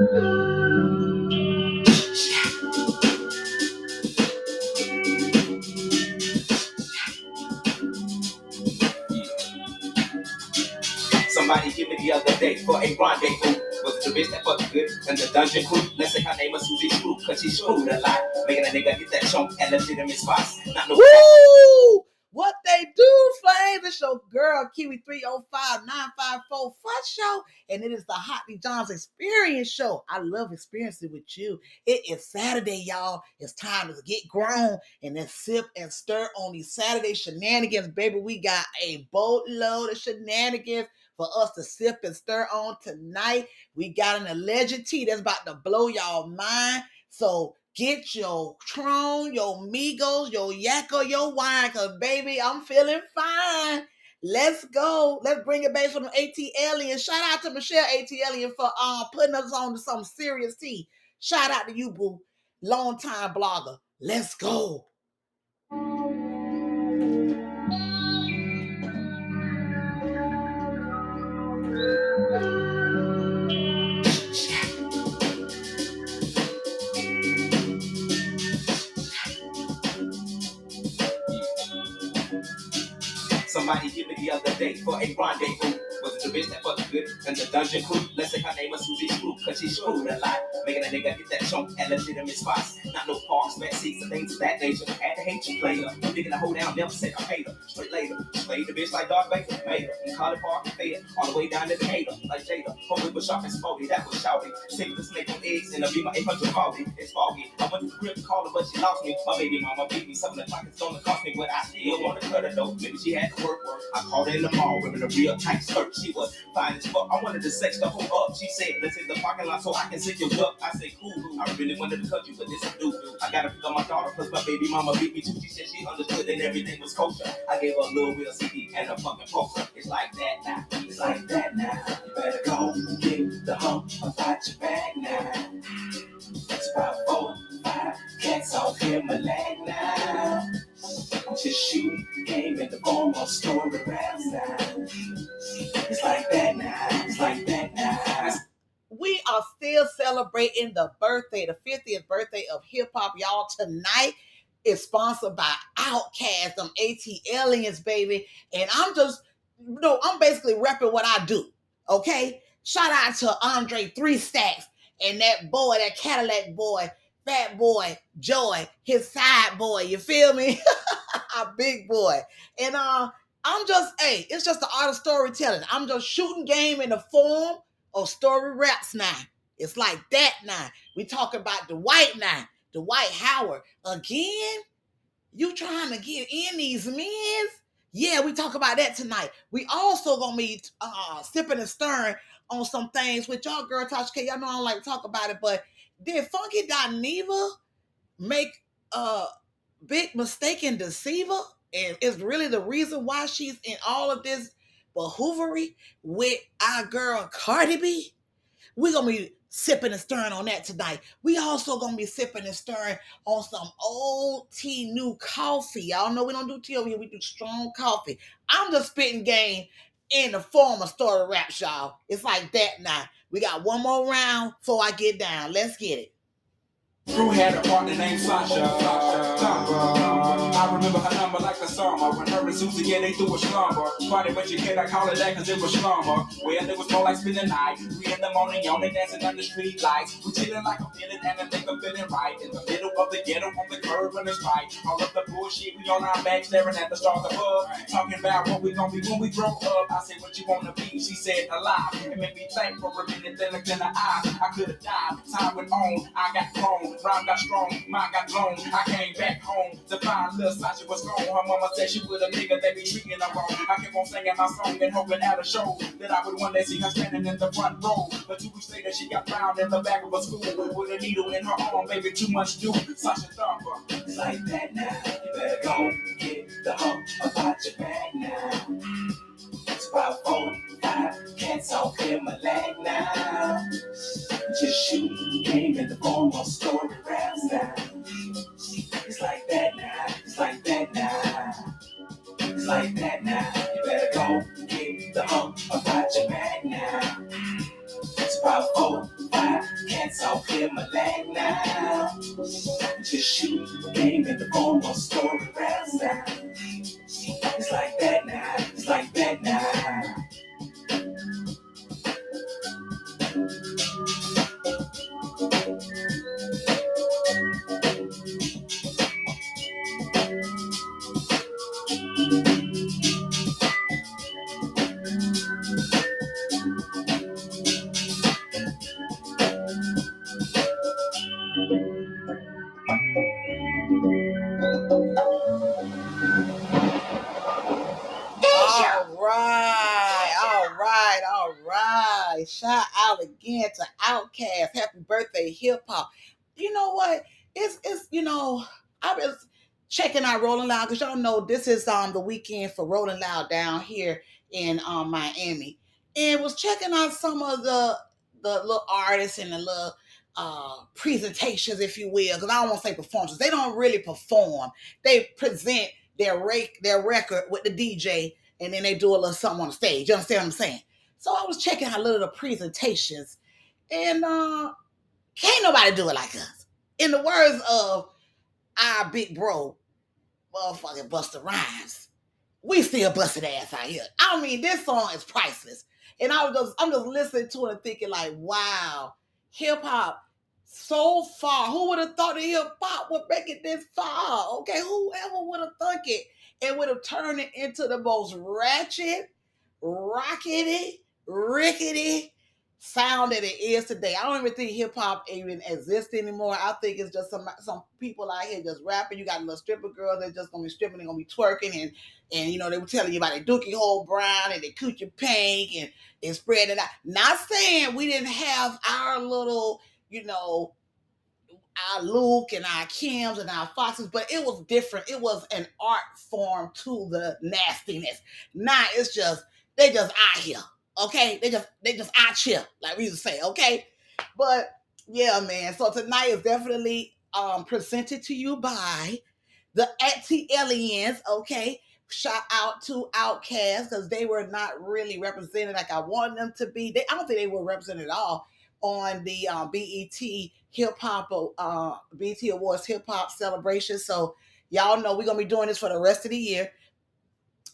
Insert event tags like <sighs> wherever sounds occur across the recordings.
Somebody hit me the other day for a rendezvous. Was the bitch that fucked good and the dungeon crew? Let's say her name was Susie Screw, cause she screwed a lot. Making a nigga get that chunk at legitimate spots. Not no Woo! What they do, Flames? It's Kiwi 305 954 Fun Show. And it is the Hotly Johns Experience Show. I love experiencing with you. It is Saturday, y'all. It's time to get grown and then sip and stir on these Saturday shenanigans. Baby, we got a boatload of shenanigans for us to sip and stir on tonight. We got an alleged tea that's about to blow y'all mind. So get your Tron, your Migos, your Yakko, your wine, cause baby, I'm feeling fine. Let's go. Let's bring it back from AT Alien. Shout out to Michelle AT Alien for uh, putting us on to some serious tea. Shout out to you, boo. Long time blogger. Let's go. Hit me the other day for a rendezvous. Was the bitch that fucked good and the dungeon crew? Let's say her name was Susie Screw, cause she screwed a lot. Making a nigga get that chunk at legitimate spots. Not no parks, back seats, and things of that nature. Had to hate you, player. Digging a hoe down, never said I hate her. Straight later. Played the bitch like Darth Vader. Made her. From College Park and Fader. All the way down to the hater. Like Jada. Home with sharp and smoky, that was shouty. Take the snake on eggs and a beat my 840. It's foggy. I went to the crib to call her, but she lost me. My baby mama beat me. Some of the pockets gonna cost me, but I still wanna cut her though. Maybe she had to work, work. I called her in the mall, wearing a real tight skirt. She was fine as fuck. I wanted to sex the whole up. She said, let's hit the parking lot so I can sit your duck. I said, cool. I really wanted to cut you, but this is new. I gotta pick up my daughter, cause my baby mama beat me too. She said she understood and everything was kosher. I gave her a little real CD and a fucking poker. It's like that now. It's like that now. You better go get the hump about your bag now. It's about four, five cats off here, my leg now. Shoot game in the form of story now. It's like that now. It's like that now. We are still celebrating the birthday, the 50th birthday of hip hop, y'all. Tonight is sponsored by Outkast, them ATLiens, baby. And I'm just, you know, I'm basically repping what I do. Okay. Shout out to Andre Three Stacks and that boy, that Cadillac boy, fat boy, Joy, his side boy. You feel me? <laughs> A Big Boi. And uh, I'm just, hey, it's just the art of storytelling. I'm just shooting game in the form of story raps now. It's like that now. We talk about Dwight now, Dwight Howard. Again, you trying to get in these men's? Yeah, we talk about that tonight. We also gonna be uh sipping and stirring on some things with y'all, girl Tasha K. Y'all know I don't like to talk about it, but did Funky Dineva make a big mistake in Deceiver? And is really the reason why she's in all of this behoovery with our girl Cardi B? We're gonna be sipping and stirring on that tonight. We also gonna be sipping and stirring on some old tea, new coffee. Y'all know we don't do tea over here. We do strong coffee. I'm just spitting game in the form of story rap, y'all. It's like that now. We got one more round before I get down. Let's get it. Drew had a partner named Sasha. Sasha. I remember her number like the summer. When her and Susie, yeah, they threw a slumber. Party, but you cannot call it that cause it was slumber. Well, it was more like spending night. Three in the morning, y'all they dancing under street lights. We chilling like a feeling and I think I'm feeling right. In the middle of the ghetto on the curb and it's right. All of the bullshit, we on our back staring at the stars above. Talking about what we gonna be when we grow up. I said, what you wanna be? She said, alive. It made me think for a minute, then looked in the eye. I could have died. Time went on. I got grown. Rhyme got strong. mind got blown. I came back home to find little Sasha was gone. Her mama said she would a nigga that be treating her wrong. I kept on singing my song and hoping at a show that I would one day see her standing in the front row. But two weeks later, she got found in the back of a school with a needle in her arm. Baby, too much do. Sasha Thumper. Like that now. You better go because y'all know this is um the weekend for Rolling Loud down here in um Miami, and was checking out some of the the little artists and the little uh presentations, if you will, because I don't want to say performances. They don't really perform. They present their rake their record with the DJ and then they do a little something on the stage. You understand what I'm saying? So I was checking out a little of the presentations, and uh can't nobody do it like us. In the words of our big bro, motherfucking Busta Rhymes, we still busted ass out here. I mean, this song is priceless. And I was just I'm just listening to it and thinking, like, wow, hip hop so far. Who would have thought that hip hop would make it this far? Okay, whoever would have thunk it? It would have turned it into the most ratchet, rockety, rickety sound that it is today. I don't even think hip hop even exists anymore. I think it's just some some people out here just rapping. You got little stripper girls that just gonna be stripping, they're gonna be twerking and and you know they were telling you about their dookie hole brown and their coochie pink and and spreading it out. Not saying we didn't have our little, you know, our Luke and our Kims and our Foxes, but it was different. It was an art form to the nastiness. Now it's just they just out here, okay? They just they just out chip, like we used to say, okay? But yeah, man. So tonight is definitely um presented to you by the Anti Aliens, okay? Shout out to Outkast because they were not really represented like I wanted them to be. They, I don't think they were represented at all on the um, BET Hip Hop uh, BET Awards Hip Hop celebration. So y'all know we're gonna be doing this for the rest of the year.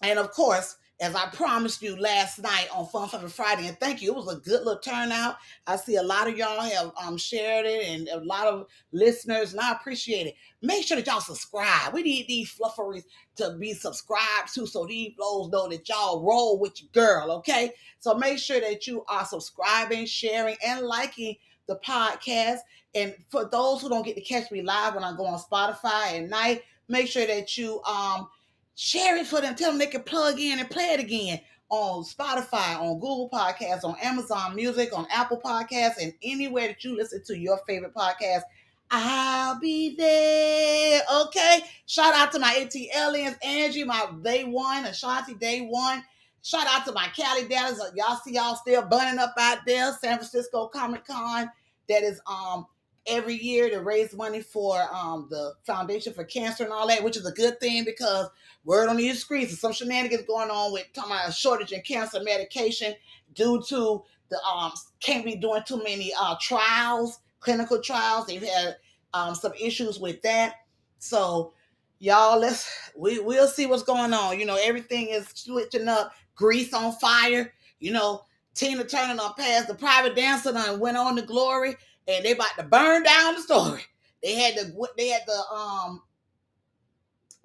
And of course, as I promised you last night on Fun Fun Friday, and thank you, it was a good little turnout. I see a lot of y'all have um, shared it and a lot of listeners, and I appreciate it. Make sure that y'all subscribe. We need these flufferys to be subscribed to so these blows know that y'all roll with your girl, okay? So make sure that you are subscribing, sharing, and liking the podcast. And for those who don't get to catch me live when I go on Spotify at night, make sure that you um share it for them. Tell them they can plug in and play it again on Spotify, on Google Podcasts, on Amazon Music, on Apple Podcasts, and anywhere that you listen to your favorite podcast. I'll be there. Okay. Shout out to my AT aliens, Angie, my day one, Ashanti day one. Shout out to my Cali Dallas. Y'all see y'all still burning up out there. San Francisco Comic Con. That is um every year to raise money for um the Foundation for Cancer and all that, which is a good thing because word on the streets, is some shenanigans going on with talking about a shortage in cancer medication due to the um can't be doing too many uh trials, clinical trials. They've had um some issues with that. So y'all let's we we'll see what's going on. You know, everything is switching up, grease on fire, you know. Tina Turner done past the private dancer and went on to glory, and they about to burn down the story. <laughs> They had to they had to um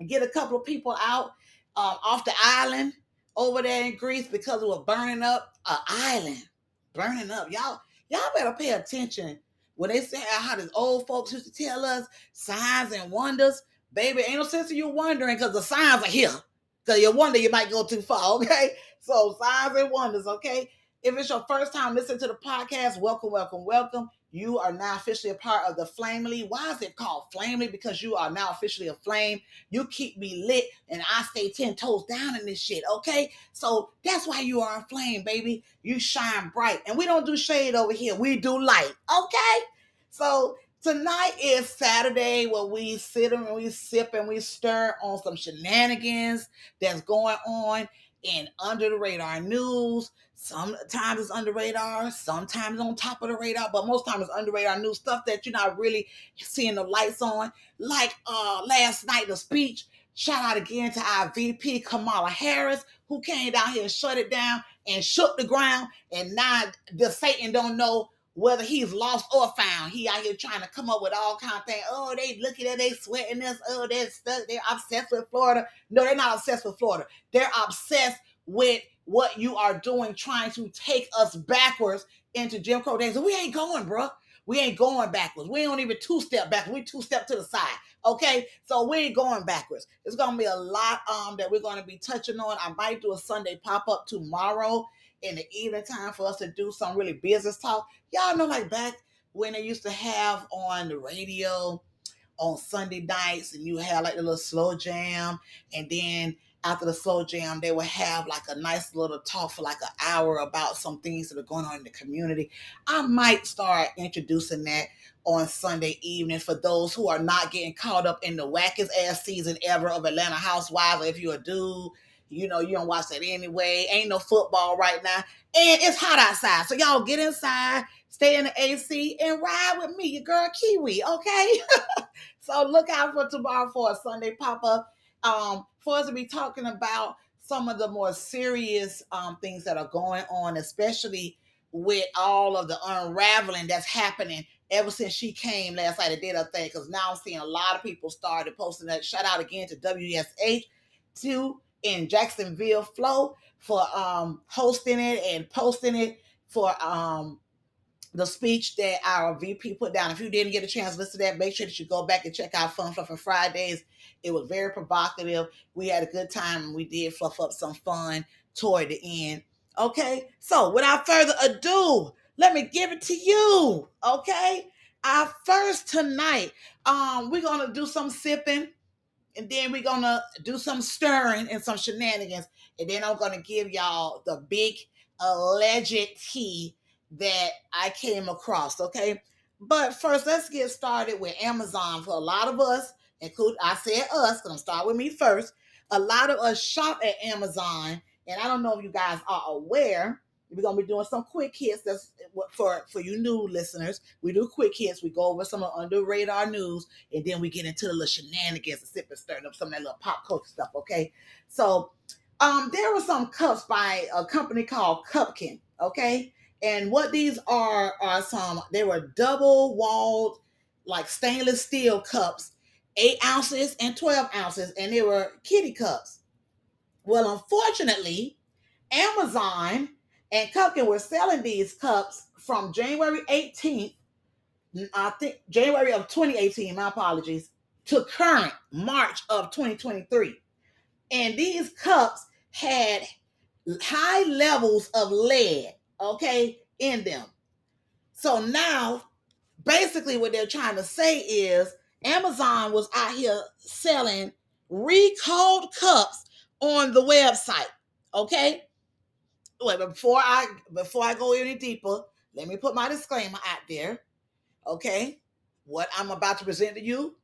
get a couple of people out um, off the island over there in Greece because it was burning up an island, burning up. Y'all, y'all better pay attention when they say how these old folks used to tell us signs and wonders. Baby, ain't no sense of you wondering because the signs are here. Because you wonder you might go too far, <laughs> okay? So signs and wonders, okay? If it's your first time listening to the podcast, welcome, welcome, welcome. You are now officially a part of the Flamely. Why is it called Flamely? Because you are now officially a flame. You keep me lit, and I stay 10 toes down in this shit, okay? So that's why you are a flame, baby. You shine bright. And we don't do shade over here, we do light, okay? So tonight is Saturday where we sit and we sip and we stir on some shenanigans that's going on in under the radar news. Sometimes it's under radar, sometimes on top of the radar, but most times it's under radar news stuff that you're not really seeing the lights on. Like uh last night, the speech. Shout out again to our VP Kamala Harris, who came down here and shut it down and shook the ground. And now the Satan don't know whether he's lost or found. He out here trying to come up with all kind of things. Oh, they looking at they sweating this. Oh, they're stuck. They're obsessed with Florida. No, they're not obsessed with Florida. They're obsessed with what you are doing, trying to take us backwards into Jim Crow days. We ain't going, bro. We ain't going backwards. We don't even two step back. We two step to the side. Okay, so we ain't going backwards. It's gonna be a lot um that we're gonna be touching on. I might do a Sunday pop up tomorrow in the evening time for us to do some really business talk. Y'all know, like back when they used to have on the radio on Sunday nights, and you had like the little slow jam, and then after the slow jam, they would have like a nice little talk for like an hour about some things that are going on in the community. I might start introducing that on Sunday evening for those who are not getting caught up in the wackest ass season ever of Atlanta Housewives. If you're a dude you know, you don't watch that anyway. Ain't no football right now. And it's hot outside. So y'all get inside, stay in the AC, and ride with me, your girl Kiwi, okay? <laughs> so look out for tomorrow for a Sunday pop-up. Um, for us to be talking about some of the more serious um, things that are going on, especially with all of the unraveling that's happening ever since she came last night and did her thing. Because now I'm seeing a lot of people started posting that. Shout out again to WSH2 in Jacksonville Flow for um, hosting it and posting it for um, the speech that our VP put down. If you didn't get a chance to listen to that, make sure that you go back and check out Fun Fluff for Fridays. It was very provocative. We had a good time we did fluff up some fun toward the end. Okay, so without further ado, let me give it to you. Okay, our first tonight, um, we're gonna do some sipping and then we're gonna do some stirring and some shenanigans, and then I'm gonna give y'all the big alleged tea that I came across. Okay, but first let's get started with Amazon. For a lot of us, include I said us, gonna start with me first. A lot of us shop at Amazon, and I don't know if you guys are aware we're gonna be doing some quick hits. That's for for you new listeners. We do quick hits. We go over some of under radar news, and then we get into the little shenanigans and sip and stirring up some of that little pop culture stuff. Okay, so um, there were some cups by a company called Cupkin. Okay, and what these are are some. They were double walled, like stainless steel cups, eight ounces and twelve ounces, and they were kitty cups. Well, unfortunately, Amazon and Cupkin were selling these cups from January 18th, I think January of 2018, my apologies, to current March of 2023. And these cups had high levels of lead, okay, in them. So now, basically, what they're trying to say is Amazon was out here selling recalled cups on the website, okay? wait, but before I before I go any deeper, let me put my disclaimer out there. Okay, what I'm about to present to you,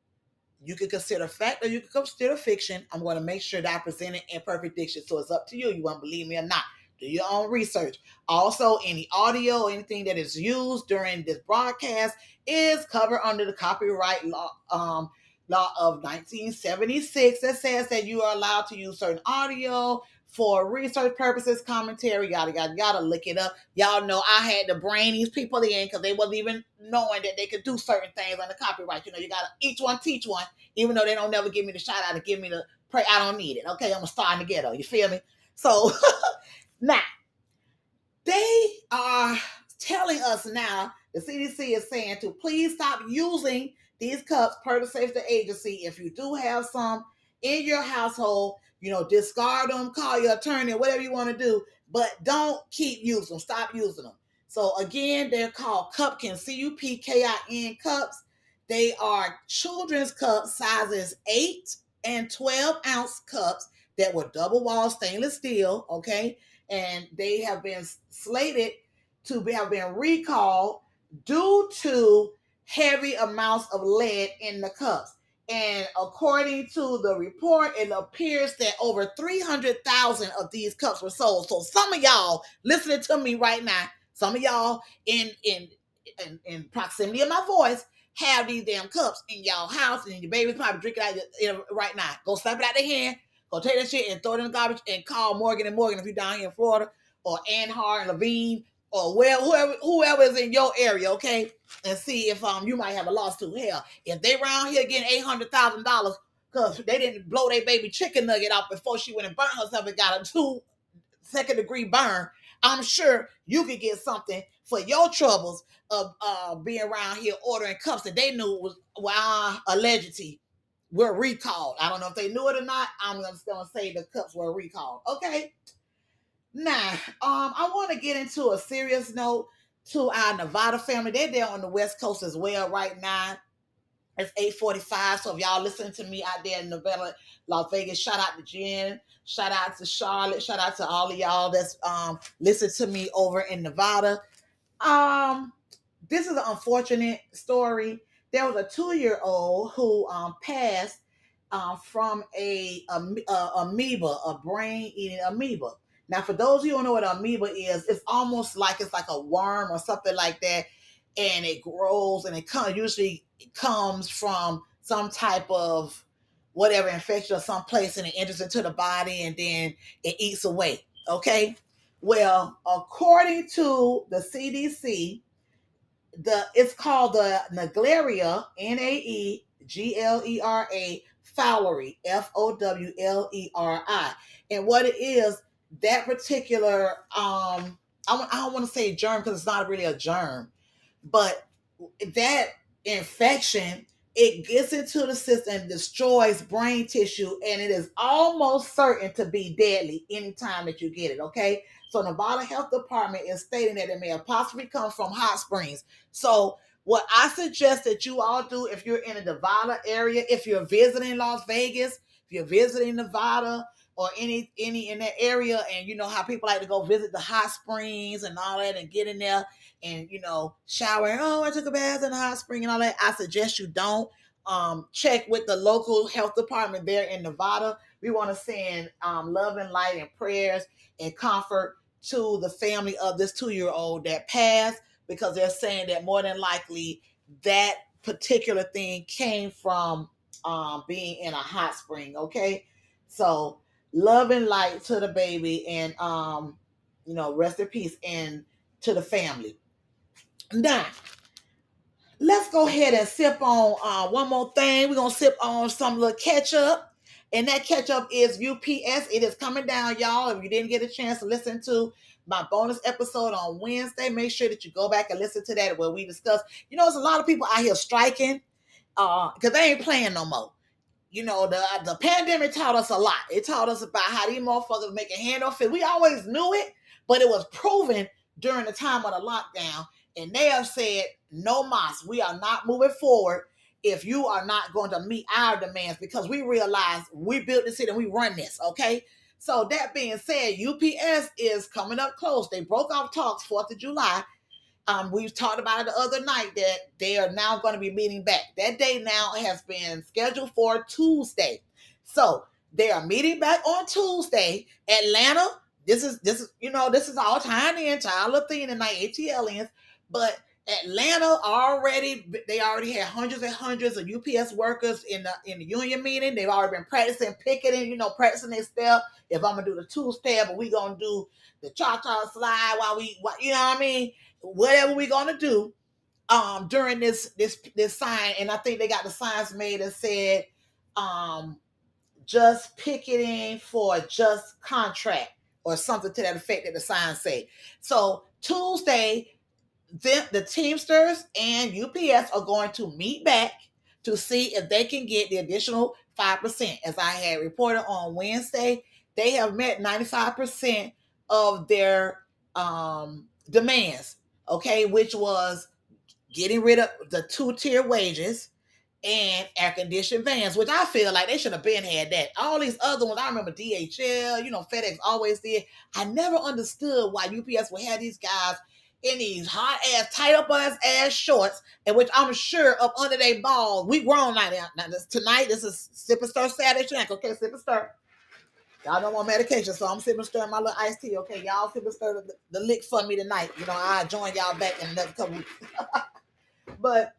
you can consider fact or you can consider fiction. I'm going to make sure that I present it in perfect diction. So it's up to you. You want to believe me or not. Do your own research. Also, any audio, anything that is used during this broadcast is covered under the copyright law. Um, law of 1976 that says that you are allowed to use certain audio, for research purposes, commentary, yada yada yada. Look it up. Y'all know I had to bring these people in because they wasn't even knowing that they could do certain things under copyright. You know, you gotta each one teach one, even though they don't never give me the shout out to give me the pray. I don't need it. Okay, I'm a star in the ghetto. You feel me? So <laughs> now they are telling us now. The CDC is saying to please stop using these cups per the safety agency. If you do have some in your household, you know, discard them, call your attorney, whatever you want to do, but don't keep using them. Stop using them. So again, they're called Cupkin, C-U-P-K-I-N cups. They are children's cups, sizes 8 and 12 ounce cups that were double wall stainless steel, okay? And they have been slated to be, have been recalled due to heavy amounts of lead in the cups. And according to the report, it appears that over 300,000 of these cups were sold. So some of y'all listening to me right now, some of y'all in in in, in proximity of my voice have these damn cups in y'all house, and your baby's probably drinking out you know, right now. Go slap it out their hand, go take that shit and throw it in the garbage, and call Morgan and Morgan if you're down here in Florida, or Anidjar and Levine, or where whoever whoever is in your area, okay, and see if um you might have a lawsuit. Hell, if they around here getting eight hundred thousand dollars because they didn't blow their baby chicken nugget out before she went and burned herself and got a two second degree burn, I'm sure you could get something for your troubles of uh, being around here ordering cups that they knew was well allegedly were recalled. I don't know if they knew it or not. I'm just gonna say the cups were recalled. Okay. Now, um, I want to get into a serious note to our Nevada family. They're there on the West Coast as well right now. It's 845. So if y'all listening to me out there in Nevada, Las Vegas, shout out to Jen. Shout out to Charlotte. Shout out to all of y'all that's um listen to me over in Nevada. Um, this is an unfortunate story. There was a two-year-old who um passed um from a, a, a amoeba, a brain-eating amoeba. Now, for those of you who don't know what amoeba is, it's almost like it's like a worm or something like that, and it grows and it comes usually comes from some type of whatever infection or some place and it enters into the body and then it eats away. Okay. Well, according to the CDC, the it's called the Naegleria, N-A-E-G-L-E-R-A fowleri, F-O-W-L-E-R-I. And what it is, that particular um I, don't want to say germ because it's not really a germ, but that infection it gets into the system destroys brain tissue and it is almost certain to be deadly anytime that you get it okay? So nevada health department is stating that it may possibly come from hot springs. So what i suggest that you all do if you're in a nevada area if you're visiting las vegas if you're visiting nevada or any any in that area and you know how people like to go visit the hot springs and all that and get in there and you know shower oh i took a bath in the hot spring and all that i suggest you don't um, check with the local health department there in nevada. We want to send um, love and light and prayers and comfort to the family of this two-year-old that passed because they're saying that more than likely that particular thing came from um, being in a hot spring okay? So love and light to the baby and um you know rest in peace and to the family. Now let's go ahead and sip on uh one more thing. We're gonna sip on some little ketchup and that ketchup is ups it is coming down y'all. If you didn't get a chance to listen to my bonus episode on wednesday make sure that you go back and listen to that where we discuss. You know there's a lot of people out here striking uh because they ain't playing no more you know, the the pandemic taught us a lot. It taught us about how these motherfuckers make a hand off it. We always knew it, but it was proven during the time of the lockdown. And they have said, no mas, we are not moving forward if you are not going to meet our demands because we realize we built this city and we run this, okay? So that being said, UPS is coming up close. They broke off talks 4th of July um, we talked about it the other night that they are now going to be meeting back. That day now has been scheduled for Tuesday. So they are meeting back on Tuesday. Atlanta, this is this is you know this is all tying in to our thing tonight, ATLians. But Atlanta already they already had hundreds and hundreds of UPS workers in the in the union meeting. They've already been practicing picketing, you know, practicing their step. If I'm gonna do the two step, but we gonna do the cha cha slide while we, you know what I mean whatever we're gonna do um during this this this sign and i think they got the signs made and said um just picketing for just contract or something to that effect that the sign say. So tuesday the, the teamsters and ups are going to meet back to see if they can get the additional 5% as i had reported on wednesday they have met 95% of their um demands okay, which was getting rid of the two tier wages and air conditioned vans, which I feel like they should have been had that. All these other ones, I remember DHL, you know, FedEx always did. I never understood why UPS would have these guys in these hot ass, tight up on his ass shorts, and which I'm sure up under their balls. We grown like that. Now this tonight, this is sip and stir Saturday snack. Okay, sip and stir. Y'all don't want medication, so I'm sipping stirring my little iced tea. Okay, y'all sip and stir the, the lick for me tonight. You know, I'll join y'all back in another couple weeks. <laughs> but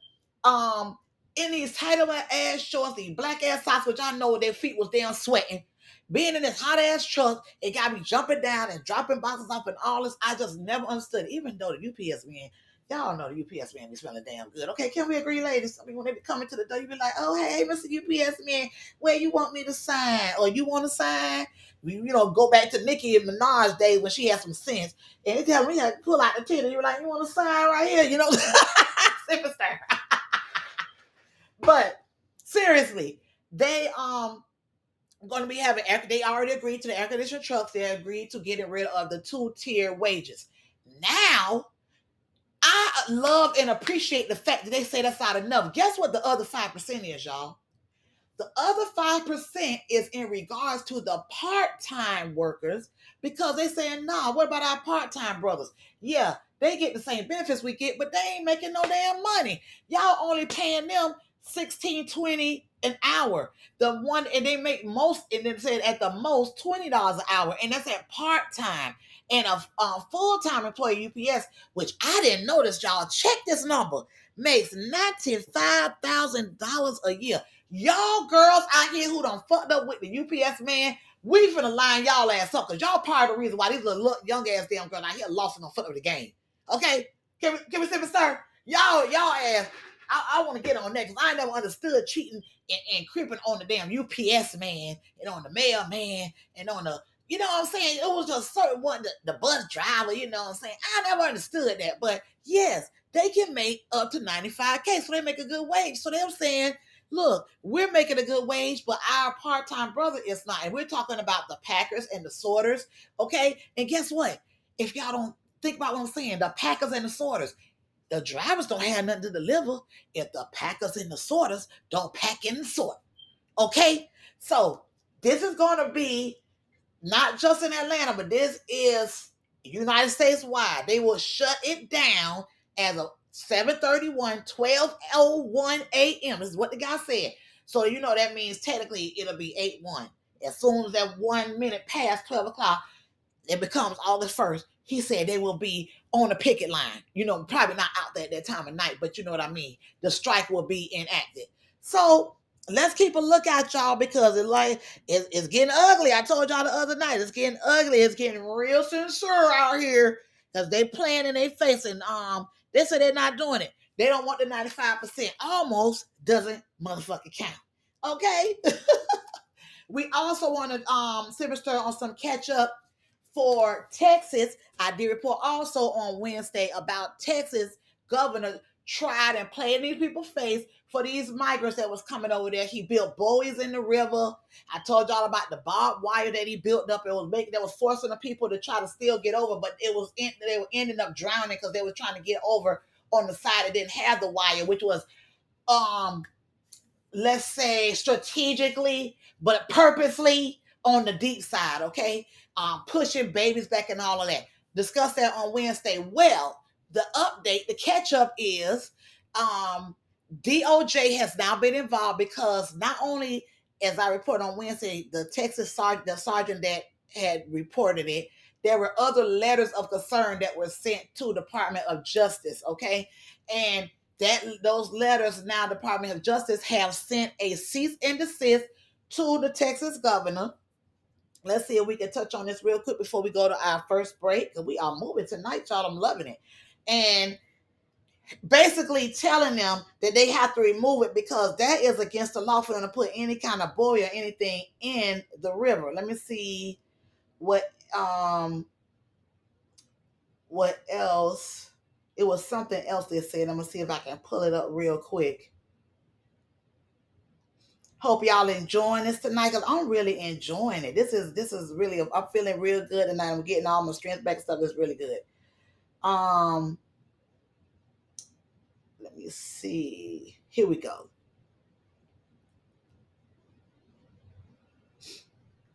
um in these tight ass shorts, these black ass socks, which I know their feet was damn sweating being in this hot ass truck, it got me jumping down and dropping boxes off and all this. I just never understood, even though the UPS man, y'all know the UPS man be smelling damn good. Okay, can we agree, ladies? I mean, when they be coming to the door, you be like, oh, hey, Mr. UPS man, where you want me to sign? Or you want to sign? We, you know, go back to Nicki and Minaj's day when she had some sense. And they tell me, to pull out the titty. You're like, you want to sign right here? You know, <laughs> superstar. <laughs> but seriously, they, um, going to be having they already agreed to the air conditioned trucks they agreed to getting rid of the two tier wages now i love and appreciate the fact that they say that's not enough guess what the other 5% is y'all the other 5% is in regards to the part-time workers because they're saying nah what about our part-time brothers yeah they get the same benefits we get but they ain't making no damn money y'all only paying them 16 20 an hour. The one and they make most and then said at the most twenty dollars an hour, and that's at part time. And a, a full time employee UPS, which I didn't notice, y'all. Check this number makes ninety five thousand dollars a year. Y'all girls out here who done fucked up with the UPS man, we finna line y'all ass up because y'all part of the reason why these little young ass damn girls out here lost and gonna fuck up the game. Okay, can we can we say, sir? Y'all y'all ass I, I want to get on that because I never understood cheating and, and creeping on the damn UPS man and on the mailman and on the, you know what I'm saying? It was just certain one, the, the bus driver, you know what I'm saying? I never understood that. But yes, they can make up to 95K, so they make a good wage. So they're saying, look, we're making a good wage, but our part-time brother is not. And we're talking about the packers and the sorters, okay? And guess what? If y'all don't think about what I'm saying, the packers and the sorters, the drivers don't have nothing to deliver if the packers and the sorters don't pack and sort. Okay? So this is going to be not just in Atlanta, but this is United States wide. They will shut it down as of 731, 1201 a.m. This is what the guy said. So you know that means technically it'll be 8-1. As soon as that one minute past 12 o'clock, it becomes August 1st. He said they will be on a picket line. You know, probably not out there at that time of night, but you know what I mean. The strike will be enacted. So let's keep a lookout, y'all, because it like it's, it's getting ugly. I told y'all the other night, it's getting ugly. It's getting real sincere out here because they playing in their face and um they say they're not doing it. They don't want the 95%. Almost doesn't motherfucking count. Okay. <laughs> we also want to um stir on some catch up for Texas, I did report also on Wednesday about Texas governor tried and played these people's face for these migrants that was coming over there. He built buoys in the river. I told y'all about the barbed wire that he built up. It was making that was forcing the people to try to still get over, but it was in, they were ending up drowning because they were trying to get over on the side that didn't have the wire, which was um let's say strategically, but purposely on the deep side, okay? um, pushing babies back and all of that. Discuss that on Wednesday. Well, the update, the catch up is um, DOJ has now been involved because not only, as I reported on Wednesday, the Texas sergeant, the sergeant that had reported it, there were other letters of concern that were sent to Department of Justice. Okay, and that those letters now Department of Justice have sent a cease and desist to the Texas governor Let's see if we can touch on this real quick before we go to our first break. We are moving tonight, y'all. I'm loving it. And basically telling them that they have to remove it because that is against the law for them to put any kind of buoy or anything in the river. Let me see what um what else. It was something else they said. I'm gonna see if I can pull it up real quick. Hope y'all enjoying this tonight because I'm really enjoying it. This is this is really I'm feeling real good tonight. I'm getting all my strength back. Stuff is really good. Um, me see. Here we go.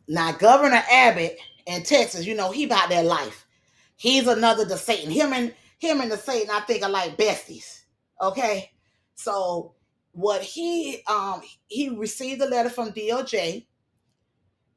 Now, Governor Abbott in Texas, you know, he about that life. He's another to Satan. Him and him and the Satan, I think, are like besties. Okay. So what he um he received a letter from DOJ,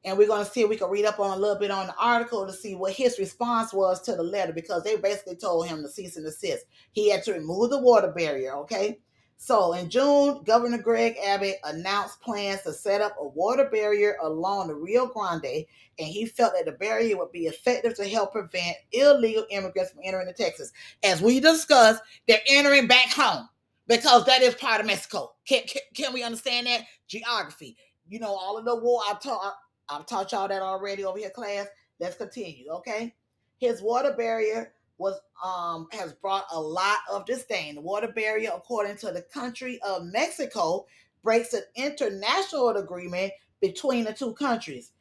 and we're gonna see if we can read up on a little bit on the article to see what his response was to the letter because they basically told him to cease and desist. He had to remove the water barrier. Okay. So in June, Governor Greg Abbott announced plans to set up a water barrier along the Rio Grande, and he felt that the barrier would be effective to help prevent illegal immigrants from entering Texas. As we discussed, they're entering back home because that is part of Mexico. Can, can, can we understand that? Geography. You know, all of the war, I've taught, I've taught y'all that already over here, class. Let's continue, okay? His water barrier was um has brought a lot of disdain. The water barrier, according to the country of Mexico, breaks an international agreement between the two countries.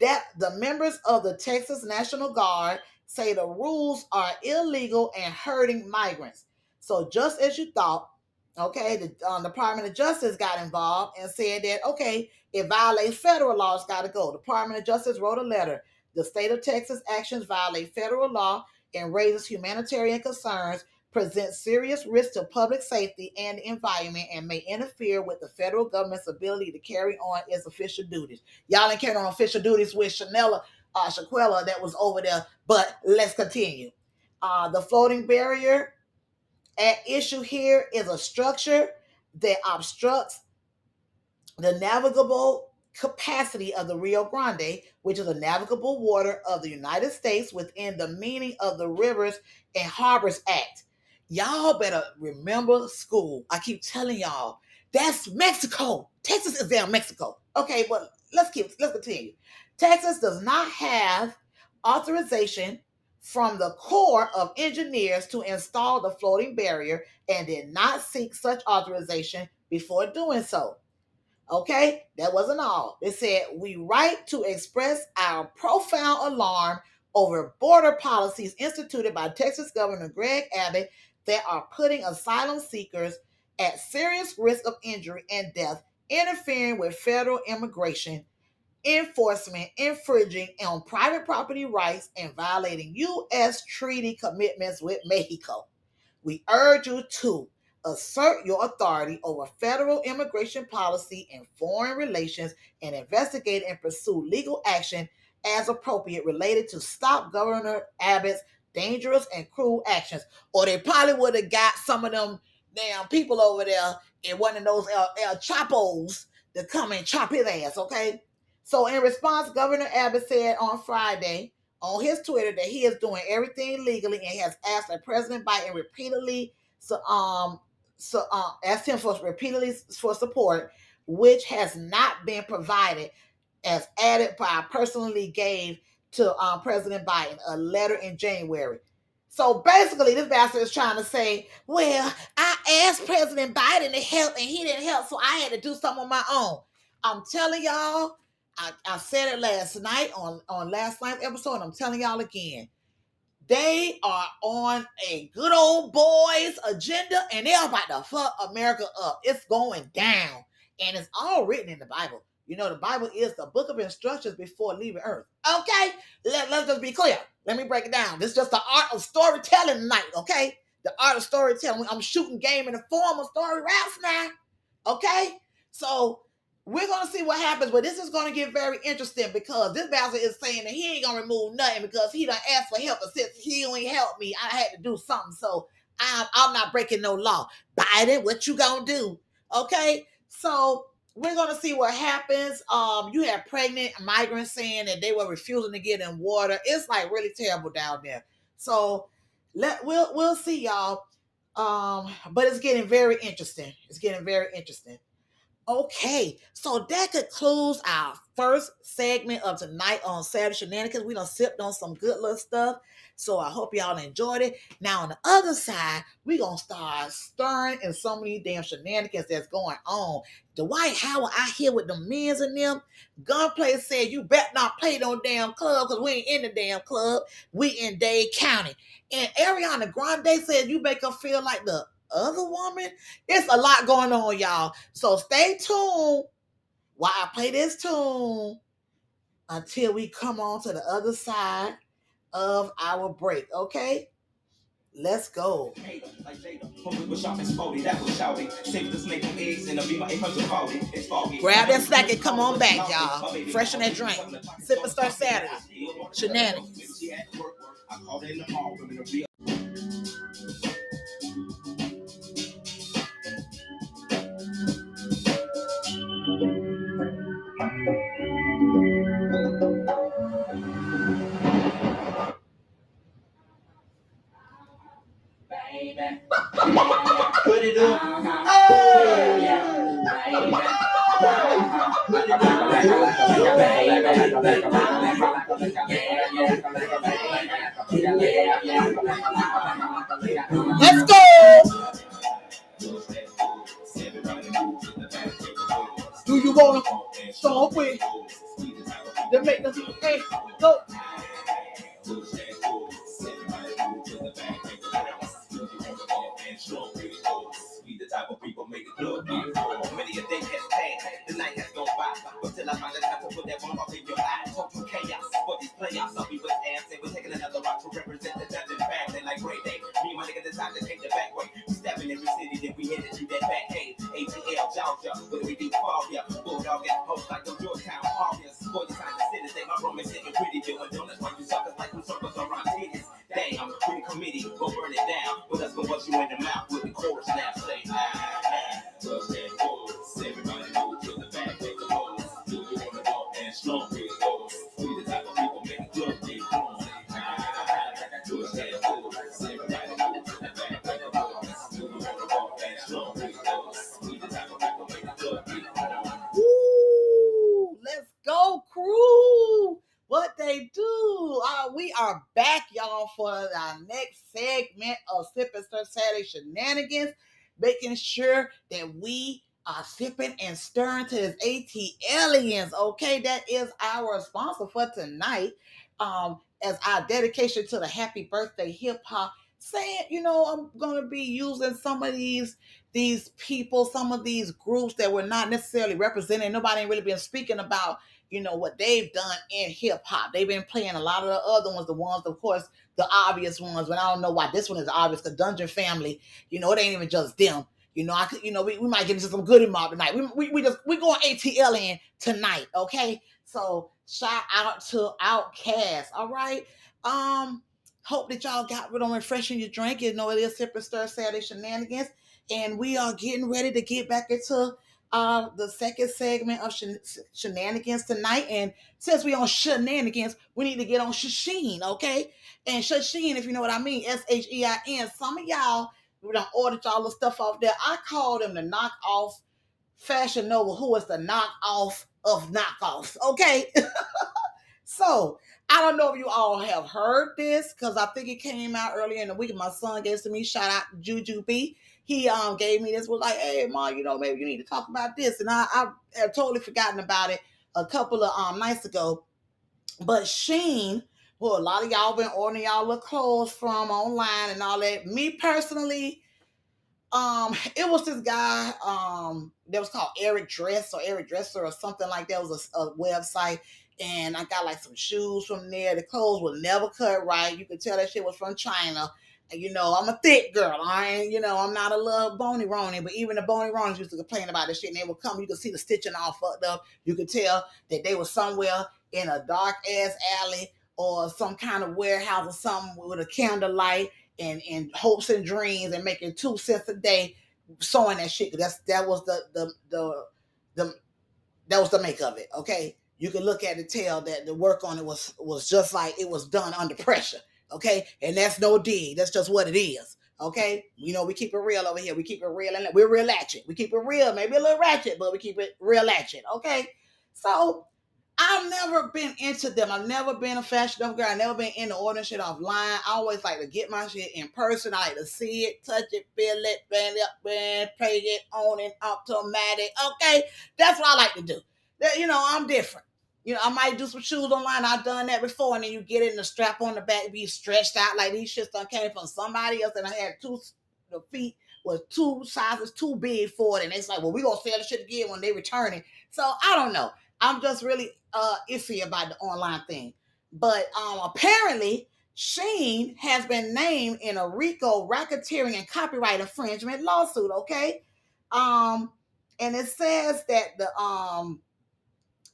That the members of the Texas National Guard say the rules are illegal and hurting migrants. So just as you thought, okay, the um, Department of Justice got involved and said that okay, it violates federal laws, got to go. Department of Justice wrote a letter. The state of Texas actions violate federal law and raises humanitarian concerns, presents serious risk to public safety and the environment, and may interfere with the federal government's ability to carry on its official duties. Y'all ain't carrying on official duties with Chanela, uh, Shaquella that was over there, but let's continue. Uh, the floating barrier at issue here is a structure that obstructs the navigable capacity of the Rio Grande, which is a navigable water of the United States within the meaning of the Rivers and Harbors Act. Y'all better remember school. I keep telling y'all, that's Mexico. Texas is down Mexico. Okay, but let's keep let's continue. Texas does not have authorization from the Corps of Engineers to install the floating barrier and did not seek such authorization before doing so. Okay, that wasn't all. They said, We write to express our profound alarm over border policies instituted by Texas Governor Greg Abbott that are putting asylum seekers at serious risk of injury and death, interfering with federal immigration enforcement, infringing on private property rights, and violating U.S. treaty commitments with Mexico. We urge you to assert your authority over federal immigration policy and foreign relations and investigate and pursue legal action as appropriate related to stop Governor Abbott's dangerous and cruel actions. Or they probably would have got some of them damn people over there in one of those El, El Chapos to come and chop his ass, okay? So in response, Governor Abbott said on Friday on his Twitter that he is doing everything legally and has asked that President Biden repeatedly so um so uh, asked him for repeatedly for support, which has not been provided, as added by personally gave to um, President Biden a letter in January. So basically, this bastard is trying to say, well, I asked President Biden to help and he didn't help, so I had to do something on my own. I'm telling y'all, I, I said it last night on, on last night's episode, and I'm telling y'all again. They are on a good old boys agenda and they're about to fuck America up. It's going down. And it's all written in the Bible. You know, the Bible is the book of instructions before leaving earth. Okay? Let, let's just be clear. Let me break it down. This is just the art of storytelling tonight, okay? The art of storytelling. I'm shooting game in the form of story raps now. Okay? So we're gonna see what happens, but this is gonna get very interesting because this bastard is saying that he ain't gonna remove nothing because he done asked for help, and since he only helped me, I had to do something. So I'm I'm not breaking no law. Biden, what you gonna do? Okay, so we're gonna see what happens. Um, you have pregnant migrants saying that they were refusing to get in water. It's like really terrible down there. So let we'll we'll see y'all. Um, but it's getting very interesting. It's getting very interesting. Okay, so that concludes our first segment of tonight on Saturday Shenanigans. We done sipped on some good little stuff. So I hope y'all enjoyed it. Now on the other side, we gonna start stirring in so many damn shenanigans that's going on. Dwight Howard out here with the men's and them. Gunplay said you better not play no damn club because we ain't in the damn club. We in Dade County. And Ariana Grande said you make her feel like the other woman. It's a lot going on, y'all. So stay tuned while I play this tune until we come on to the other side of our break, okay? Let's go. Hater, like Jada. Homie was sharp and sporty, that was shouty. Saved the snake from eggs in a beamer 840. It's foggy. Grab that snack and come on back, y'all. Freshen that drink. Sip and start Saturday. Shenanigans. It. Let's go. Do you wanna start with the make the hey go? Many a day has passed, the night has gone by, but till I find the time to put that bomb up in your eyes. talk to chaos. For these playoffs, I'll be with ass, and we're taking another rock to represent the dungeon family like Ray Day. Me and my nigga decide to take the back way. We stepping every city, then we headed to that back cave. ATL, Georgia, where we do fall, yeah. Bulldog and host like the Georgetown Harvest. Boy, you time to sit and say my room is sitting pretty, doing donuts while you suckers like who circles around titties. Damn, pretty committee, go burn it down. But let's go bust you in the mouth with the chorus now. Say, ah, for our next segment of Sip and Saturday Shenanigans, making sure that we are sipping and stirring to his ATLiens. Okay, that is our sponsor for tonight. Um, as our dedication to the happy birthday hip hop. Saying, you know, I'm gonna be using some of these these people, some of these groups that were not necessarily represented. Nobody really been speaking about, you know, what they've done in hip hop. They've been playing a lot of the other ones, the ones, of course, the obvious ones. But I don't know why this one is obvious. The Dungeon Family, you know, it ain't even just them. You know, I could, you know, we, we might get into some Goodie Mob tonight. We, we, we just we going ATLien tonight, okay? So shout out to OutKast, all right? Um, hope that y'all got rid of refreshing your drink. You know, it is Sip and Stir Saturday Shenanigans and we are getting ready to get back into uh the second segment of shen- shenanigans tonight. And since we on shenanigans, we need to get on Shasheen, okay? And Shasheen, if you know what I mean, S H E I N. Some of y'all we done ordered y'all the stuff off there. I call them the knockoff Fashion Nova, who is the knockoff of knockoffs, okay? <laughs> so I don't know if you all have heard this because I think it came out earlier in the week. My son gave to me. Shout out Juju B he um gave me this was like, hey mom, you know, maybe you need to talk about this. And I, I have totally forgotten about it a couple of um nights ago. But Shein, well, a lot of y'all been ordering y'all little clothes from online and all that. Me personally, um, <laughs> it was this guy um that was called Eric Dress or Eric Dresser or something like that. It was a, a website. And I got like some shoes from there. The clothes were never cut right. You could tell that shit was from China you know, I'm a thick girl. I ain't, you know, I'm not a little bony rony, but even the bony ronies used to complain about this shit. And they would come, you could see the stitching all fucked up. You could tell that they were somewhere in a dark ass alley or some kind of warehouse or something with a candlelight and, and hopes and dreams and making two cents a day sewing that shit. That's that was the the the the that was the make of it. Okay. You can look at it, tell that the work on it was was just like it was done under pressure. Okay. And that's no dig. That's just what it is. Okay. You know, we keep it real over here. We keep it real and we're real ratchet. We keep it real, maybe a little ratchet, but we keep it real ratchet. Okay. So I've never been into them. I've never been a fashion girl. I've never been into ordering shit offline. I always like to get my shit in person. I like to see it, touch it, feel it, bend it, bend, play it on and automatic. Okay. That's what I like to do. You know, I'm different. You know, I might do some shoes online. I've done that before, and then you get it, and the strap on the back be stretched out like these shits done came from somebody else, and I had two the feet was two sizes too big for it, and it's like, well, we gonna sell the shit again when they return it. So I don't know. I'm just really uh iffy about the online thing. But um apparently Shein has been named in a RICO racketeering and copyright infringement lawsuit. Okay, um, and it says that the um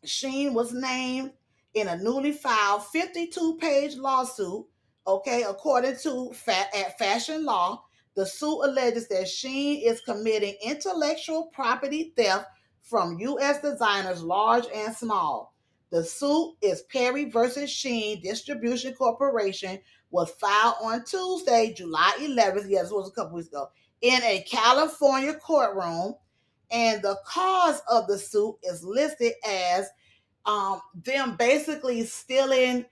Shein was named in a newly filed 52-page lawsuit. Okay, according to fa- at Fashion Law, the suit alleges that Shein is committing intellectual property theft from U.S. designers large and small. The suit is Perry versus Shein Distribution Corporation was filed on Tuesday, July 11th. Yes, it was a couple weeks ago in a California courtroom, and the cause of the suit is listed as um, them basically stealing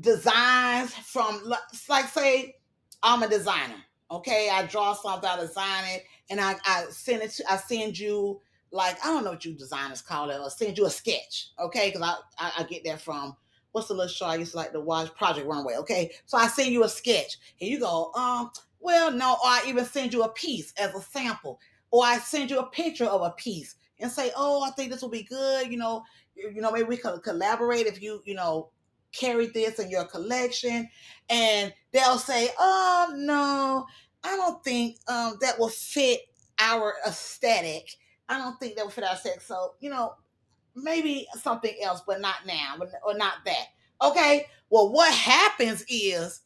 designs from, like, say, I'm a designer. Okay, I draw something, I design it, and I, I send it. To, I send you like I don't know what you designers call it, or send you a sketch. Okay, because I, I, I get that from what's the little show I used to like to watch, Project Runway. Okay, so I send you a sketch, and you go, um, well, no, or I even send you a piece as a sample, or I send you a picture of a piece and say, oh, I think this will be good. You know, you know, maybe we could collaborate if you, you know, carry this in your collection and they'll say oh no i don't think um, that will fit our aesthetic i don't think that will fit our sex. so you know maybe something else but not now or not that okay well what happens is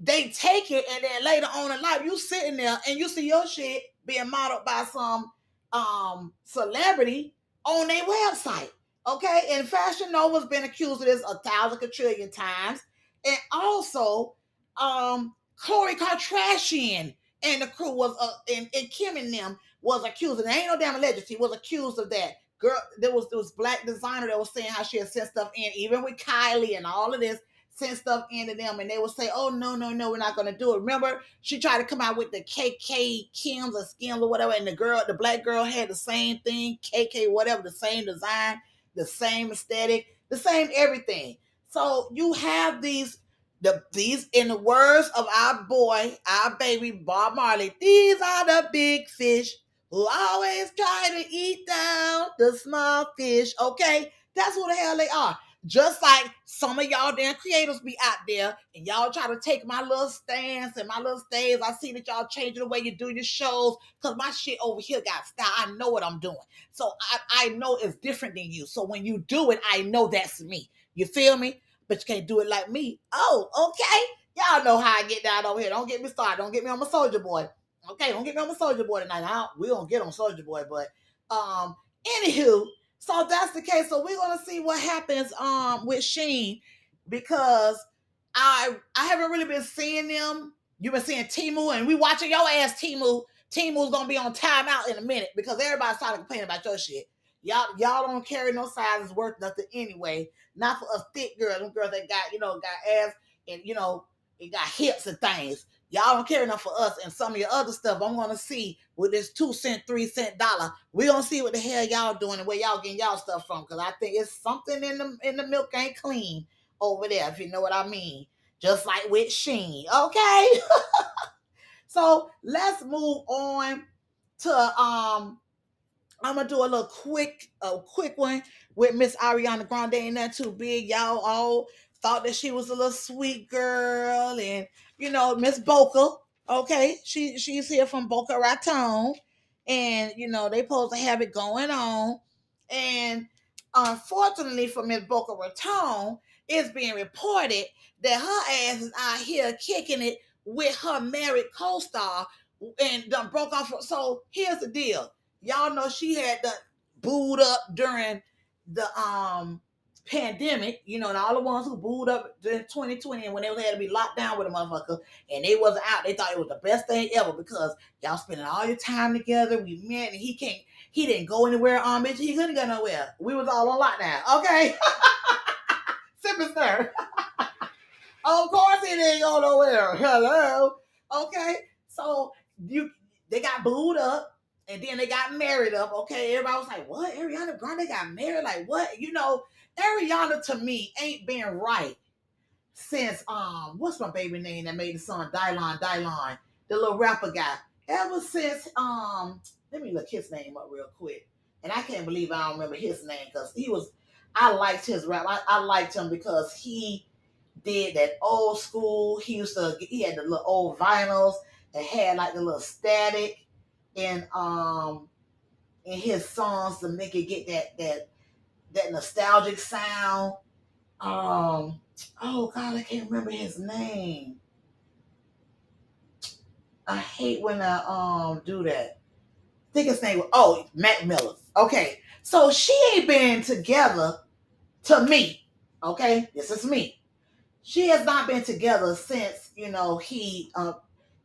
they take it and then later on in life you sitting there and you see your shit being modeled by some um celebrity on their website Okay, and Fashion Nova's been accused of this a thousand a trillion quadrillion times. And also, um, Khloe Kardashian and the crew was uh, and, and Kim and them was accused, and ain't no damn alleged, was accused of that. Girl, there was this black designer that was saying how she had sent stuff in, even with Kylie and all of this, sent stuff into them, and they would say, "Oh no, no, no, we're not gonna do it." Remember, she tried to come out with the KK Kims or Skims or whatever, and the girl, the black girl, had the same thing, KK whatever, the same design the same aesthetic, the same everything. So you have these the these in the words of our boy, our baby Bob Marley, these are the big fish who always try to eat down the small fish. Okay, that's what the hell they are. Just like some of y'all damn creators be out there and y'all try to take my little stance and my little stays. I see that y'all changing the way you do your shows because my shit over here got style. I know what I'm doing. So I, I know it's different than you. So when you do it, I know that's me. You feel me? But you can't do it like me. Oh, okay. Y'all know how I get down over here. Don't get me started. Don't get me on my soldier boy. Okay, don't get me on soldier boy tonight. I we don't get on soldier boy, but um, anywho, so that's the case. So we're gonna see what happens um with Shein because I I haven't really been seeing them. You've been seeing Temu, and we watching your ass Temu. Temu's gonna be on timeout in a minute because everybody's starting to complain about your shit. Y'all y'all don't carry no sizes worth nothing anyway. Not for a thick girl, them girls that got you know got ass and you know it got hips and things. Y'all don't care enough for us and some of your other stuff. I'm gonna see with this two cent, three cent dollar. we gonna see what the hell y'all doing and where y'all getting y'all stuff from. Cause I think it's something in the in the milk ain't clean over there, if you know what I mean. Just like with Shein. Okay. <laughs> so let's move on to um I'm gonna do a little quick, a quick one with Miss Ariana Grande. Ain't that too big? Y'all all thought that she was a little sweet girl and you know, Miss Boca. Okay, she she's here from Boca Raton, and you know they supposed to have it going on, and unfortunately for Miss Boca Raton, it's being reported that her ass is out here kicking it with her married co-star and done broke off. So here's the deal, y'all know she had the booed up during the um pandemic, you know, and all the ones who booed up in 2020 and when they had to be locked down with a motherfucker and they wasn't out, they thought it was the best thing ever because y'all spending all your time together. We met and he can't, he didn't go anywhere on um, He couldn't go nowhere. We was all on lockdown. Okay. <laughs> Sipping sir. <laughs> of course he didn't go nowhere. Hello. Okay. So you they got booed up and then they got married up. Okay, everybody was like, "What? Ariana Grande got married? Like what?" You know, Ariana to me ain't been right since um what's my baby name that made the song Dylon Dylon, the little rapper guy. Ever since um let me look his name up real quick. And I can't believe I don't remember his name because he was I liked his rap. I, I liked him because he did that old school. He used to he had the little old vinyls that had like the little static and um in his songs to make it get that that that nostalgic sound. Um oh god, I can't remember his name. I hate when I um do that. I think his name was oh Mac Miller. Okay, so she ain't been together to me. Okay, this is me. She has not been together since you know he uh,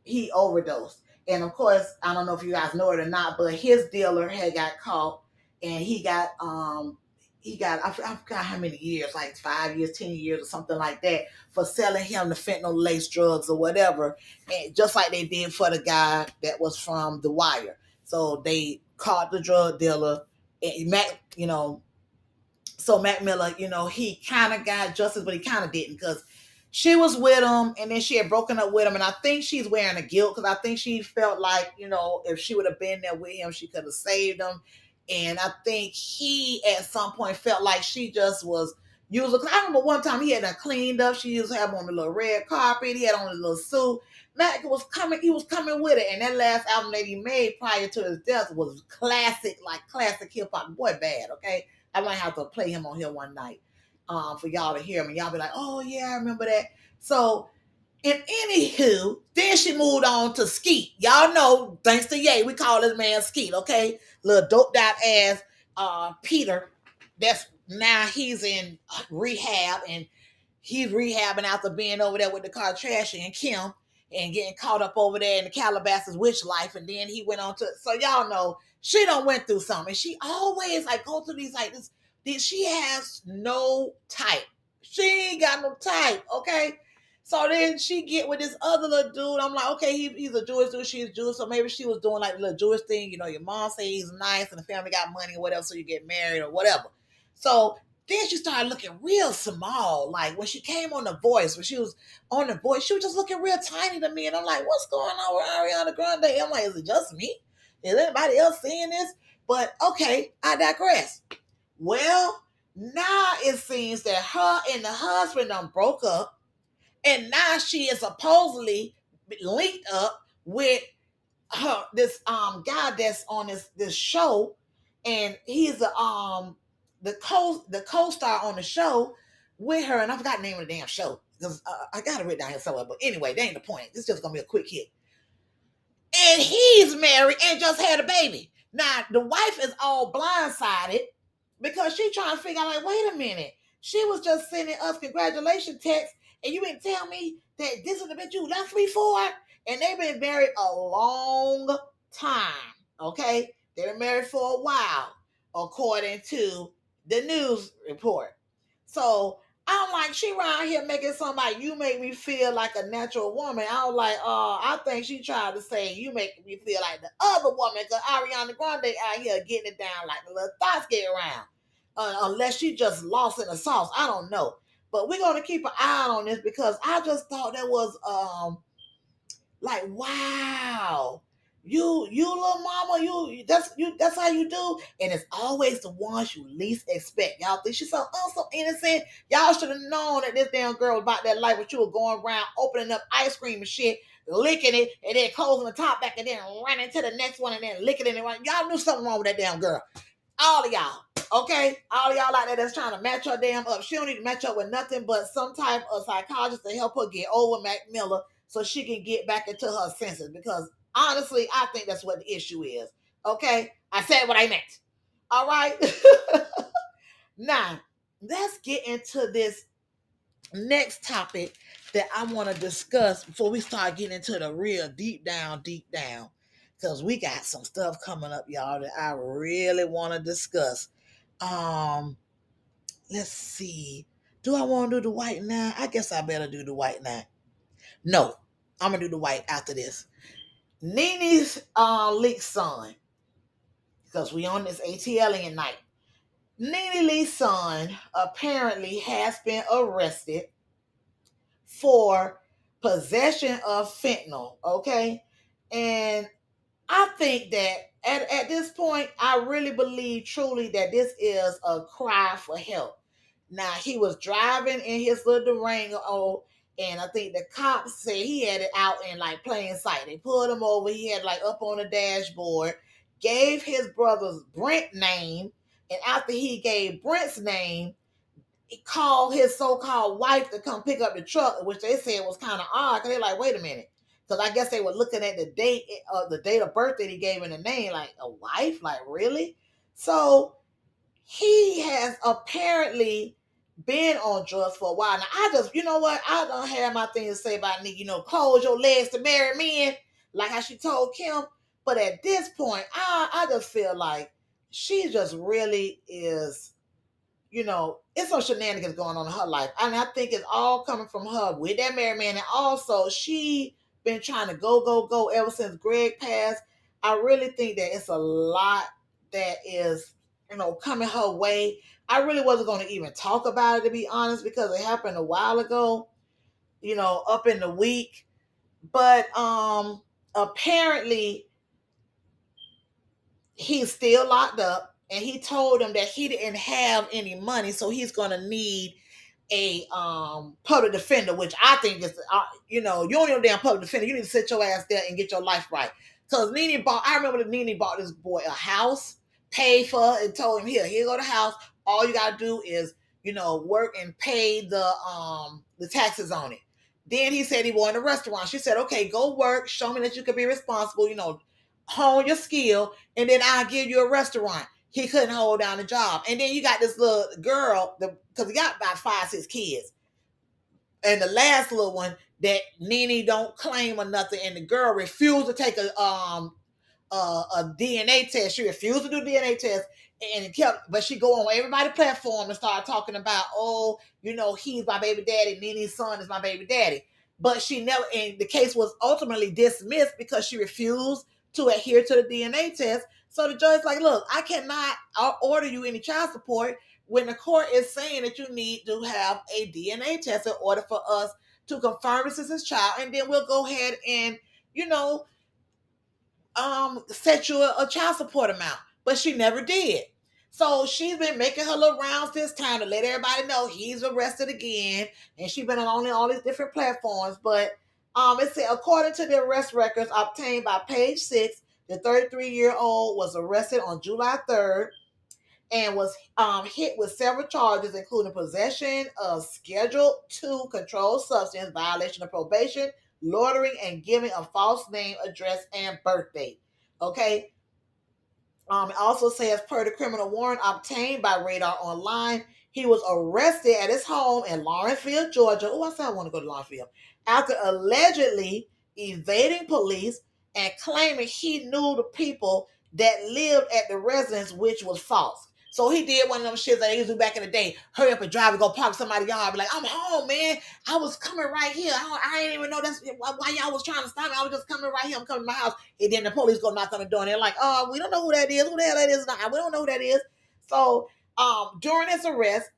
he overdosed. And of course, I don't know if you guys know it or not, but his dealer had got caught, and he got um he got I forgot how many years, like five years, ten years, or something like that, for selling him the fentanyl laced drugs or whatever, and just like they did for the guy that was from The Wire. So they caught the drug dealer, and Mac, you know, so Mac Miller, you know, he kind of got justice, but he kind of didn't because she was with him and then she had broken up with him. And I think she's wearing a guilt because I think she felt like, you know, if she would have been there with him, she could have saved him. And I think he at some point felt like she just was using. I remember one time he had her cleaned up. She used to have on a little red carpet. He had on a little suit. Mac was coming, he was coming with it. And that last album that he made prior to his death was classic, like classic hip hop. Boy, bad, okay? I might have to play him on here one night um, for y'all to hear him. And y'all be like, oh, yeah, I remember that. So, in anywho, then she moved on to Skeet. Y'all know, thanks to Ye, we call this man Skeet, okay? Little dope out ass uh, Peter. That's now he's in rehab and he's rehabbing after being over there with the car Kardashian and Kim and getting caught up over there in the Calabasas witch life. And then he went on to so y'all know she don't went through something. She always like go through these like this she has no type. She ain't got no type. Okay. So then she get with this other little dude. I'm like, okay, he, he's a Jewish dude. She's Jewish. So maybe she was doing like the little Jewish thing. You know, your mom say he's nice and the family got money or whatever. So you get married or whatever. So then she started looking real small. Like when she came on The Voice, when she was on The Voice, she was just looking real tiny to me. And I'm like, what's going on with Ariana Grande? I'm like, is it just me? Is anybody else seeing this? But okay, I digress. Well, now it seems that her and the husband done broke up, and now she is supposedly linked up with her this um guy that's on this this show, and he's the um the co the co-star on the show with her, and I forgot the name of the damn show because uh, I got it written down here somewhere. But anyway, that ain't the point. This is just gonna be a quick hit and he's married and just had a baby. Now the wife is all blindsided because she trying to figure out, like, wait a minute, she was just sending us congratulation texts, and you didn't tell me that this is the bitch you left me for, and they've been married a long time. Okay, they've been married for a while, according to the news report. So I'm like, she around here making something like you make me feel like a natural woman. I was like, oh, I think she tried to say you make me feel like the other woman because Ariana Grande out here getting it down like the little thoughts get around. Uh, unless she just lost in the sauce. I don't know. But we're gonna keep an eye on this because I just thought that was um like wow you, you little mama, you that's you that's how you do. And it's always the ones you least expect. Y'all think she's so oh, so innocent. Y'all should have known that this damn girl about that life when you were going around opening up ice cream and shit, licking it, and then closing the top back and then running to the next one and then licking it and running. Y'all knew something wrong with that damn girl. All of y'all. Okay, all y'all out there that's trying to match her damn up. She don't need to match up with nothing but some type of psychologist to help her get over Mac Miller so she can get back into her senses. Because Honestly, I think that's what the issue is. Okay, I said what I meant. All right. <laughs> now, let's get into this next topic that I want to discuss before we start getting into the real deep down, deep down. Because we got some stuff coming up, y'all, that I really want to discuss. Um, let's see. Do I want to do the white now? I guess I better do the white now. No, I'm gonna do the white after this. Nene's uh, Leakes son, because we on this ATLien night. Nene Leakes' son apparently has been arrested for possession of fentanyl. Okay. And I think that at, at this point, I really believe truly that this is a cry for help. Now he was driving in his little Durango, and I think the cops said he had it out in like plain sight. They pulled him over. He had like up on the dashboard. Gave his brother's Brent name, and after he gave Brent's name, he called his so-called wife to come pick up the truck, which they said was kind of odd. Cause they're like, wait a minute, because I guess they were looking at the date, uh, the date of birth that he gave in the name, like a wife, like really. So he has apparently been on drugs for a while. Now I just, you know what? I don't have my thing to say about Nick. You know, close your legs to marry men, like how she told Kim. But at this point, I I just feel like she just really is, you know, it's some shenanigans going on in her life. And I think it's all coming from her with that married man. And also she been trying to go, go, go ever since Greg passed. I really think that it's a lot that is, you know, coming her way. I really wasn't going to even talk about it to be honest, because it happened a while ago, you know, up in the week. But um apparently he's still locked up and he told him that he didn't have any money, so he's gonna need a um public defender, which I think is, uh, you know, you don't need a damn public defender. You need to sit your ass there and get your life right. Because Nene bought, I remember that Nene bought this boy a house, paid for it, and told him, here, here go to the house. All you gotta do is, you know, work and pay the um the taxes on it. Then he said he wanted a restaurant. She said, okay, go work, show me that you can be responsible, you know, hone your skill, and then I'll give you a restaurant he couldn't hold down a job. And then you got this little girl, because he got about five, six kids. And the last little one that Nene don't claim or nothing, and the girl refused to take a um a, a DNA test. She refused to do DNA test, and kept. But she go on everybody platform and start talking about, oh, you know, he's my baby daddy. Nene's son is my baby daddy. But she never, and the case was ultimately dismissed because she refused to adhere to the DNA test so the judge's like, look, I cannot order you any child support when the court is saying that you need to have a DNA test in order for us to confirm this is his child, and then we'll go ahead and, you know, um, set you a, a child support amount. But she never did. So she's been making her little rounds this time to let everybody know he's arrested again, and she's been on all these different platforms. But um, it said according to the arrest records obtained by Page Six, the 33 year old was arrested on July 3rd and was um, hit with several charges, including possession of Schedule 2 controlled substance, violation of probation, loitering, and giving a false name, address, and birth date. Okay. Um, it also says, per the criminal warrant obtained by Radar Online, he was arrested at his home in Lawrenceville, Georgia. Oh, I said I want to go to Lawrenceville. After allegedly evading police and claiming he knew the people that lived at the residence, which was false. So he did one of them shits that they used to do back in the day. Hurry up and drive and go park somebody's yard. Be like, I'm home, man. I was coming right here. I, I didn't even know that's why, y'all was trying to stop me. I was just coming right here. I'm coming to my house. And then the police go knock on the door and they're like, oh, we don't know who that is. Who the hell that is? We don't know who that is. So um, during his arrest,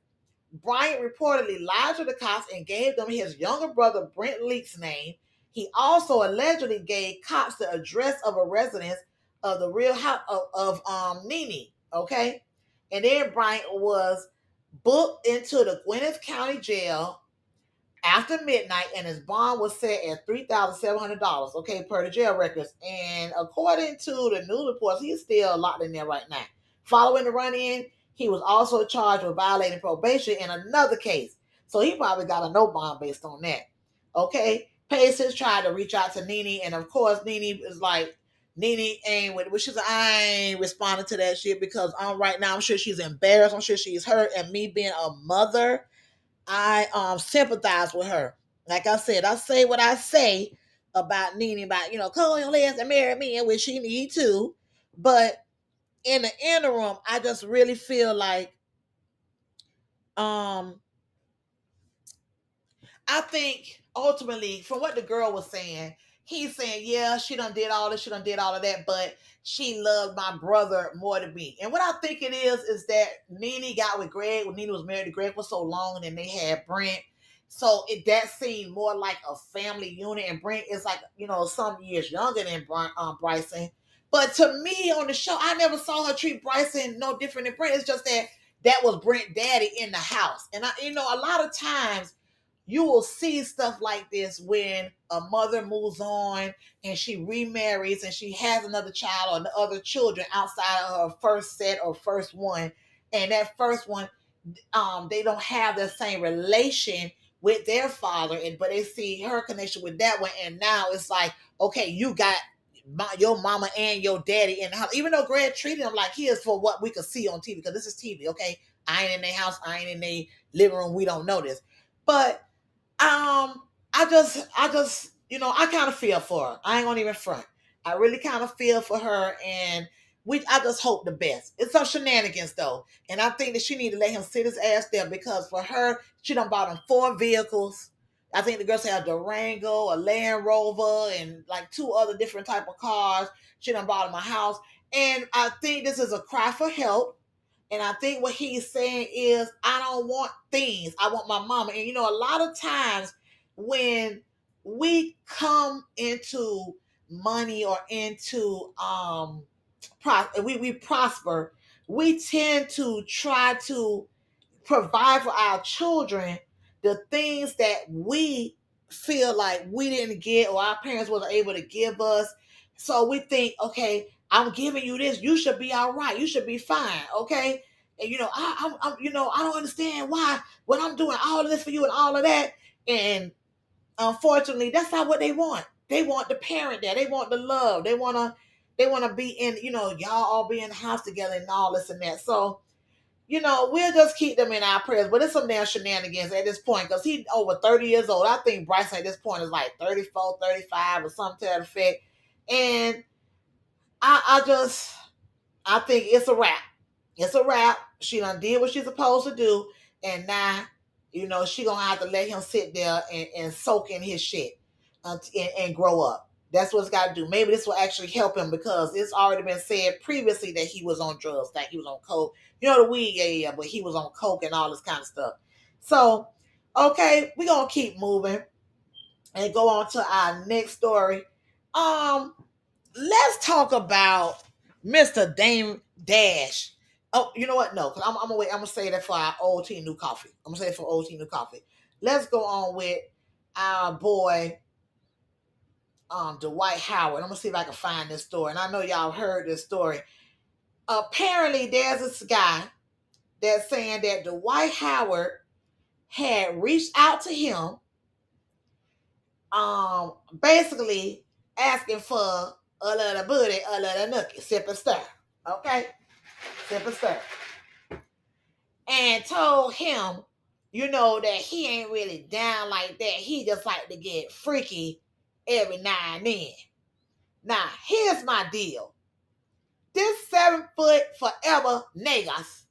Bryant reportedly lied to the cops and gave them his younger brother Brent Leakes' name he also allegedly gave cops the address of a residence of the real house of, of um Nene. Okay. And then Bryant was booked into the Gwinnett County Jail after midnight, and his bond was set at three thousand seven hundred dollars. Okay, per the jail records. And according to the news reports, he's still locked in there right now. Following the run-in, he was also charged with violating probation in another case. So he probably got a no bond based on that. Okay. Pace Paces tried to reach out to Nene, and of course, Nene is like, Nene ain't with which is I ain't responding to that shit because I'm right now I'm sure she's embarrassed. I'm sure she's hurt. And me being a mother, I um sympathize with her. Like I said, I say what I say about Nene about, you know, call your legs and marry me, and which she need to. But in the interim, I just really feel like um I think ultimately, from what the girl was saying, he's saying, yeah, she done did all this, she done did all of that, but she loved my brother more than me. And what I think it is, is that Nene got with Greg when Nene was married to Greg for so long, and they had Brent. So it that seemed more like a family unit, and Brent is like, you know, some years younger than um, Bryson. But to me on the show, I never saw her treat Bryson no different than Brent. It's just that that was Brent Daddy in the house. And I, you know, a lot of times you will see stuff like this when a mother moves on and she remarries and she has another child or other children outside of her first set or first one. And that first one um they don't have the same relation with their father and but they see her connection with that one and now it's like okay you got my, your mama and your daddy in the house. Even though greg treated him like he is for what we could see on tv because this is tv okay? I ain't in their house i ain't in their living room we don't know this. But um, I just, I just, you know, I kind of feel for her. I ain't gonna even front. I really kind of feel for her, and we, I just hope the best. It's some shenanigans though, and I think that she need to let him sit his ass there because for her, she done bought him four vehicles. I think the girls have a Durango, a Land Rover, and like two other different type of cars. She done bought him a house, and I think this is a cry for help. And I think what he's saying is, I don't want things. I want my mama. And you know, a lot of times when we come into money or into um we, we prosper, we tend to try to provide for our children the things that we feel like we didn't get or our parents wasn't able to give us. So we think, okay, I'm giving you this. You should be all right. You should be fine. Okay. And you know, I, I'm, I'm, you know, I don't understand why when I'm doing all of this for you and all of that. And unfortunately, that's not what they want. They want the parent there. They want the love. They want to, they want to be in, you know, y'all all be in the house together and all this and that. So, you know, we'll just keep them in our prayers. But it's some damn shenanigans at this point because he's over 30 years old. I think Bryson at this point is like 34, 35 or something to that effect. And I, I just, I think it's a wrap. It's a wrap. She done did what she's supposed to do. And now, you know, she gonna have to let him sit there and, and soak in his shit and, and grow up. That's what's got to do. Maybe this will actually help him because it's already been said previously that he was on drugs, that he was on coke. You know the weed, yeah, yeah, but he was on coke and all this kind of stuff. So, okay, we're gonna keep moving and go on to our next story. Um, let's talk about Mr. Dame Dash. Oh, you know what? No, because I'm, I'm, gonna wait. I'm gonna say that for our old team new coffee. I'm gonna say it for old team new coffee. Let's go on with our boy um Dwight Howard. I'm gonna see if I can find this story. And I know y'all heard this story. Apparently, there's this guy that's saying that Dwight Howard had reached out to him, um, basically asking for a little booty, a little nookie, sip and stir. Okay, sip and stir, and told him, you know, that he ain't really down like that. He just like to get freaky every now and then. Now, here's my deal. This seven foot forever niggas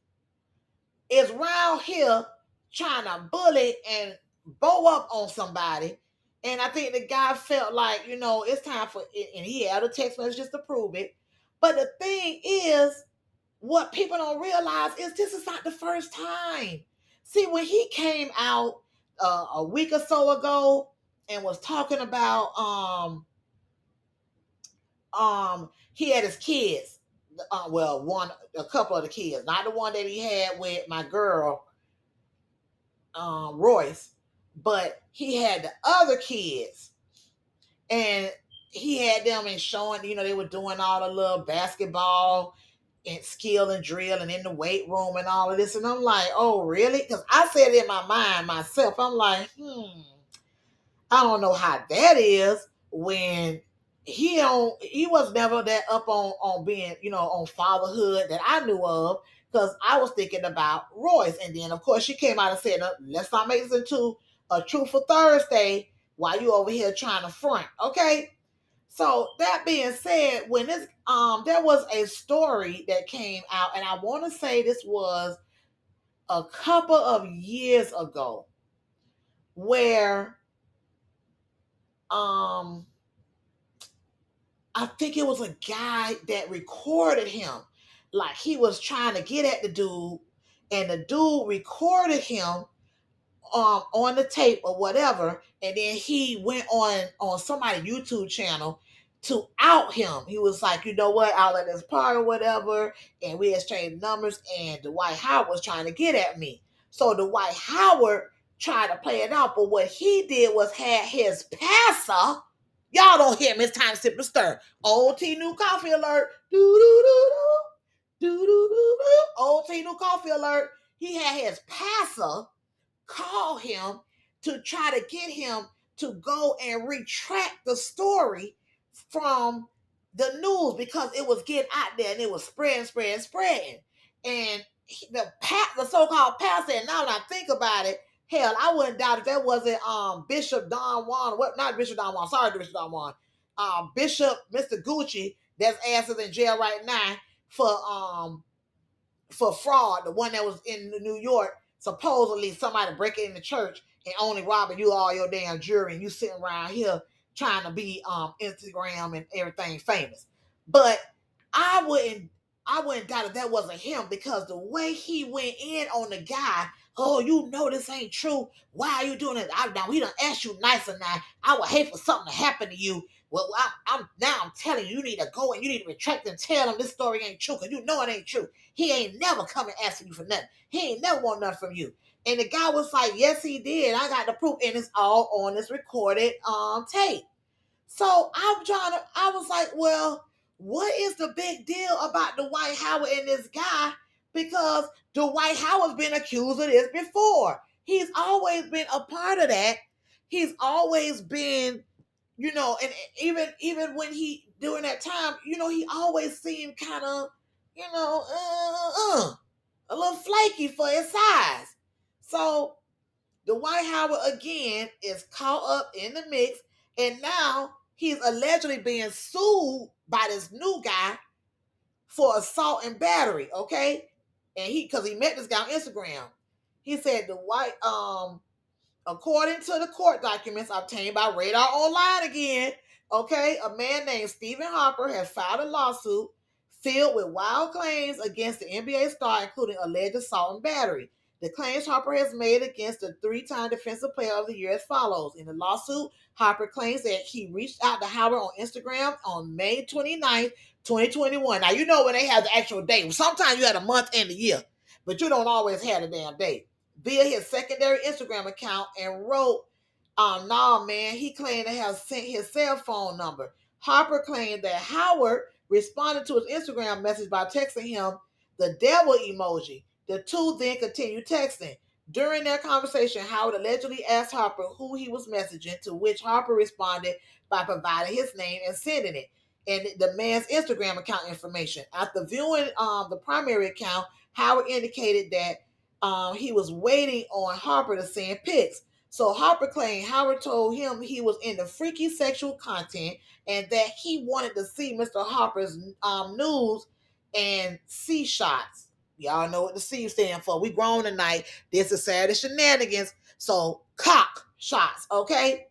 is round here trying to bully and bow up on somebody. And I think the guy felt like, you know, it's time for it. And he had a text message just to prove it. But the thing is, what people don't realize is this is not the first time. See, when he came out uh, a week or so ago and was talking about um um he had his kids uh, well one a couple of the kids not the one that he had with my girl um royce but he had the other kids. And he had them and showing you know they were doing all the little basketball and skill and drill and in the weight room and all of this. And i'm like oh really? Because i said in my mind myself. I'm like hmm I don't know how that is when he don't he was never that up on on being you know on fatherhood that I knew of because I was thinking about Royce. And then of course she came out and said let's not make this into a truthful Thursday while you over here trying to front okay so that being said when this um there was a story that came out and I want to say this was a couple of years ago where um I think it was a guy that recorded him. Like he was trying to get at the dude, and the dude recorded him um on the tape or whatever, and then he went on on somebody's YouTube channel to out him. He was like, you know what, I'll let this part or whatever. And we exchanged numbers, and Dwight Howard was trying to get at me. So Dwight Howard tried to play it out, but what he did was had his passer. Y'all don't hear me. It's time to stir. Old T new coffee alert. Do do do do do do do do. Old T new coffee alert. He had his passer call him to try to get him to go and retract the story from the news because it was getting out there and it was spreading, spreading, spreading. And the the so-called pastor, and now when I think about it, hell, I wouldn't doubt if that wasn't um Bishop Don Juan, what not Bishop Don Juan, sorry, Bishop Don Juan, um, Bishop Mr. Gucci, that's ass is in jail right now for um for fraud, the one that was in New York, supposedly somebody breaking in the church and only robbing you all your damn jewelry, and you sitting around here trying to be um Instagram and everything famous. But I wouldn't I wouldn't doubt if that wasn't him because the way he went in on the guy, oh, you know this ain't true. Why are you doing it? Now we don't ask you nicer now. I would hate for something to happen to you. Well, I, am now I'm telling you, you need to go and you need to retract and tell him this story ain't true because you know it ain't true. He ain't never coming asking you for nothing. He ain't never want nothing from you. And the guy was like, Yes, he did. I got the proof, and it's all on this recorded um tape. So I'm trying to, I was like, Well, what is the big deal about Dwight Howard and this guy? Because Dwight Howard's been accused of this before. He's always been a part of that. He's always been, you know, and even even when he during that time, you know, he always seemed kind of, you know, uh, uh, a little flaky for his size. So Dwight Howard again is caught up in the mix, and now he's allegedly being sued by this new guy for assault and battery. Okay, and he because he met this guy on Instagram. He said the white um according to the court documents obtained by Radar Online again. Okay, a man named Stephen Harper has filed a lawsuit filled with wild claims against the NBA star, including alleged assault and battery. The claims Harper has made against the three time Defensive Player of the Year as follows. In the lawsuit, Harper claims that he reached out to Howard on Instagram on May 29th, 2021. Now, you know when they have the actual date. Sometimes you had a month and a year, but you don't always have the damn date. Via his secondary Instagram account and wrote, um, nah, man, he claimed to have sent his cell phone number. Harper claimed that Howard responded to his Instagram message by texting him the devil emoji. The two then continued texting. During their conversation, Howard allegedly asked Harper who he was messaging, to which Harper responded by providing his name and sending it and the man's Instagram account information. After viewing um, the primary account, Howard indicated that um, he was waiting on Harper to send pics. So Harper claimed Howard told him he was into freaky sexual content and that he wanted to see Mr. Harper's um, news and C shots. Y'all know what the C stand for. We grown tonight. This is Saturday shenanigans. So cock shots, okay?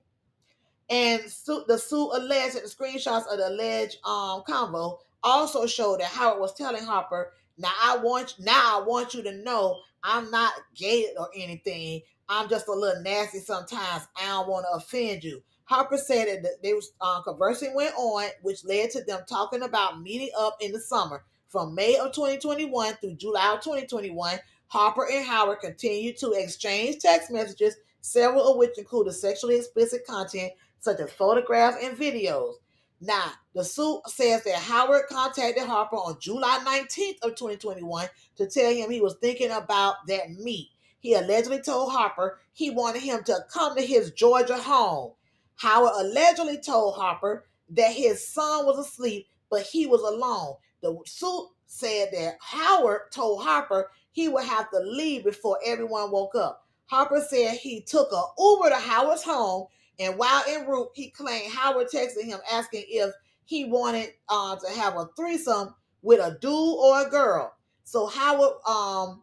And su- the suit alleged that the screenshots of the alleged um convo also showed that Howard was telling Harper, "Now I want now I want you to know I'm not gay or anything. I'm just a little nasty sometimes. I don't want to offend you." Harper said that they was uh, conversing went on, which led to them talking about meeting up in the summer. From May of 2021 through July of 2021, Harper and Howard continued to exchange text messages, several of which included sexually explicit content such as photographs and videos. Now, the suit says that Howard contacted Harper on July 19th of 2021 to tell him he was thinking about that meet. He allegedly told Harper he wanted him to come to his Georgia home. Howard allegedly told Harper that his son was asleep, but he was alone. The suit said that Howard told Harper he would have to leave before everyone woke up. Harper said he took a Uber to Howard's home, and while en route, he claimed Howard texted him asking if he wanted uh, to have a threesome with a dude or a girl. So Howard, um,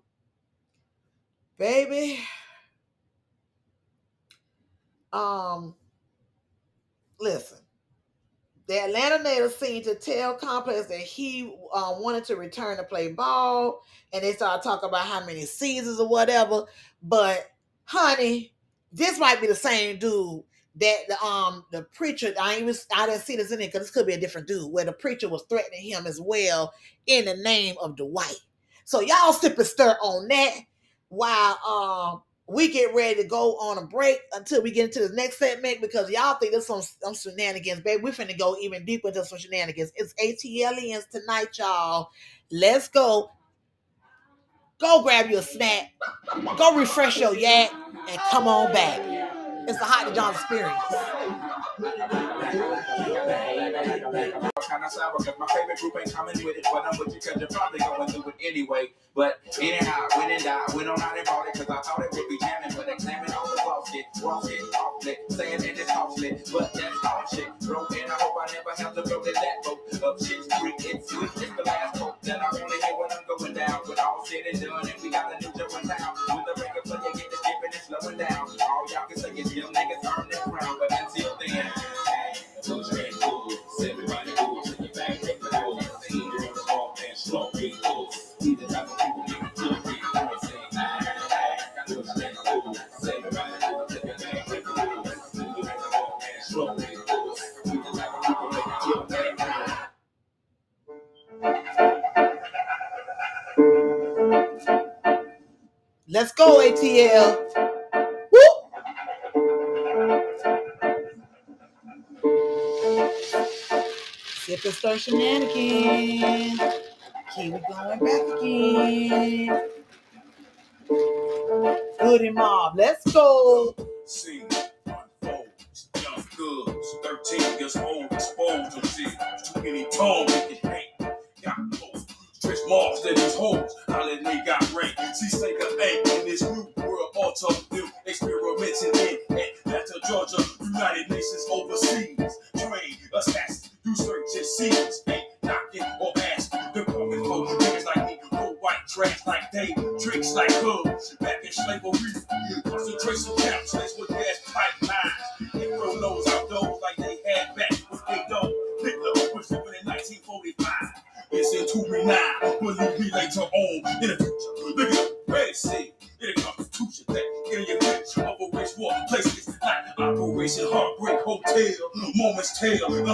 baby, um, listen the Atlanta native seemed to tell Complex that he uh, wanted to return to play ball, and they started talking about how many seasons or whatever. But honey, this might be the same dude that the um the preacher I even I didn't see this in it because this could be a different dude where the preacher was threatening him as well in the name of Dwight. So y'all sip and stir on that while um we get ready to go on a break until we get into the next segment because y'all think there's some, some shenanigans, babe. We're finna go even deeper into some shenanigans. It's ATLiens tonight, y'all. Let's go. Go grab your snack. Go refresh your yak and come on back. It's the Hot John experience. Kind of sour, cause my favorite group ain't coming with it, but I'm with you cause you're probably going through it anyway. But anyhow, and went on out and bought it cause I thought it would be jamming, but examine all the flaws shit, wrong shit, awfully, saying that it's costly, but that's all shit. I hope I never have to that shit's creek. It's sweet, it's the last boat that I only hear when I'm going down. All said and done, and we got a new job in town. And down. All y'all can say is them niggas earn their crown, but until then, hey, everybody back take the and slow, big, Let's go, ATL. Sip and stir shenanigans. Keep going back again. Goodie Mob, let's go. See, unfolds, young goods, 13 years old, exposed to see too many tongues in his paint. Got close, stretch marks that his holes, hollering they got rain. See, say the ain't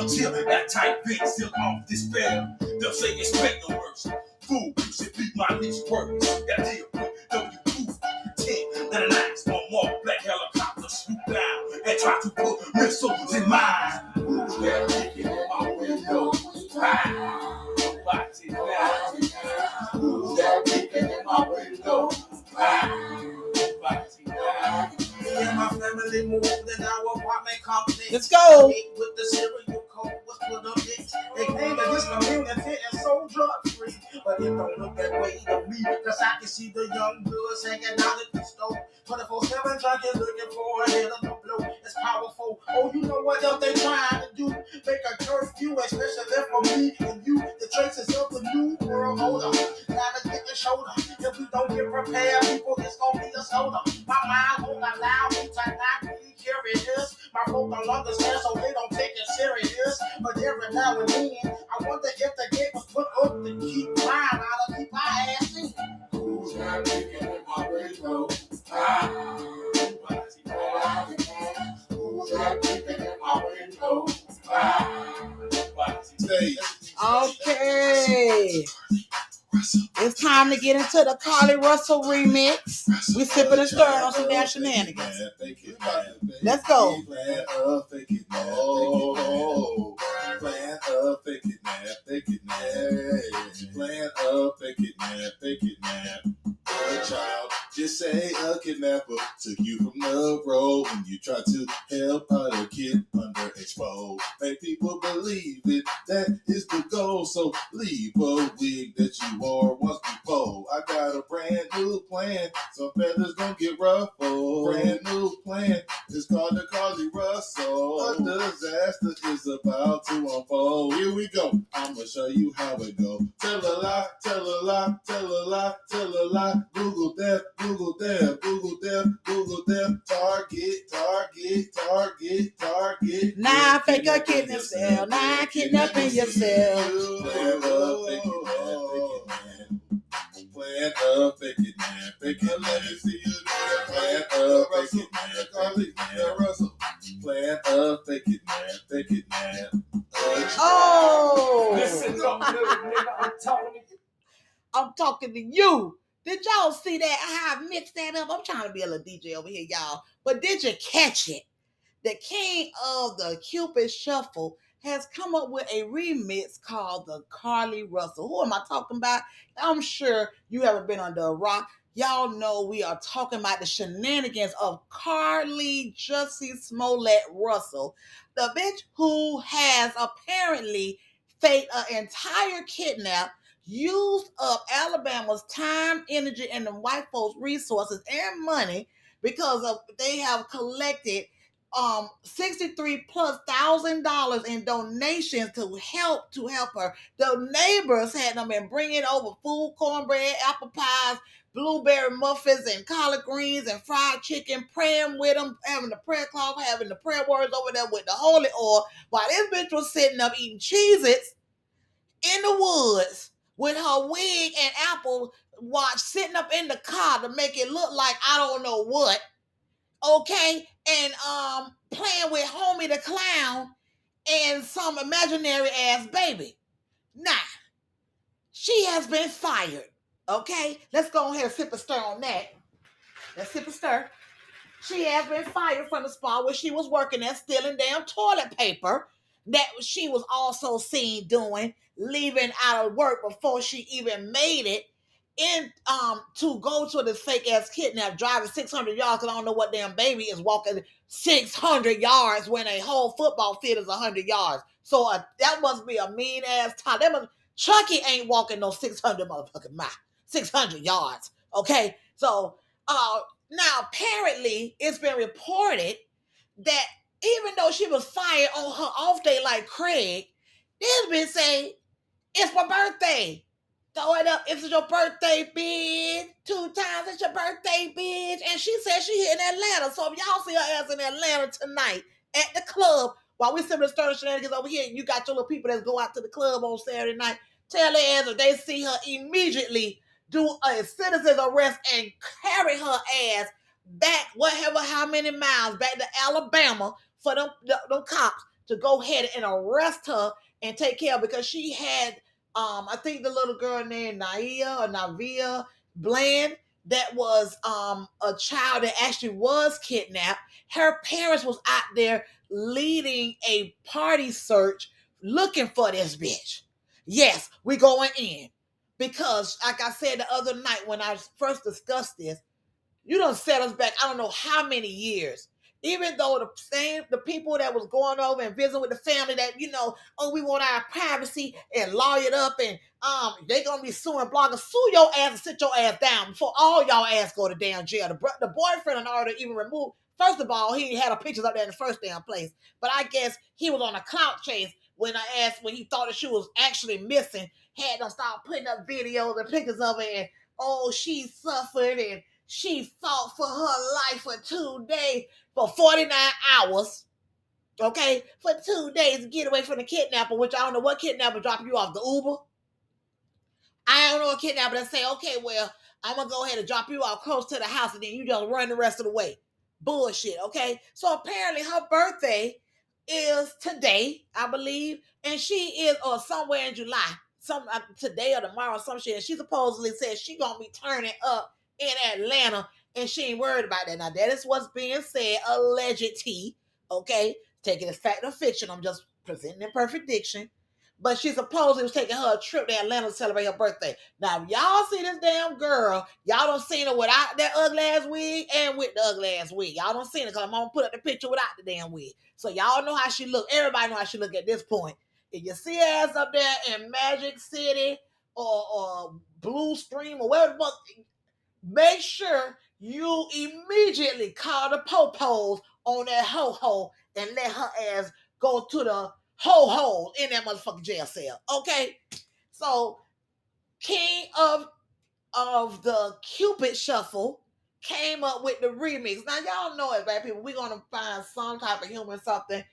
until that tight bit still off despair. They'll Russell remix. We sipping and stirring on some damn shenanigans. Let's go. Y'all see that? I have mixed that up? I'm trying to be a little DJ over here, y'all. But did you catch it? The king of the Cupid Shuffle has come up with a remix called the Carlee Russell. Who am I talking about? I'm sure you haven't been under a rock. Y'all know we are talking about the shenanigans of Carlee Jussie Smollett Russell, the bitch who has apparently faked an entire kidnap, used up Alabama's time, energy, and the white folks' resources and money because of they have collected um 63 plus thousand dollars in donations to help to help her. The neighbors had them been bringing over food, cornbread, apple pies, blueberry muffins, and collard greens and fried chicken, praying with them, having the prayer cloth, having the prayer words over there with the holy oil, while this bitch was sitting up eating Cheez-Its in the woods with her wig and apple watch sitting up in the car to make it look like I don't know what okay, and um playing with Homie the Clown and some imaginary ass baby. Nah, she has been fired. Okay, let's go ahead and sip a stir on that. Let's sip a stir. She has been fired from the spot where she was working at stealing damn toilet paper that she was also seen doing, leaving out of work before she even made it in um to go to this fake ass kidnap driving 600 yards because I don't know what damn baby is walking 600 yards when a whole football field is 100 yards. So uh, that must be a mean ass time. That must Chucky ain't walking no 600 motherfucking mile, 600 yards. Okay, so uh now apparently it's been reported that even though she was fired on her off day like Craig, this been say it's my birthday. Throw it up. It's your birthday, bitch. Two times it's your birthday, bitch. And she said she here in Atlanta. So if y'all see her ass in Atlanta tonight at the club, while we sitting stirring shenanigans over here, and you got your little people that go out to the club on Saturday night, tell their ass if they see her immediately do a citizen's arrest and carry her ass back, whatever, how many miles back to Alabama for them, them, cops to go ahead and arrest her and take care because she had um, I think the little girl named Naia or Navia Bland that was um a child that actually was kidnapped. Her parents was out there leading a party search looking for this bitch. Yes, we going in. Because like I said the other night when I first discussed this, you don't set us back, I don't know how many years even though the same the people that was going over and visiting with the family that you know oh we want our privacy and lawyered up and um they gonna be suing bloggers. Sue your ass and sit your ass down before all y'all ass go to damn jail. The, the boyfriend in order to even remove first of all he had a pictures up there in the first damn place. But i guess he was on a clout chase when i asked when he thought that she was actually missing had them start putting up videos and pictures of her and oh she suffered and she fought for her life for two days for 49 hours, okay, for two days to get away from the kidnapper, which I don't know what kidnapper dropping you off the Uber. I don't know a kidnapper that say, okay, well, I'm gonna go ahead and drop you off close to the house and then you just run the rest of the way. Bullshit, okay? So apparently her birthday is today, I believe, and she is or somewhere in July, some uh, today or tomorrow, some shit. And she supposedly said she gonna be turning up in Atlanta and she ain't worried about that. Now, that is what's being said, alleged okay? Taking as fact or fiction. I'm just presenting in perfect diction. But she supposedly was taking her a trip to Atlanta to celebrate her birthday. Now, if y'all see this damn girl, y'all don't seen her without that ugly ass wig and with the ugly ass wig. Y'all don't seen it because I'm gonna put up the picture without the damn wig. So y'all know how she look. Everybody know how she look at this point. If you see her ass up there in Magic City or, or Blue Stream or wherever the fuck, make sure you immediately call the popos on that ho ho and let her ass go to the ho ho in that motherfucking jail cell. Okay, so king of of the Cupid Shuffle came up with the remix. Now y'all know it, right, people. We're gonna find some type of human something.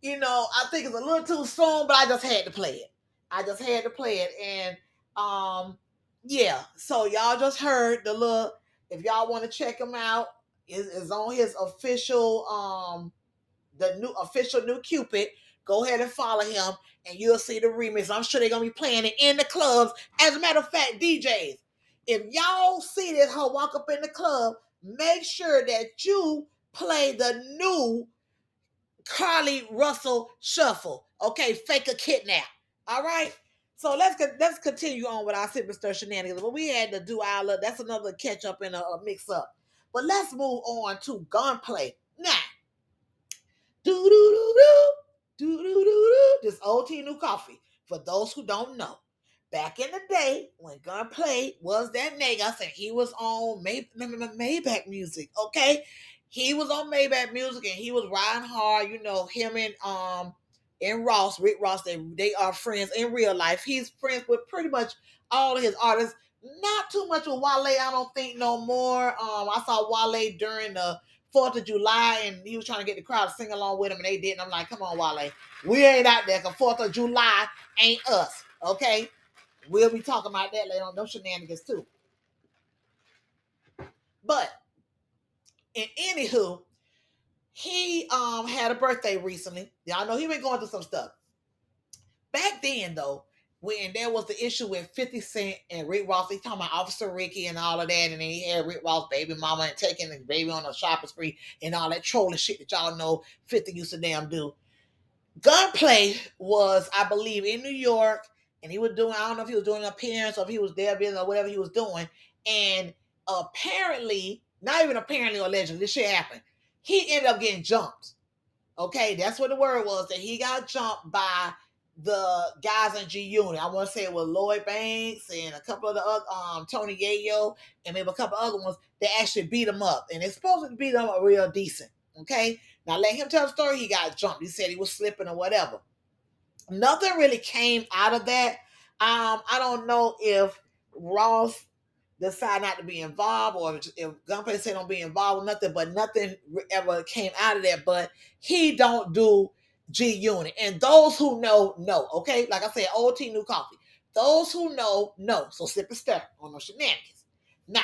You know, I think it's a little too soon, but I just had to play it. I just had to play it, and um, yeah, so y'all just heard the little. If y'all want to check him out, is is on his official um the new official new Cupid. Go ahead and follow him, and you'll see the remix. I'm sure they're gonna be playing it in the clubs. As a matter of fact, DJs, if y'all see this hoe walk up in the club, make sure that you play the new Carlee Russell Shuffle. Okay, fake a kidnap. All right. So let's let's continue on with our sip and stir shenanigans. But we had to do our little- that's another catch up and a, a mix up. But let's move on to gunplay. Now, do do do do do do do do. This old tea new coffee. For those who don't know, back in the day when Gunplay was that nigga, and he was on May, May- May- Maybach music. Okay, he was on Maybach music and he was riding hard. You know him and um and Ross, Rick Ross. They they are friends in real life. He's friends with pretty much all of his artists. Not too much with Wale, I don't think no more. Um, I saw Wale during the Fourth of July, and he was trying to get the crowd to sing along with him, and they didn't. I'm like, come on, Wale, we ain't out there. Cause Fourth of July ain't us, okay? We'll be talking about that later on. Those shenanigans too. But in anywho, he um had a birthday recently. Y'all know he been going through some stuff. Back then, though, when there was the issue with 50 Cent and Rick Ross, he talking about Officer Ricky and all of that, and then he had Rick Ross baby mama and taking the baby on a shopping spree and all that trolling shit that y'all know 50 used to damn do. Gunplay was, I believe, in New York, and he was doing, I don't know if he was doing an appearance or if he was there business or whatever he was doing. And apparently, not even apparently or allegedly, this shit happened. He ended up getting jumped. Okay, that's what the word was that he got jumped by the guys in G Unit. I want to say it was Lloyd Banks and a couple of the other, um, Tony Yayo, and maybe a couple other ones that actually beat him up. And they're supposed to beat him up real decent. Okay, now let him tell the story. He got jumped. He said he was slipping or whatever. Nothing really came out of that. Um, I don't know if Ross decided not to be involved or if, if Gunplay said don't be involved with nothing, but nothing ever came out of that. But he don't do G Unit. And those who know, know. Okay, like I said, old tea, new coffee. Those who know, know. So sip and stir on those shenanigans. Now,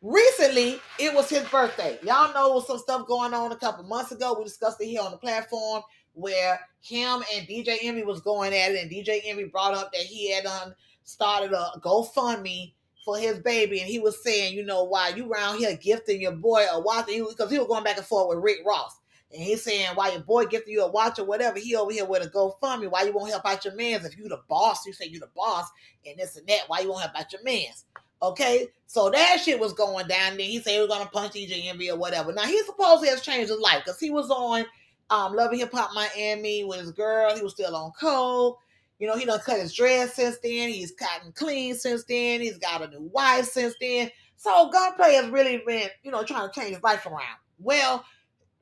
recently it was his birthday. Y'all know was some stuff going on a couple months ago. We discussed it here on the platform where him and DJ Envy was going at it, and DJ Envy brought up that he had um, started a GoFundMe for his baby, and he was saying, you know, why you around here gifting your boy a watch? Because he was going back and forth with Rick Ross. And he's saying, why your boy gifting you a watch or whatever, he over here with a GoFundMe. Why you won't help out your mans? If you the boss, you say you the boss, and this and that, why you won't help out your mans? Okay, so that shit was going down. Then he said he was gonna punch DJ Envy or whatever. Now he supposedly has changed his life because he was on um Loving Hip Hop Miami with his girl. He was still on coke. You know, he done cut his dress since then. He's gotten clean since then. He's got a new wife since then. So Gunplay has really been, you know, trying to change his life around. Well,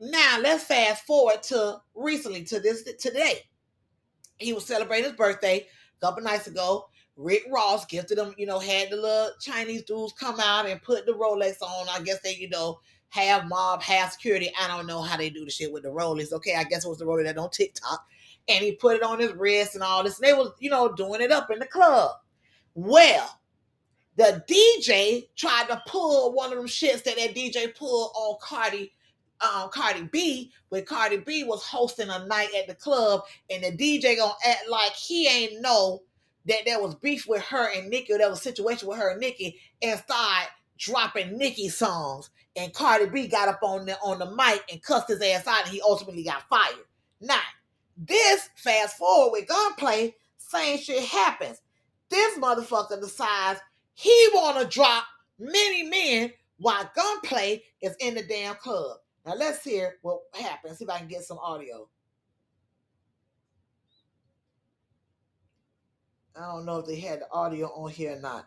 now let's fast forward to recently to this today. He was celebrating his birthday a couple nights ago. Rick Ross gifted him, you know, had the little Chinese dudes come out and put the Rolex on. I guess they, you know, have mob, have security. I don't know how they do the shit with the Rolex. Okay, I guess it was the Rolex that on TikTok. And he put it on his wrist and all this. And they was, you know, doing it up in the club. Well, the DJ tried to pull one of them shits that that DJ pulled on Cardi, um, Cardi B, when Cardi B was hosting a night at the club, and the DJ gonna act like he ain't know that there was beef with her and Nicki, or there was a situation with her and Nicki, and start dropping Nicki songs. And Cardi B got up on the on the mic and cussed his ass out, and he ultimately got fired. Now, this fast forward with gunplay, same shit happens. This motherfucker decides he wanna drop many men while gunplay is in the damn club. Now let's hear what happens. See if I can get some audio. I don't know if they had the audio on here or not.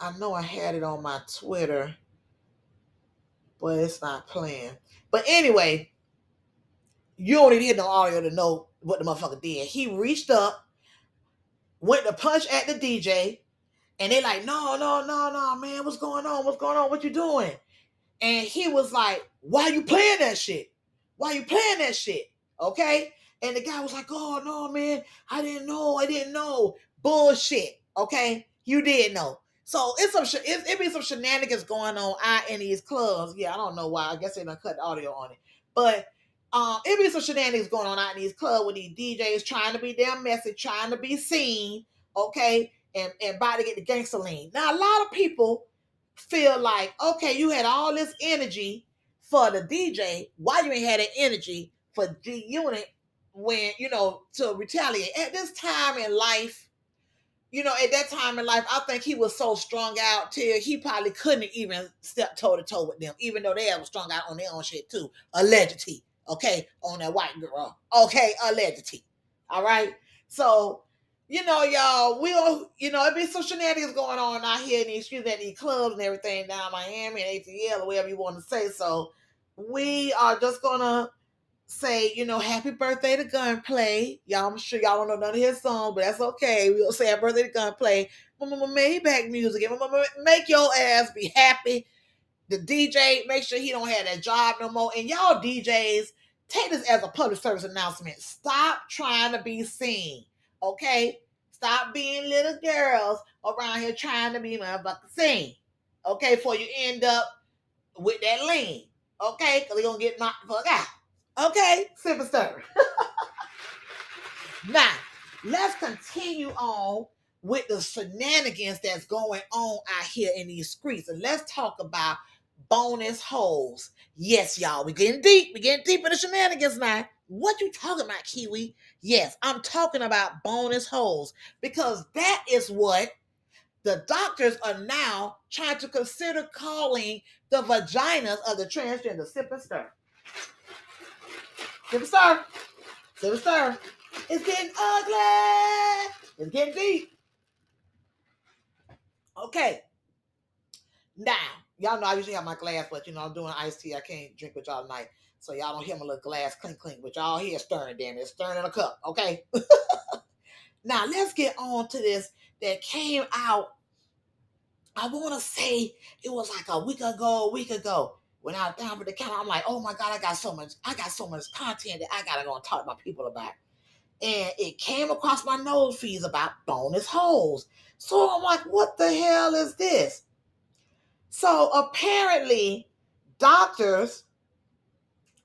I know I had it on my Twitter, but it's not playing. But anyway, you don't need no audio to know what the motherfucker did. He reached up, went to punch at the DJ, and they like, no, no, no, no, man, what's going on? What's going on? What you doing? And he was like, why you playing that shit? Why you playing that shit? Okay? And the guy was like, oh no, man, I didn't know, I didn't know. Bullshit. Okay. You did know. So it's some sh- it, it be some shenanigans going on out in these clubs. Yeah, I don't know why. I guess they done cut the audio on it, but um, it be some shenanigans going on out in these clubs with these DJs trying to be damn messy, trying to be seen, okay, and and about to get the gangster lean. Now a lot of people feel like, okay, you had all this energy for the DJ, why you ain't had that energy for G Unit when you know to retaliate at this time in life? You know, at that time in life, I think he was so strung out till he probably couldn't even step toe to toe with them, even though they were strung out on their own shit too. Allegedly, okay, on that white girl, okay, allegedly. All right, so you know, y'all, we'll, you know, it be some shenanigans going on out here in these streets at these clubs and everything down Miami and ATL or whatever you want to say. So we are just gonna say, you know, happy birthday to Gunplay. Y'all, I'm sure y'all don't know none of his songs, but that's okay. We'll say happy birthday to Gunplay. Mama Maybach music. Make your ass be happy. The DJ, make sure he don't have that job no more. And y'all DJs, take this as a public service announcement. Stop trying to be seen. Okay? Stop being little girls around here trying to be motherfucking seen. Okay, before you end up with that lean. Okay, because you're gonna get knocked the fuck out. Okay, simple stir. <laughs> now, let's continue on with the shenanigans that's going on out here in these streets. And let's talk about bonus holes. Yes, y'all, we getting deep. We getting deep in the shenanigans now. What you talking about, Kiwi? Yes, I'm talking about bonus holes because that is what the doctors are now trying to consider calling the vaginas of the transgender. Sip and stir. Sip and stir. Sip and stir. It's getting ugly. It's getting deep. Okay. Now, y'all know I usually have my glass, but you know, I'm doing iced tea. I can't drink with y'all tonight. So y'all don't hear my little glass clink clink, but y'all hear stirring, damn it. Stirring in a cup, okay? <laughs> now let's get on to this that came out. I want to say it was like a week ago, a week ago. When I was down for the counter, I'm like, oh my God, I got so much, I got so much content that I gotta go and talk to my people about. And it came across my nose feeds about bonus holes. So I'm like, what the hell is this? So apparently, doctors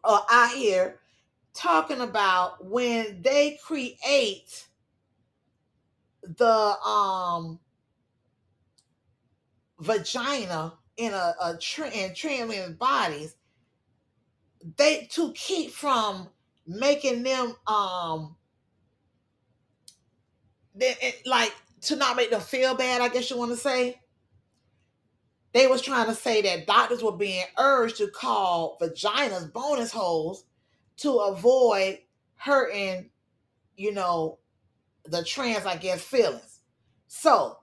are out here talking about when they create the um vagina in a, a tra- in trans bodies they to keep from making them um they, it, like to not make them feel bad i guess you want to say they was trying to say that doctors were being urged to call vaginas bonus holes to avoid hurting you know the trans i guess feelings so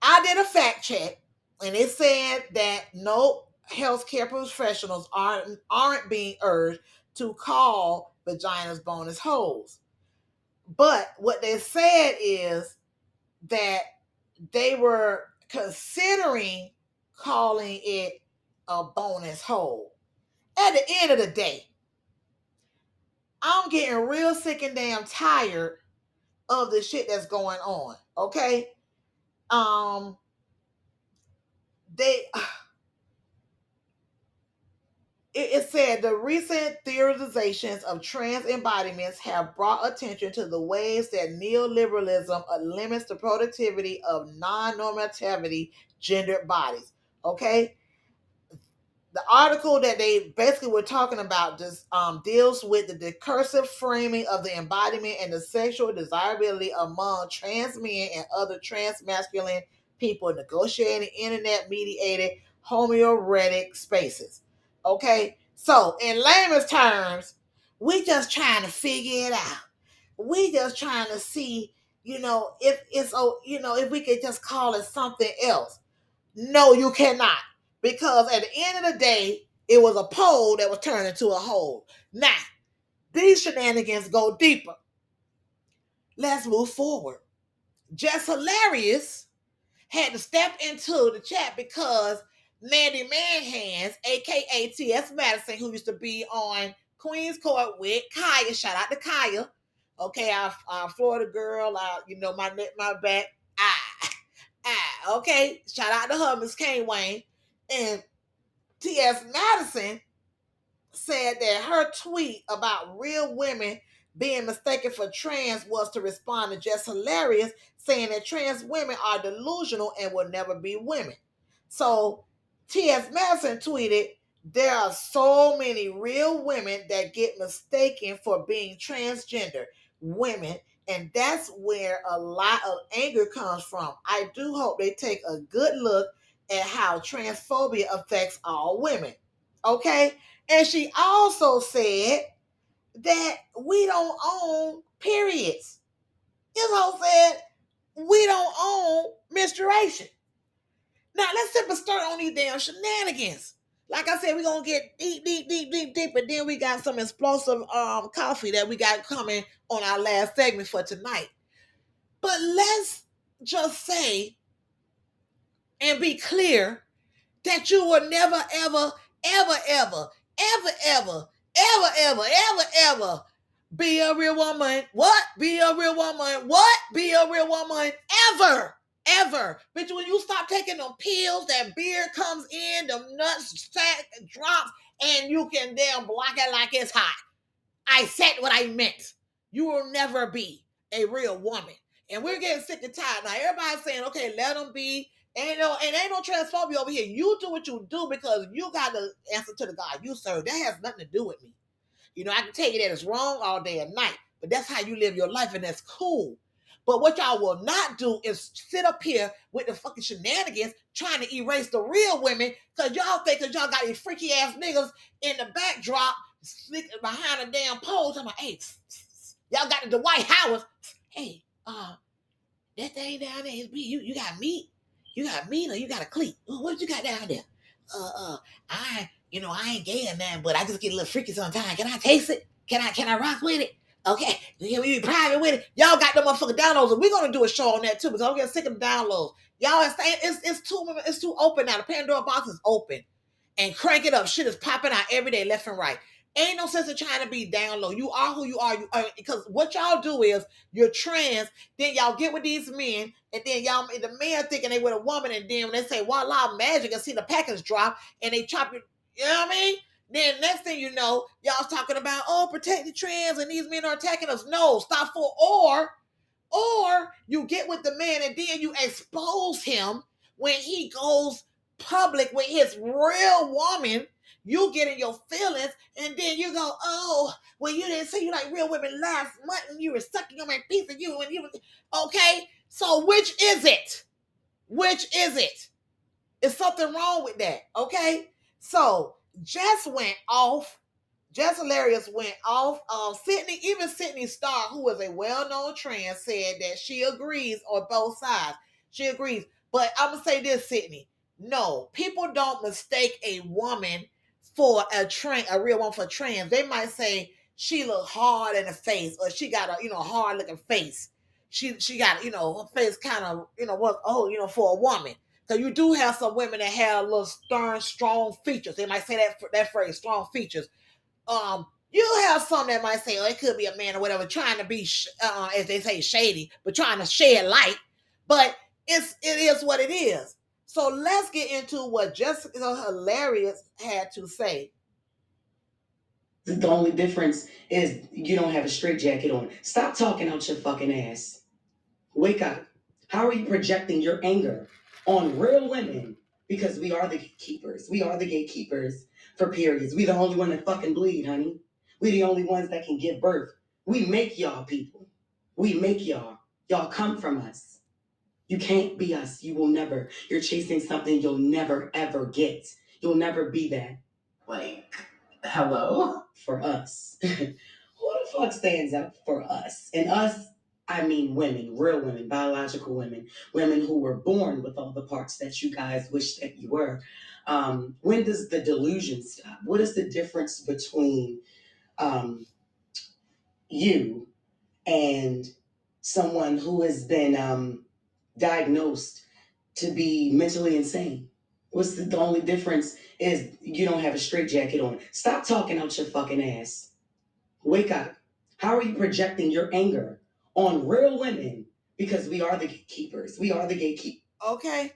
i did a fact check and it said that no healthcare professionals aren't aren't being urged to call vaginas bonus holes. But what they said is that they were considering calling it a bonus hole. At the end of the day, I'm getting real sick and damn tired of the shit that's going on. Okay. Um they <sighs> it, said the recent theorizations of trans embodiments have brought attention to the ways that neoliberalism limits the productivity of non-normativity gendered bodies. Okay. The article that they basically were talking about just um, deals with the discursive framing of the embodiment and the sexual desirability among trans men and other trans masculine people negotiating internet mediated homoerotic spaces. Okay, so in layman's terms, we just trying to figure it out. We just trying to see, you know, if it's oh, you know, if we could just call it something else. No, you cannot, because at the end of the day, it was a pole that was turned into a hole. Now, these shenanigans go deeper. Let's move forward. Jess Hilarious had to step into the chat because Mandy Manhands, aka T.S. Madison, who used to be on Queen's Court with Kaya, shout out to Kaya. Okay, our, our Florida girl, our, you know, my neck, my back. Ah. Okay, shout out to her, Miss Kane Wayne. And T.S. Madison said that her tweet about real women being mistaken for trans was to respond to Jess Hilarious, saying that trans women are delusional and will never be women. So T.S. Madison tweeted, There are so many real women that get mistaken for being transgender women, and that's where a lot of anger comes from. I do hope they take a good look at how transphobia affects all women. Okay? And she also said that we don't own periods. This whole said we don't own menstruation. Now let's simply start on these damn shenanigans. Like I said, we're gonna get deep, deep, deep, deep, deep, and then we got some explosive um coffee that we got coming on our last segment for tonight. But let's just say and be clear that you will never, ever, ever, ever, ever, ever, ever, ever, ever, ever be a real woman. What? Be a real woman. What? Be a real woman ever. Ever. Bitch, when you stop taking them pills, that beard comes in, the nuts sack drops, and you can damn block it like it's hot. I said what I meant. You will never be a real woman. And we're getting sick and tired. Now everybody's saying, okay, let them be. Ain't no, and ain't no transphobia over here. You do what you do because you got to answer to the God you serve. That has nothing to do with me. You know, I can tell you that it's wrong all day and night, but that's how you live your life, and that's cool. But what y'all will not do is sit up here with the fucking shenanigans trying to erase the real women because y'all think that y'all got these freaky ass niggas in the backdrop behind a damn pole. I'm like, hey, <sniffs> y'all got the Dwight Howard. Hey, uh, that thing down there is me. You, you got meat? You got meat or you got a cleat? What you got down there? Uh, uh, I, you know, I ain't gay or nothing, but I just get a little freaky sometimes. Can I taste it? Can I, can I rock with it? Okay, you be private with it. Y'all got the motherfucking downloads, and we're gonna do a show on that too because I'm getting sick of the downloads. Y'all saying it's it's too it's too open now. The Pandora box is open, and crank it up. Shit is popping out every day, left and right. Ain't no sense of trying to be down low. You are who you are. You are because what y'all do is you're trans. Then y'all get with these men, and then y'all the men thinking they with a woman, and then when they say voila magic, and see the package drop, and they chop you. You know what I mean? Then next thing you know, y'all's talking about oh protect the trans, and these men are attacking us. No, stop for or or you get with the man, and then you expose him when he goes public with his real woman you get in your feelings, and then you go, oh, well, you didn't say you like real women last month, and you were sucking on my piece of you, and you, okay. So which is it? Which is it? Is something wrong with that? Okay. So Jess went off. Jess Hilarious went off. Um, Sidney, even Sidney Starr, who is a well-known trans, said that she agrees on both sides. She agrees. But I'm gonna say this, Sidney. No, people don't mistake a woman for a trans, a real one for trans. They might say she look hard in the face, or she got a you know hard looking face. She she got you know her face kind of you know was oh you know for a woman. So you do have some women that have a little stern, strong features. They might say that that phrase, strong features. Um, you have some that might say, oh, it could be a man or whatever, trying to be, uh, as they say, shady, but trying to shed light. But it's it is what it is. So let's get into what Jessica Hilarious had to say. The only difference is you don't have a straight jacket on. Stop talking out your fucking ass. Wake up. How are you projecting your anger on real women? Because we are the keepers. We are the gatekeepers for periods. We the only one that fucking bleed, honey. We the only ones that can give birth. We make y'all people. We make y'all. Y'all come from us. You can't be us. You will never. You're chasing something you'll never ever get. You'll never be that. Like, hello? For us. <laughs> Who the fuck stands up for us? And us, I mean women, real women, biological women, women who were born with all the parts that you guys wish that you were. Um, when does the delusion stop? What is the difference between um, you and someone who has been um, diagnosed to be mentally insane. What's the, the only difference is you don't have a straight jacket on. Stop talking out your fucking ass. Wake up. How are you projecting your anger on real women? Because we are the gatekeepers. We are the gatekeep. Okay.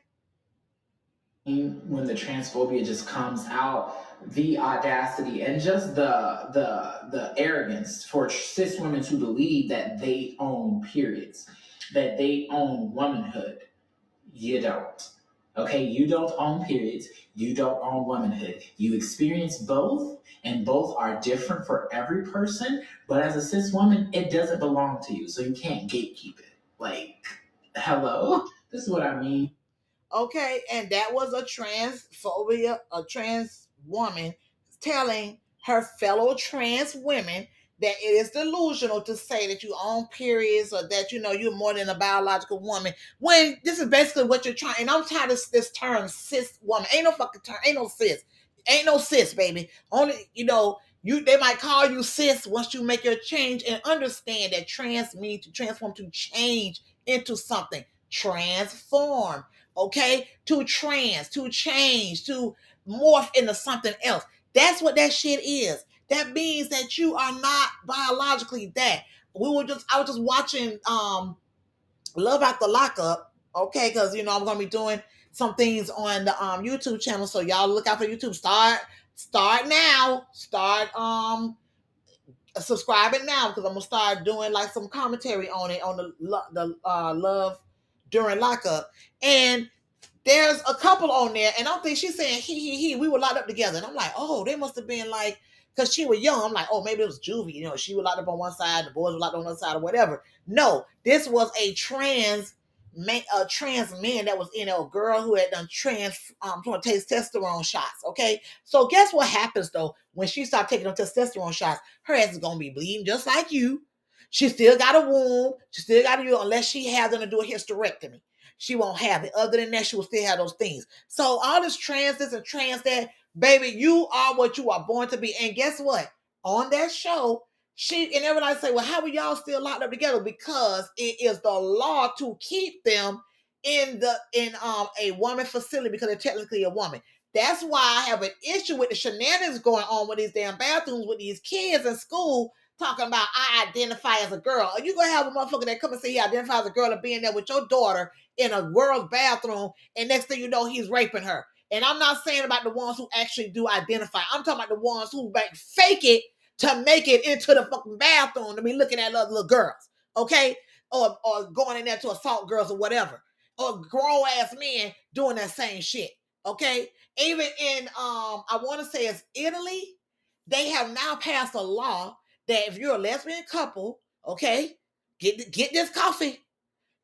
when the transphobia just comes out the audacity and just the the the arrogance for cis women to believe that they own periods that they own womanhood you don't okay you don't own periods you don't own womanhood. You experience both and both are different for every person but as a cis woman it doesn't belong to you so you can't gatekeep it. Like hello? <laughs> This is what i mean. Okay, and that was a transphobia, a trans woman telling her fellow trans women that it is delusional to say that you own periods or that you know you're more than a biological woman. When this is basically what you're trying, and I'm tired of this term cis woman. Ain't no fucking term, ain't no cis, ain't no cis, baby. Only you know you they might call you cis once you make your change and understand that trans means to transform to change into something transform okay to trans to change to morph into something else that's what that shit is that means that you are not biologically that we were just i was just watching um love after lockup okay because you know i'm gonna be doing some things on the um youtube channel so y'all look out for youtube start start now start um subscribing now because i'm gonna start doing like some commentary on it on the the uh love during lockup. And there's a couple on there, and I think she's saying he he he. We were locked up together, and I'm like, oh, they must have been like, because she was young. I'm like, oh, maybe it was juvie. You know, she was locked up on one side, the boys were locked on the other side, or whatever. No, this was a trans man, a trans man that was in a girl who had done trans um testosterone shots. Okay, so guess what happens though when she started taking them testosterone shots? Her ass is gonna be bleeding just like you. She still got a womb. She still got a unless she has them to do a hysterectomy. She won't have it. Other than that, she will still have those things. So all this trans this and trans that, baby, you are what you are born to be. And guess what? On that show, she and everybody say, well, how are y'all still locked up together? Because it is the law to keep them in the in um a woman facility because they're technically a woman. That's why I have an issue with the shenanigans going on with these damn bathrooms with these kids in school talking about I identify as a girl. Are you gonna have a motherfucker that come and say he identifies as a girl and being there with your daughter in a girl's bathroom, and next thing you know, he's raping her. And I'm not saying about the ones who actually do identify. I'm talking about the ones who like fake it to make it into the fucking bathroom to be looking at other little girls, okay? Or or going in there to assault girls or whatever. Or grown ass men doing that same shit. Okay. Even in um, I want to say it's Italy, they have now passed a law that if you're a lesbian couple, okay, get get this coffee.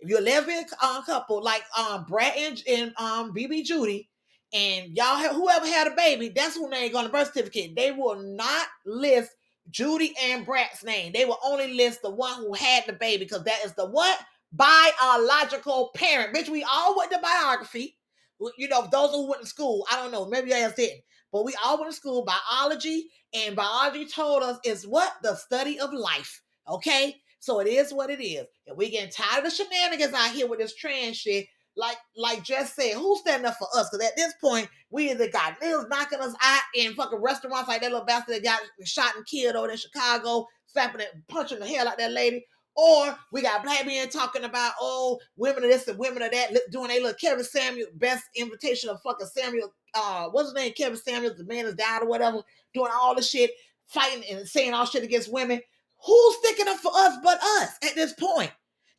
If you're a lesbian uh, couple, like um Brad and, and um BB Judy, and y'all have whoever had a baby, that's who name on the birth certificate. They will not list Judy and Brad's name. They will only list the one who had the baby because that is the what biological parent. Bitch, we all went to biography. You know, those who went to school, I don't know, maybe guys didn't, but we all went to school biology and biology told us is what? The study of life. Okay? So it is what it is. And we getting tired of the shenanigans out here with this trans shit. Like, like Jess said, who's standing up for us? Because at this point, we either got niggas knocking us out in fucking restaurants like that little bastard that got shot and killed over in Chicago, slapping and punching the hell out that lady. Or we got black men talking about, oh, women of this and women of that, doing a little Kevin Samuel best invitation of fucking Samuel, uh, what's his name? Kevin Samuel, the man is died or whatever, doing all the shit, fighting and saying all shit against women. Who's sticking up for us but us at this point?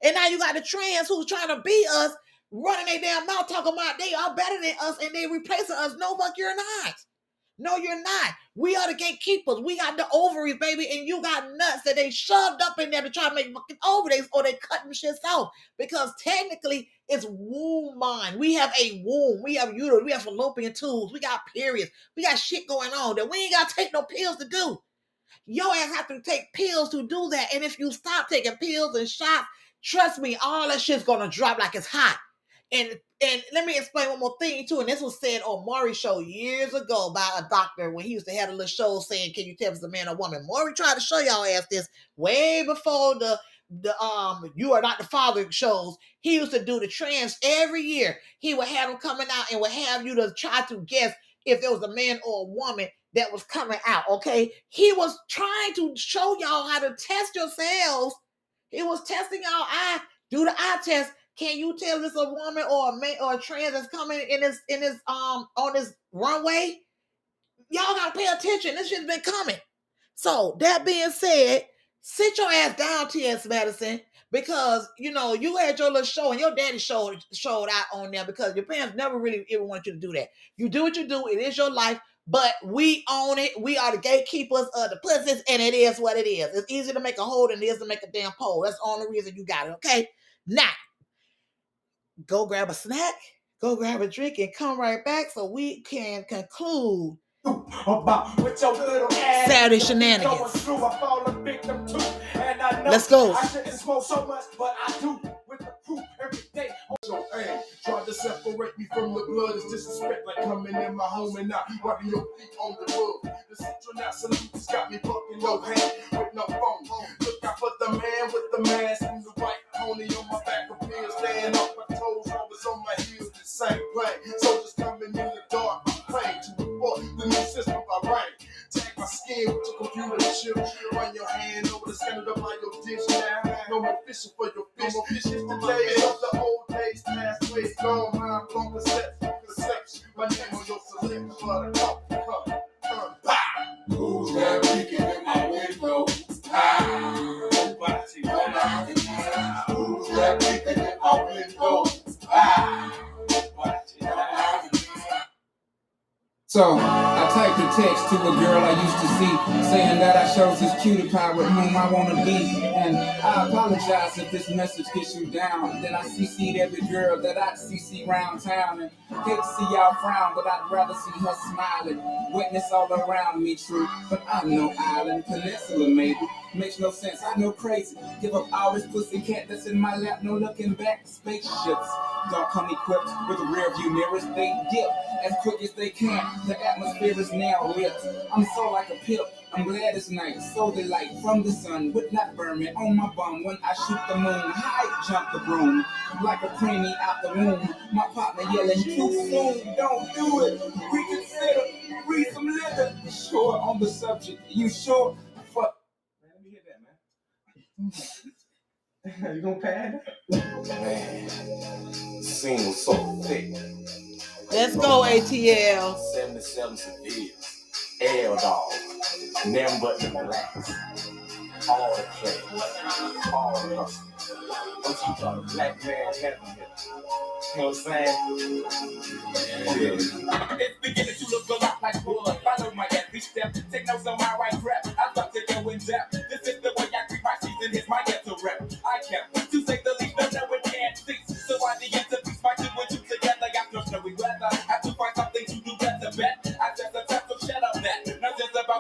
And now you got the trans who's trying to be us, running their damn mouth talking about they are better than us and they replacing us. No, fuck, you're not. No, you're not. We are the gatekeepers. We got the ovaries, baby, and you got nuts that they shoved up in there to try to make fucking ovaries or they cutting shit off. Because technically, it's womb mind. We have a womb. We have uterus. We have fallopian tubes. We got periods. We got shit going on that we ain't got to take no pills to do. Your ass have to take pills to do that. And if you stop taking pills and shots, trust me, all that shit's gonna drop like it's hot. And and let me explain one more thing too. And this was said on Maury's show years ago by a doctor when he used to have a little show saying, "Can you tell if it's a man or woman?" Maury tried to show y'all ass this way before the the um you are not the father shows. He used to do the trans every year. He would have them coming out and would have you to try to guess if there was a man or a woman that was coming out. Okay, he was trying to show y'all how to test yourselves. He was testing y'all eye, do the eye test Can you tell this a woman or a man or a trans that's coming in this in this um on this runway? Y'all gotta pay attention. This shit's been coming. So that being said, sit your ass down, T.S. Madison, because you know you had your little show and your daddy showed showed out on there because your parents never really even want you to do that. You do what you do. It is your life. But we own it. We are the gatekeepers of the pussies, and it is what it is. It's easier to make a hole than it is to make a damn pole. That's the only reason you got it. Okay. Now, go grab a snack, go grab a drink, and come right back so we can conclude About with your little ass. Saturday shenanigans. through, I fall a victim too. And I know Let's go. I shouldn't smoke so much, but I do with the proof every day. So, hey, try to separate me from the blood is disrespect, like coming in my home and not rubbing your feet on the rug. The salute has got me fucking no hand with no phone. Look out for the man with the mask and the white pony on my back appears, staying off my toes, always on my heels, the same plane. Soldiers coming in the dark, praying to report the new system I bring. Tag my skin with your computer chip. Run your hand over the center of my your dish now. No more fishing for your fish. No more fishing the days of the old days, past ways gone. Mind blown perception. My name on your selection for the cup. Turn back. Who's that So I typed a text to a girl I used to see, saying that I chose this cutie pie with whom I wanna be. And I apologize if this message gets you down. Then I CC'd every girl that I CC round town. And hate to see y'all frown, but I'd rather see her smiling. Witness all around me, true. But I'm no island, peninsula maybe. Makes no sense, I know crazy. Give up all this pussy cat that's in my lap, no looking back. Spaceships don't come equipped with rear view mirrors. They dip as quick as they can. The atmosphere is now lit. I'm so like a pip. I'm glad it's night. So the light from the sun would not burn me on my bum when I shoot the moon. High jump the broom like a preemie out the womb. My partner yelling too soon. Don't do it. Reconsider. Read some liquor. Sure on the subject. You sure? <laughs> you gonna pad? Man, scene was so thick. Let's go, ATL. 77 civilians, L dog, them but the relax. All the play, all the hustle. I'm talking about a black man heaven here. You know what I'm saying? Yeah. It's beginning to look a lot like blood. Follow my every step. Take notes on my right rap. I thought to go in depth.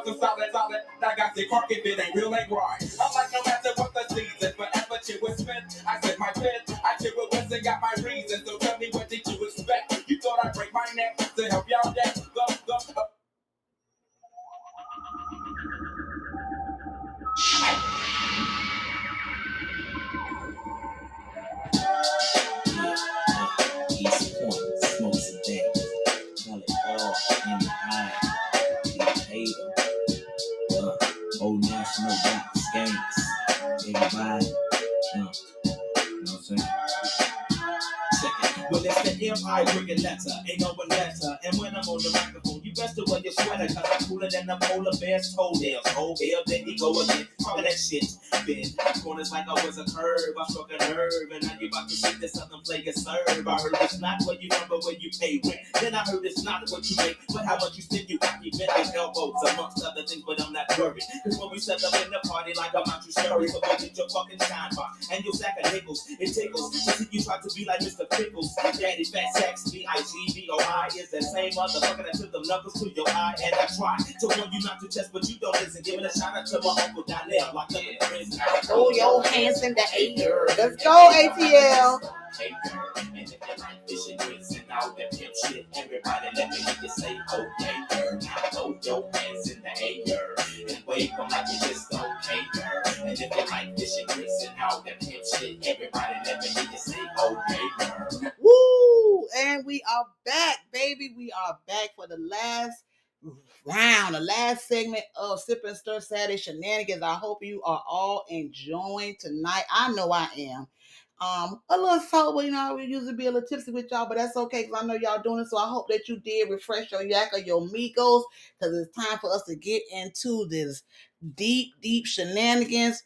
The solid, solid. I got the cork if it ain't real, ain't right. I'm like no matter what the season, forever chill with spent. I said my pen. I chill with West and got my reasons. So tell me what did you expect? You thought I'd break my neck to help y'all that? Go, go, go. East Everybody. Uh, you know what I'm saying? Well, it's the M.I. cricket letter. Ain't no one letter. And when I'm on the microphone, you best to wear your sweater. Cause I'm cooler than the polar bear's toenails. Oh, hell, there he go again. Talking that shit. Been corners like I was a curve. I struck a nerve. And now you about to see this southern player serve. I heard it's not where you but where you pay rent. Then I heard it's not what you make, but how much you spend. You got me bent like elbows, amongst other things, but I'm not worried. Cause when we set up in the party like I'm out, you scurry. So go get your fucking shine box and your sack of nickels. It tickles to see you try to be like Mr. Pickles. Daddy Fat Sacks, B-I-G-B-O-I is that same motherfucker that took them knuckles to your eye. And I try to warn you not to test, but you don't listen. Giving a shout out to my uncle Donnell, locked up in prison. Throw your hands in the air. Let's go, ATL. Hey girl, and if you like fishing grits and all that pimp shit, everybody let me hear you say, okay, girl. Now throw your hands in the air and wave them like you just okay, girl. And if you like grits and all that pimp shit, everybody let me hear you say, okay, girl. Woo! And we are back, baby. We are back for the last round, the last segment of Sip and Stir Saturday Shenanigans. I hope you are all enjoying tonight. I know I am. Um, a little sober, you know, we usually be a little tipsy with y'all, but that's okay because I know y'all doing it. So I hope that you did refresh your yak or your Migos because it's time for us to get into this deep, deep shenanigans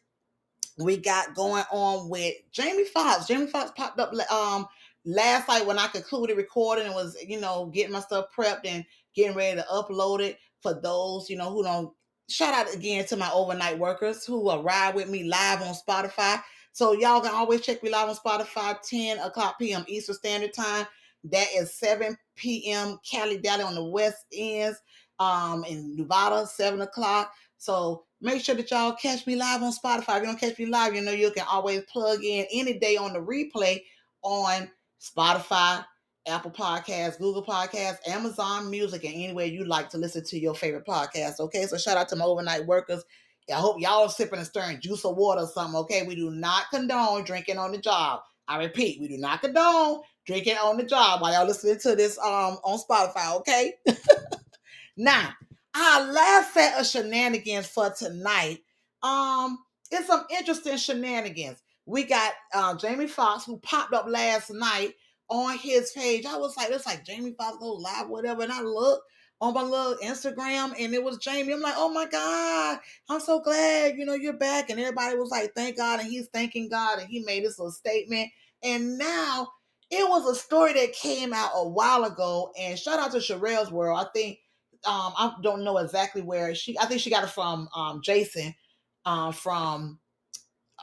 we got going on with Jamie Foxx. Jamie Foxx popped up um last night when I concluded recording and was, you know, getting my stuff prepped and getting ready to upload it for those, you know, who don't shout out again to my overnight workers who ride with me live on Spotify. So y'all can always check me live on Spotify, 10 o'clock p.m. Eastern Standard Time. That is 7 p.m. Cali Valley on the west ends. Um, in Nevada, 7 o'clock. So make sure that y'all catch me live on Spotify. If you don't catch me live, you know you can always plug in any day on the replay on Spotify, Apple Podcasts, Google Podcasts, Amazon Music, and anywhere you like to listen to your favorite podcast. Okay, so shout out to my overnight workers. I hope y'all are sipping and stirring juice or water or something. Okay, we do not condone drinking on the job. I repeat, we do not condone drinking on the job while y'all listening to this um on Spotify. Okay, <laughs> now our last set of shenanigans for tonight. Um, it's some interesting shenanigans. We got uh, Jamie Foxx who popped up last night on his page. I was like, it's like Jamie Foxx live, whatever. And I looked on my little Instagram and it was Jamie. I'm like, oh my God, I'm so glad, you know, you're back. And everybody was like, thank God. And he's thanking God. And he made this little statement. And now it was a story that came out a while ago. And shout out to Sherelle's World. I think um I don't know exactly where she I think she got it from um Jason uh, from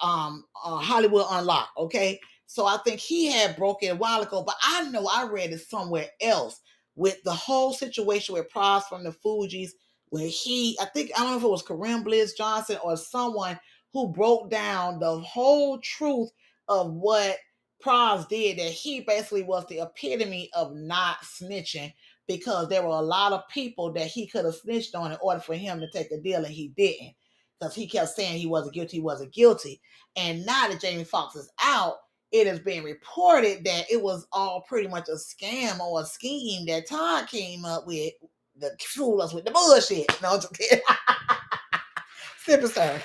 um uh, Hollywood Unlocked, okay? So I think he had broke it a while ago, but I know I read it somewhere else with the whole situation with Pras from the Fugees, where he, I think, I don't know if it was Kareem Bliss Johnson or someone who broke down the whole truth of what Pras did, that he basically was the epitome of not snitching because there were a lot of people that he could have snitched on in order for him to take a deal and he didn't because he kept saying he wasn't guilty, he wasn't guilty. And now that Jamie Foxx is out, it has been reported that it was all pretty much a scam or a scheme that Todd came up with to fool us with the bullshit. <laughs> No, I'm just kidding. <laughs>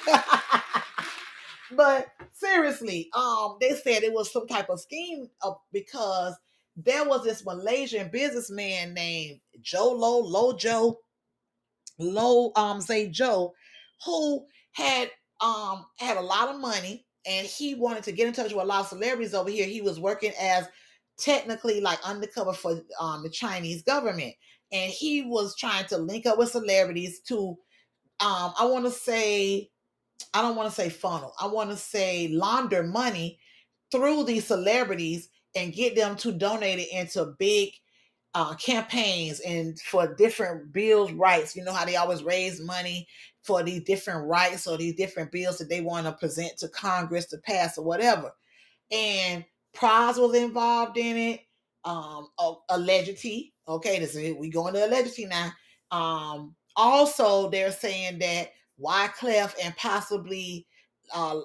<laughs> But seriously, um, they said it was some type of scheme because there was this Malaysian businessman named Jho Low Lo um say Joe who had um had a lot of money and he wanted to get in touch with a lot of celebrities over here. He was working as technically like undercover for um the Chinese government and he was trying to link up with celebrities to um I want to say I don't want to say funnel. I want to say launder money through these celebrities and get them to donate it into big uh, campaigns and for different bills rights. You know how they always raise money for these different rights or these different bills that they want to present to Congress to pass or whatever. And Pras was involved in it. Um, allegedly, okay, this is we going to allegedly now. Um, also, they're saying that Wyclef and possibly uh,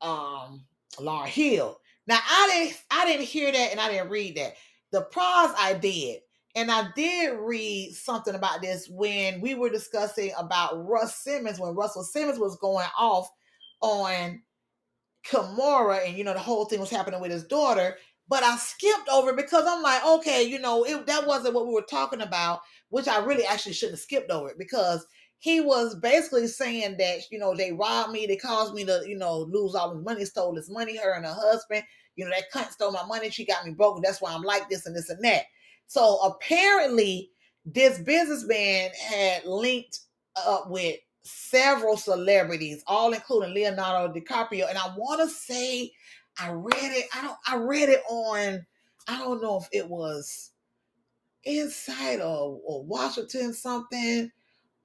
um, Lauryn Hill now I didn't I didn't hear that and I didn't read that. The Pras I did. And I did read something about this when we were discussing about Russ Simmons, when Russell Simmons was going off on Kimora, and you know, the whole thing was happening with his daughter. But I skipped over because I'm like, okay, you know, it, that wasn't what we were talking about, which I really actually shouldn't have skipped over it because he was basically saying that you know they robbed me, they caused me to you know lose all his money, stole his money, her and her husband. You know that cunt stole my money, she got me broken. That's why I'm like this and this and that. So apparently, this businessman had linked up with several celebrities, all including Leonardo DiCaprio. And I want to say I read it. I don't. I read it on. I don't know if it was inside or, or Washington something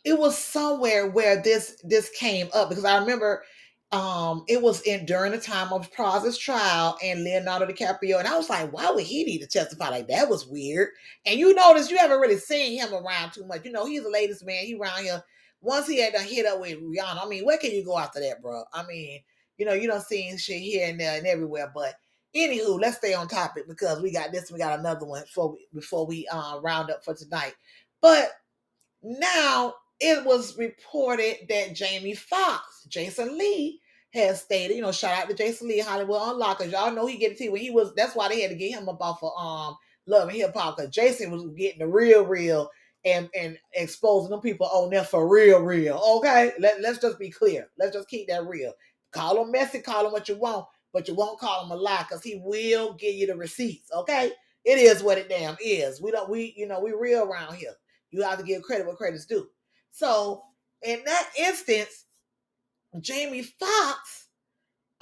it was somewhere where this this came up because I remember um it was in during the time of Pras's trial and Leonardo DiCaprio, and I was like, why would he need to testify like that? Was weird. And you notice you haven't really seen him around too much. You know, he's the latest man. He around here. Once he had done hit up with Rihanna, I mean, where can you go after that, bro? I mean, you know, you don't see shit here and there and everywhere. But anywho, let's stay on topic because we got this, we got another one before we before we uh, round up for tonight. But now it was reported that Jamie Foxx, Jason Lee, has stated, you know, shout out to Jason Lee, Hollywood Unlocked, because y'all know he get to when he was. That's why they had to get him up off of um Love and Hip Hop, because Jason was getting the real, real and and exposing them people on there for real, real. Okay, Let let's just be clear. Let's just keep that real. Call him messy, call him what you want, but you won't call him a lie, because he will give you the receipts. Okay, it is what it damn is. We don't we you know we real around here. You have to give credit where credit's due. So in that instance, Jamie Foxx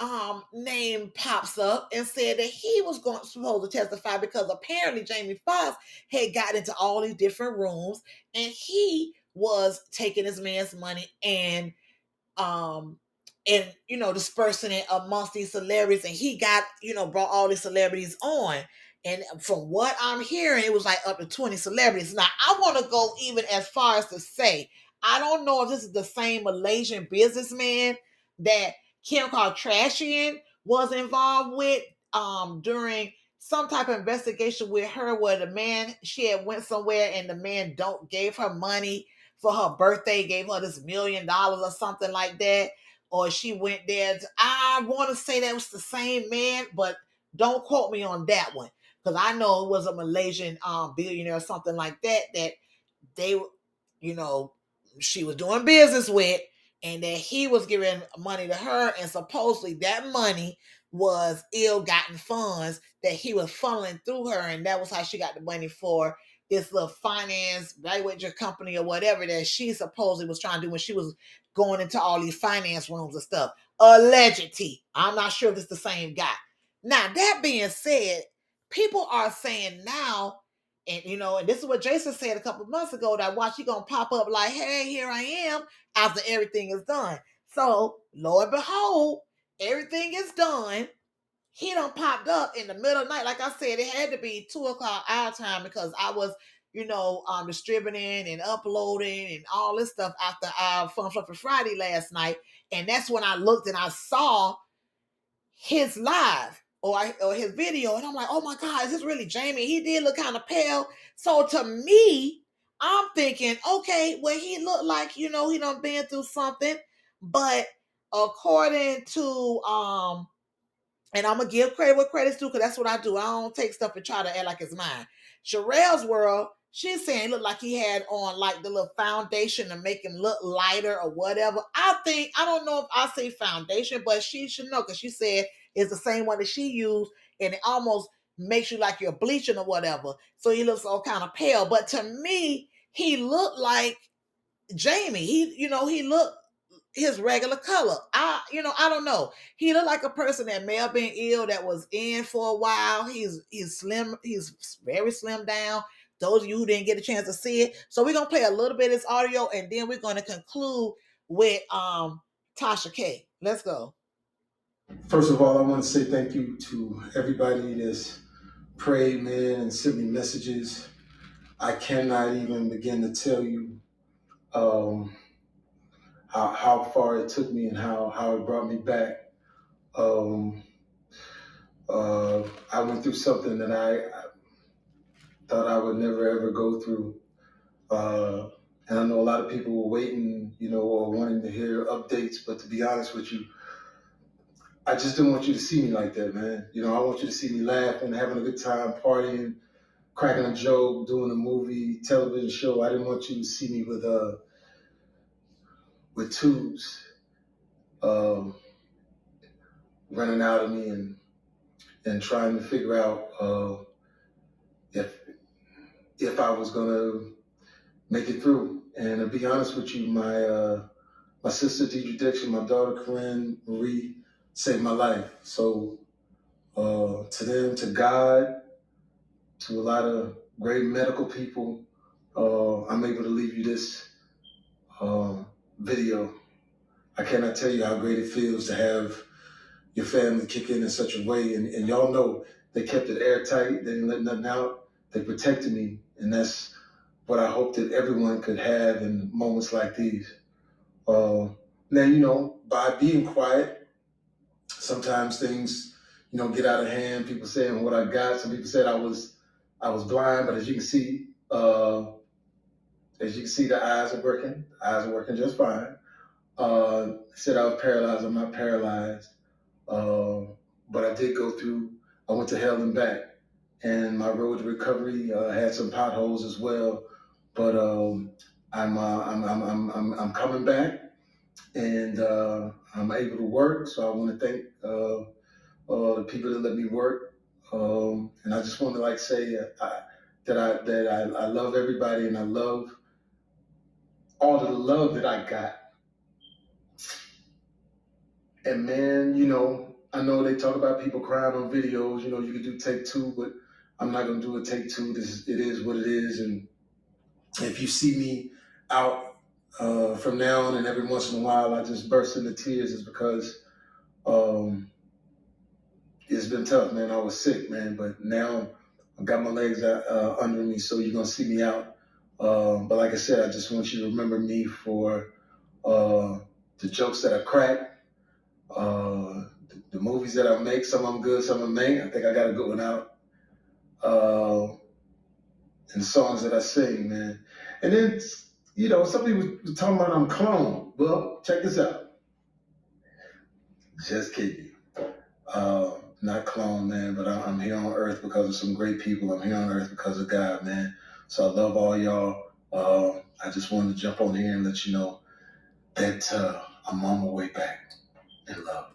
um name pops up and said that he was going supposed to testify because apparently Jamie Foxx had got into all these different rooms and he was taking his man's money and um and you know dispersing it amongst these celebrities and he got you know brought all these celebrities on. And from what i'm hearing it was like up to 20 celebrities. Now i want to go even as far as to say I don't know if this is the same Malaysian businessman that Kim Kardashian was involved with um during some type of investigation with her where the man she had went somewhere and the man don't gave her money for her birthday, gave her this million dollars or something like that. Or she went there. To, I want to say that was the same man, but don't quote me on that one because I know it was a Malaysian um, billionaire or something like that that they, you know, she was doing business with and that he was giving money to her and supposedly that money was ill-gotten funds that he was funneling through her and that was how she got the money for this little finance your company or whatever that she supposedly was trying to do when she was going into all these finance rooms and stuff. Allegedly. I'm not sure if it's the same guy. Now that being said people are saying now and you know, and this is what Jason said a couple months ago that watch he gonna pop up like, hey, here I am after everything is done. So lo and behold, everything is done. He done popped up in the middle of the night. Like I said, it had to be two o'clock our time because I was, you know, um distributing and uploading and all this stuff after our Fun Fluffy Friday last night. And that's when I looked and I saw his live or, I, or his video, and I'm like, oh my God, is this really Jamie? He did look kind of pale. So to me, I'm thinking, okay, well, he looked like, you know, he done been through something. But according to um, and I'm gonna give credit what credit's due, because that's what I do. I don't take stuff and try to act like it's mine. Sherelle's world, she's saying look like he had on like the little foundation to make him look lighter or whatever. I think I don't know if I say foundation, but she should know because she said is the same one that she used, and it almost makes you like you're bleaching or whatever. So he looks all kind of pale. But to me, he looked like Jamie. He, you know, he looked his regular color. I, you know, I don't know. He looked like a person that may have been ill that was in for a while. He's he's slim, he's very slim down. Those of you who didn't get a chance to see it. So we're gonna play a little bit of this audio and then we're gonna conclude with um Tasha K. Let's go. First of all, I want to say thank you to everybody that's prayed, man, and sent me messages. I cannot even begin to tell you um, how, how far it took me and how, how it brought me back. Um, uh, I went through something that I, I, thought I would never ever go through. Uh, and I know a lot of people were waiting, you know, or wanting to hear updates, but to be honest with you, I just didn't want you to see me like that, man. You know, I want you to see me laughing, having a good time, partying, cracking a joke, doing a movie, television show. I didn't want you to see me with uh with tubes um, running out of me and and trying to figure out uh, if if I was gonna make it through. And to be honest with you, my uh, my sister Deidra Dixon, my daughter Corinne Marie saved my life. So uh, to them, to God, to a lot of great medical people, uh, I'm able to leave you this uh, video. I cannot tell you how great it feels to have your family kick in in such a way. And, and y'all know they kept it airtight. They didn't let nothing out. They protected me. And that's what I hope that everyone could have in moments like these. Uh, now, you know, by being quiet, sometimes things, you know, get out of hand. People saying what I got. Some people said I was I was blind, but as you can see, uh, as you can see, the eyes are working. The eyes are working just fine. uh, said I was paralyzed. I'm not paralyzed, uh, but I did go through. I went to hell and back, and my road to recovery uh, had some potholes as well. But um, I'm, uh, I'm, I'm I'm I'm I'm coming back, and uh, I'm able to work. So I want to thank uh, uh, the people that let me work, um, and I just want to like say uh, I, that I that I, I love everybody, and I love all the love that I got. And man, you know, I know they talk about people crying on videos. You know, you can do take two, but I'm not gonna do a take two. This is, it is what it is, and if you see me out uh, from now on and every once in a while I just burst into tears, is because um, it's been tough, man. I was sick, man, but now I got my legs uh, under me, so you're gonna see me out. Um, but like I said, I just want you to remember me for uh, the jokes that I crack, uh, the, the movies that I make. Some of them good, some of them ain't. I think I got a good one out. Uh, and songs that I sing, man. And then, you know, somebody people was talking about I'm clone. Well, check this out. Just kidding. Uh, not clone, man, but I'm here on earth because of some great people. I'm here on earth because of God, man. So I love all y'all. Uh, I just wanted to jump on here and let you know that uh, I'm on my way back in love.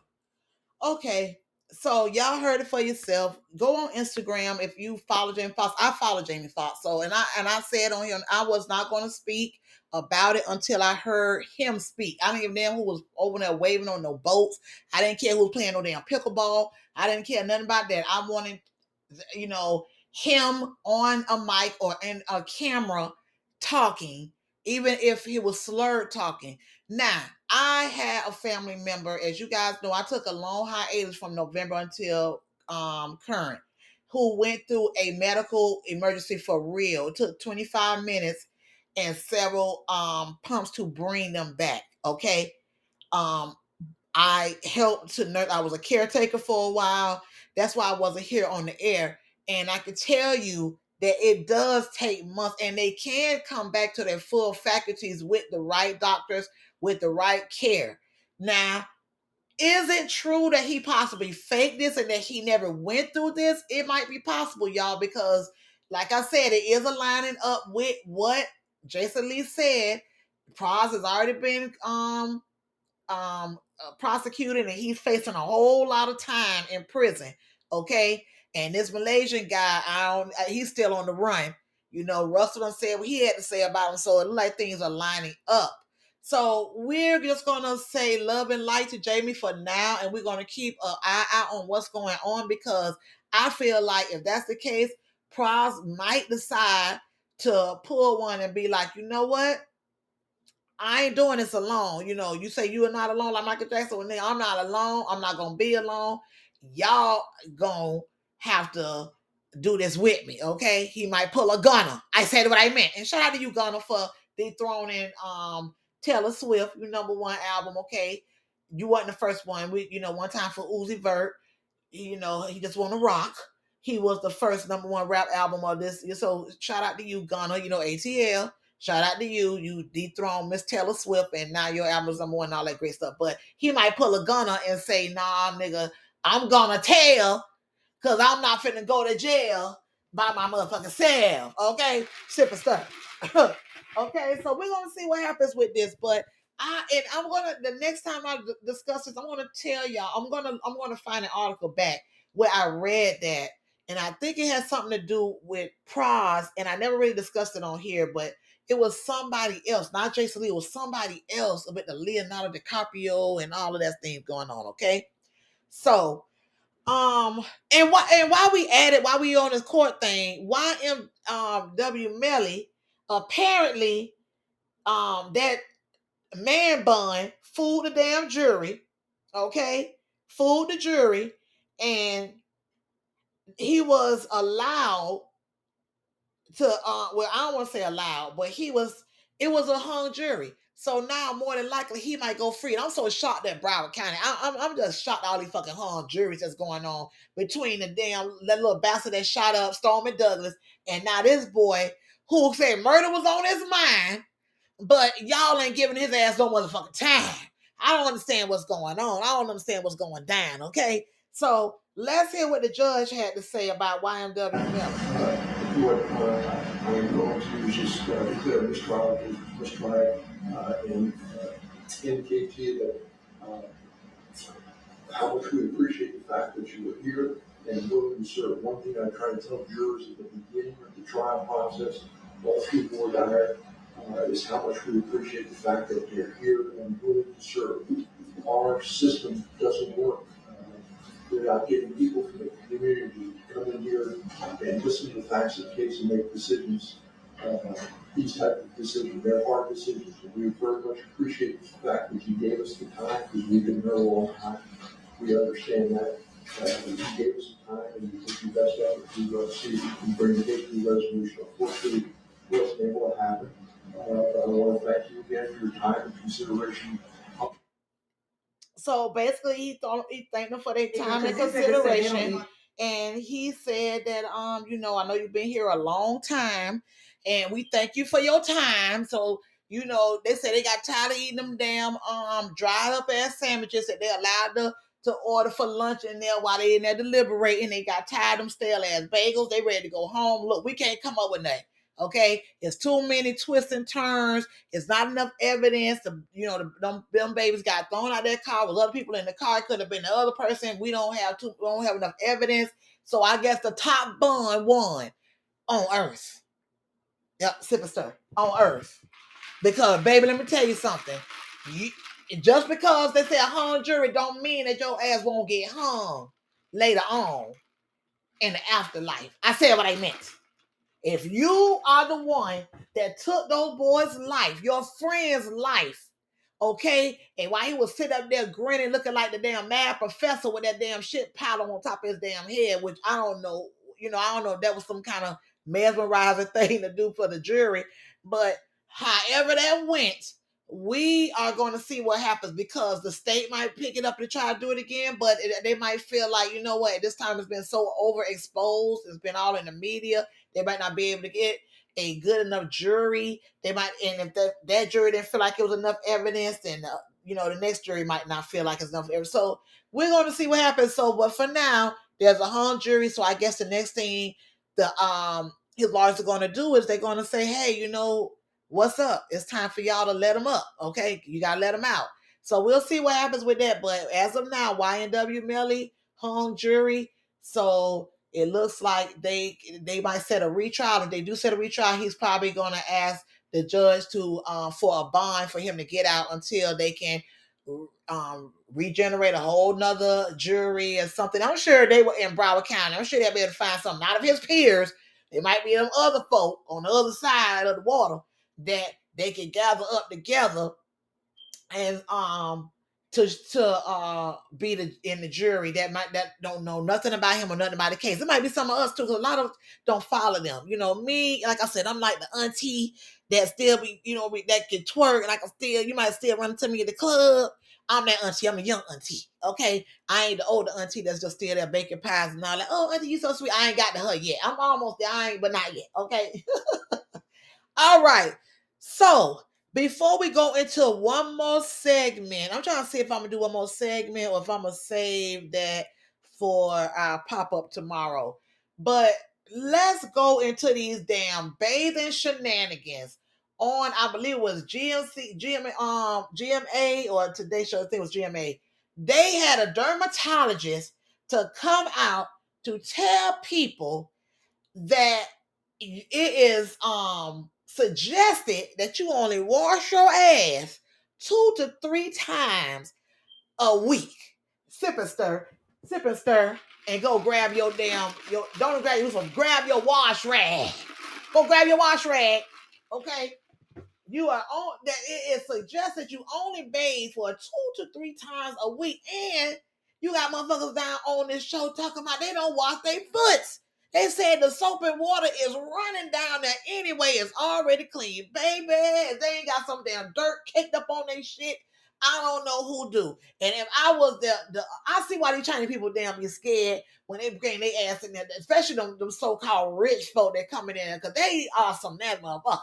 Okay, so y'all heard it for yourself. Go on Instagram if you follow Jamie Foxx. I follow Jamie Foxx. So and I and I said on here I was not going to speak about it until I heard him speak. I didn't even know who was over there waving on no boats. I didn't care who was playing no damn pickleball. I didn't care nothing about that. I wanted, you know, him on a mic or in a camera talking, even if he was slurred talking. Now, I had a family member, as you guys know, I took a long hiatus from November until um current, who went through a medical emergency for real. It took 25 minutes and several um pumps to bring them back. Okay. Um, I helped to nurse, I was a caretaker for a while. That's why I wasn't here on the air. And I can tell you that it does take months and they can come back to their full faculties with the right doctors, with the right care. Now, is it true that he possibly faked this and that he never went through this? It might be possible, y'all, because like I said, it is aligning up with what Jason Lee said. Pras has already been um um uh, prosecuted and he's facing a whole lot of time in prison. Okay, and this Malaysian guy, I don't, uh, he's still on the run. You know, Russell done said what he had to say about him, so it look like things are lining up. So we're just gonna say love and light to Jamie for now, and we're gonna keep an eye out on what's going on because I feel like if that's the case, Pras might decide to pull one and be like, you know what? I ain't doing this alone. You know, you say you are not alone, like Michael Jackson. Well, I'm not alone. I'm not gonna be alone. Y'all gonna have to do this with me, okay? He might pull a Gunna. I said what I meant. And shout out to you, Gunna, for dethroning um Taylor Swift, your number one album, okay? You wasn't the first one. We, you know, one time for Uzi Vert, you know, he just want to rock. He was the first number one rap album of this. So shout out to you, Gunna. You know, ATL. Shout out to you. You dethroned Miss Taylor Swift, and now your album's number one and all that great stuff. But he might pull a Gunna and say, nah, nigga, I'm gonna tell because I'm not finna go to jail by my motherfucking self. Okay? Simple stuff. <laughs> okay, so we're gonna see what happens with this. But I and I'm gonna the next time I d- discuss this, I'm gonna tell y'all, I'm gonna I'm gonna find an article back where I read that. And I think it has something to do with Pras, and I never really discussed it on here, but it was somebody else, not Jason Lee, it was somebody else about the Leonardo DiCaprio and all of that things going on. Okay. So um and why and why we it, while we on this court thing, YM um W Melly apparently um that man bun fooled the damn jury, okay? Fooled the jury, and he was allowed to uh well i don't want to say allowed but he was it was a hung jury so now more than likely he might go free and i'm so shocked at broward county I, I'm, I'm just shocked all these fucking hung juries that's going on between the damn that little bastard that shot up stormy douglas and now this boy who said murder was on his mind but y'all ain't giving his ass no motherfucking time I don't understand what's going on. I don't understand what's going down. Okay, so let's hear what the judge had to say about YNW Miller. what uh, I'm going to do is just uh, declare this trial as mistrial uh, and uh, indicate to you that uh, how much we appreciate the fact that you were here and willing to serve. One thing I try to tell jurors at the beginning of the trial process, all through voir dire, uh, is how much we appreciate the fact that they're here and willing to serve. Our system doesn't work. Uh, getting people from the community in here and listen to facts the case and make decisions. Uh, these type of decisions, they're hard decisions, and we very much appreciate the fact that you gave us the time, because we've been here a long time. We understand that. Uh, you gave us the time, and we did your best effort to uh, see can bring the a resolution. Unfortunately, wasn't able to happen. Uh, I want to thank you again for your time and consideration. So basically, he thought he thanked them for their time and because he said they said they don't consideration. and he said that um you know i know you've been here a long time and we thank you for your time. So you know they said they got tired of eating them damn um dried up ass sandwiches that they allowed to to order for lunch in there while they in there deliberating. They got tired of them stale ass bagels. They ready to go home. Look we can't come up with that okay it's too many twists and turns it's not enough evidence to you know the, them, them babies got thrown out their car with other people in the car it could have been the other person we don't have too we don't have enough evidence so I guess the top bun won on Earth. Yep, superstar on Earth. Because, baby, let me tell you something. You, just because they say a hung jury don't mean that your ass won't get hung later on in the afterlife. I said what I meant. If you are the one that took those boys' life, your friend's life, okay, and while he was sitting up there grinning, looking like the damn mad professor with that damn shit powder on top of his damn head, which I don't know, you know, I don't know if that was some kind of mesmerizing <laughs> thing to do for the jury, but however that went, we are going to see what happens because the state might pick it up to try to do it again, but it, they might feel like, you know what, this time it's been so overexposed, it's been all in the media, they might not be able to get a good enough jury. They might, and if that, that jury didn't feel like it was enough evidence, then, uh, you know, the next jury might not feel like it's enough evidence. So we're going to see what happens. So, but for now, there's a hung jury. So I guess the next thing the um his lawyers are going to do is they're going to say, hey, you know, what's up? It's time for y'all to let him up. Okay, you got to let him out. So we'll see what happens with that. But as of now, YNW Melly hung jury. So it looks like they they might set a retrial. If they do set a retrial, he's probably to ask the judge to um, for a bond for him to get out until they can um, regenerate a whole nother jury or something. I'm sure they were in Broward County. I'm sure they'll be able to find something out of his peers. There might be them other folk on the other side of the water that they can gather up together and um to to uh be the in the jury that might that don't know nothing about him or nothing about the case. It might be some of us too, a lot of don't follow them. You know, me, like I said, I'm like the auntie that still be, you know, we that can twerk and I can still, you might still run into me at the club. I'm that auntie. I'm a young auntie. Okay. I ain't the older auntie that's just still there baking pies and all that. Oh, auntie, you so sweet. I ain't got to her yet. I'm almost there. I ain't, but not yet. Okay. <laughs> all right. So before we go into one more segment, I'm trying to see if I'm gonna do one more segment or if I'm gonna save that for our pop-up tomorrow. But let's go into these damn bathing shenanigans on I believe it was GMC, GMA, um, GMA or today's show, I think it was GMA. They had a dermatologist to come out to tell people that it is um suggested that you only wash your ass two to three times a week. Sip and stir, sip and stir, and go grab your damn your don't grab your phone, grab your wash rag. Go grab your wash rag. Okay. You are on that it is suggested you only bathe for two to three times a week. And you got motherfuckers down on this show talking about they don't wash their foots. They said the soap and water is running down there anyway. It's already clean. Baby, they ain't got some damn dirt kicked up on their shit, I don't know who do. And if I was the, the I see why these Chinese people damn get scared when they bring their ass in there, especially them, them so-called rich folk that coming in because they are some that motherfucker.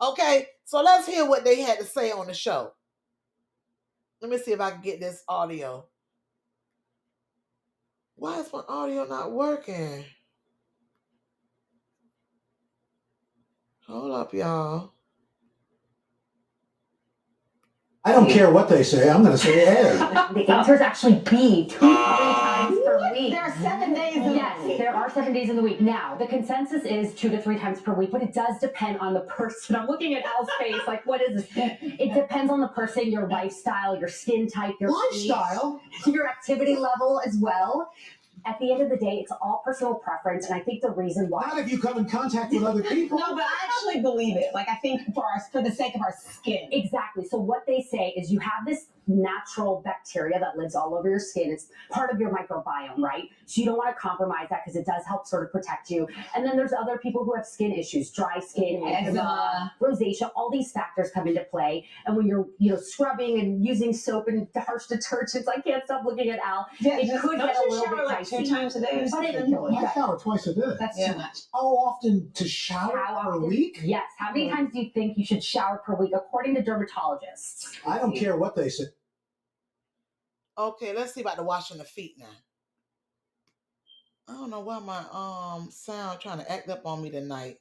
Okay, so let's hear what they had to say on the show. Let me see if I can get this audio. Why is my audio not working? Hold up, y'all. I don't care what they say. I'm going to say A. <laughs> The answer is actually B, two three times <gasps> per week. There are seven days in the Yes, week. there are seven days in the week. Now, the consensus is two to three times per week, but it does depend on the person. <laughs> I'm looking at Al's face, like, what is this? It depends on the person, your lifestyle, your skin type, your age, Lifestyle? your activity level as well. At the end of the day, it's all personal preference, and I think the reason why. Not if you come in contact with other people. No, but I actually believe it. Like I think for our, for the sake of our skin. Exactly. So what they say is you have this natural bacteria that lives all over your skin. It's part of your microbiome, right? So you don't want to compromise that because it does help sort of protect you. And then there's other people who have skin issues, dry skin, eczema, rosacea, all these factors come into play. And when you're, you know, scrubbing and using soap and harsh detergents, I can't stop looking at Al. Yeah, it just- could don't get a you little shower bit like two times a day or But it- something? I shower twice a day. That's Yeah. too much. How often to shower How per often? week? Yes. How many times do you think you should shower per week, according to dermatologists? I don't care what they say. Okay, let's see about the washing the feet now. I don't know why my um sound trying to act up on me tonight.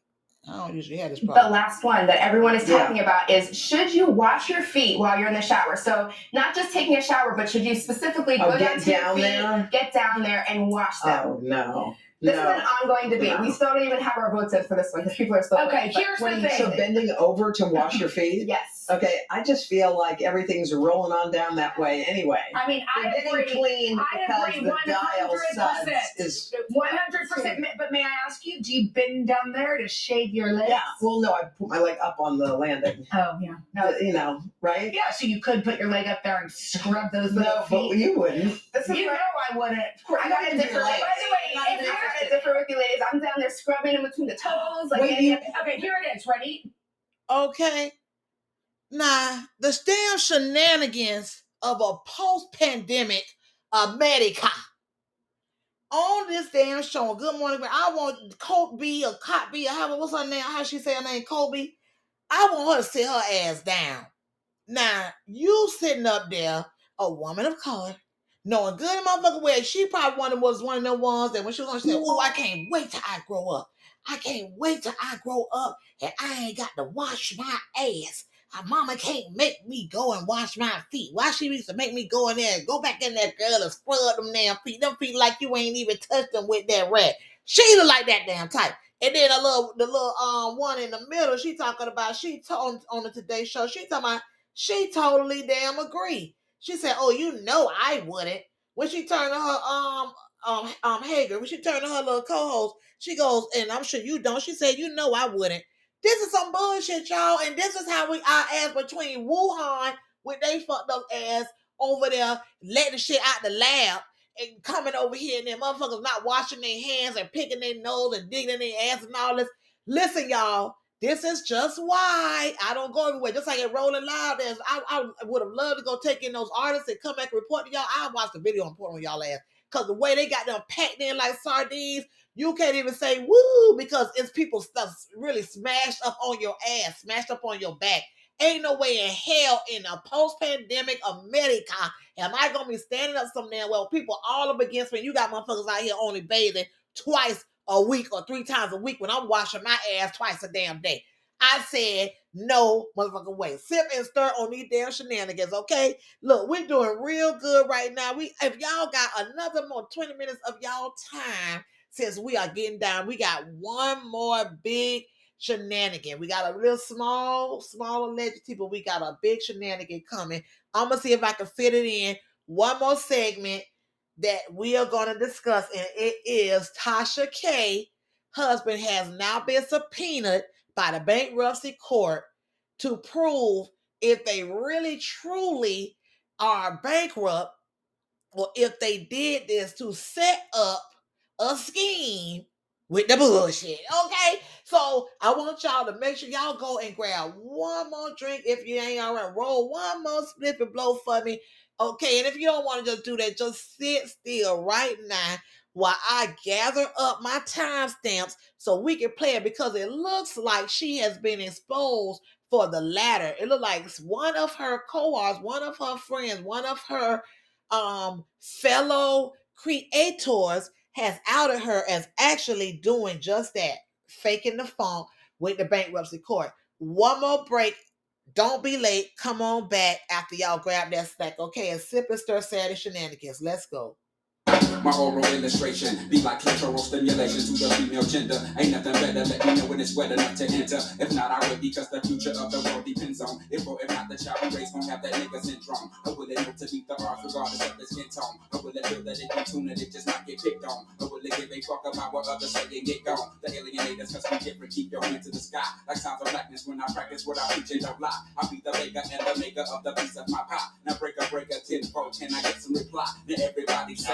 I don't usually have this problem. The last one that everyone is Yeah. talking about is should you wash your feet while you're in the shower? So not just taking a shower, but should you specifically Oh, go get down to your down feet, there? get down there and wash them? Oh no. This no. is an ongoing debate. No. We still don't even have our votes in for this one because people are still Okay, voting. Here's what the do thing. So bending over to wash your <laughs> feet? Yes. Okay, I just feel like everything's rolling on down that way anyway. I mean, I They're getting agree. clean I because agree the one dial hundred suds percent. is One hundred percent. But may I ask you, do you bend down there to shave your legs? yeah. Well, no, I put my leg up on the landing. Oh yeah. No, you know, right? Yeah, so you could put your leg up there and scrub those little No, but you wouldn't. This is You where- know I wouldn't. I got to differ. By the way, if I got to differ with you ladies, I'm down there scrubbing in between the toes. Like, Wait, yeah, you- Okay, here it is. Ready? Okay. Now, the damn shenanigans of a post-pandemic uh, America. On this damn show, Good Morning, I want Colt B or Cot B, or what's her name? How she say her name? Kobe. I want her to sit her ass down. Now, you sitting up there, a woman of color, knowing good and motherfucking well, she probably one of was one of them ones that when she was on, she said, "Oh, I can't wait till I grow up. I can't wait till I grow up and I ain't got to wash my ass. My mama can't make me go and wash my feet. Why she used to make me go in there and go back in there, girl, and scrub them damn feet. Them feet like you ain't even touched them with that rat. She look like that damn type. And then a little, the little um one in the middle, she talking about she told on the Today Show. She talking about she totally damn agree. She said, "Oh, you know I wouldn't." When she turned to her um um um Hager, when she turned to her little co-host, she goes, and I'm sure you don't. She said, "You know I wouldn't." This is some bullshit, y'all, and this is how we our ass between Wuhan with they fucked up ass over there letting shit out the lab and coming over here and then motherfuckers not washing their hands and picking their nose and digging their ass and all this. Listen, y'all, this is just why I don't go everywhere. Just like at Rolling Loud, there's I, I would have loved to go take in those artists and come back and report to y'all. I watched the video and report on y'all ass. Cause the way they got them packed in like sardines, you can't even say woo because it's people stuff really smashed up on your ass, smashed up on your back. Ain't no way in hell in a post-pandemic America am I gonna be standing up some damn well people all up against me. You got motherfuckers out here only bathing twice a week or three times a week when I'm washing my ass twice a damn day. I said no motherfucking way. Sip and stir on these damn shenanigans, okay? Look, we're doing real good right now. We if y'all got another more 20 minutes of y'all time since we are getting down, we got one more big shenanigan. We got a real small, small allegedly, but we got a big shenanigan coming. I'm gonna see if I can fit it in. One more segment that we are gonna discuss, and it is Tasha K. Husband has now been subpoenaed by the bankruptcy court to prove if they really truly are bankrupt or if they did this to set up a scheme with the bullshit. Okay, so I want y'all to make sure y'all go and grab one more drink if you ain't already. Roll one more split and blow for me. Okay, and if you don't want to just do that, just sit still right now while I gather up my timestamps so we can play it because it looks like she has been exposed for the latter. It looks like one of her co-authors, one of her friends, one of her um fellow creators has outed her as actually doing just that, faking the funk with the bankruptcy court. One more break. Don't be late. Come on back after y'all grab that snack. Okay, and sip and stir Saturday shenanigans. Let's go. My oral illustration be like clitoral stimulation to the female gender. Ain't nothing better. Let me know when it's wet enough to enter. If not, I will because the future of the world depends on if or if not the child we raise gon' have that nigga syndrome. Or will it to beat the earth regardless of the skin tone? I will it feel that if you tune it, it just not get picked on? Or will it give a fuck about what others say and get gone? The alienators, cause we different. Keep your hand to the sky. Like sounds of blackness when I practice what I preach and don't lie. I'll be the maker and the maker of the piece of my pie. Now break a break tenfold. Can I get some reply? Now everybody say,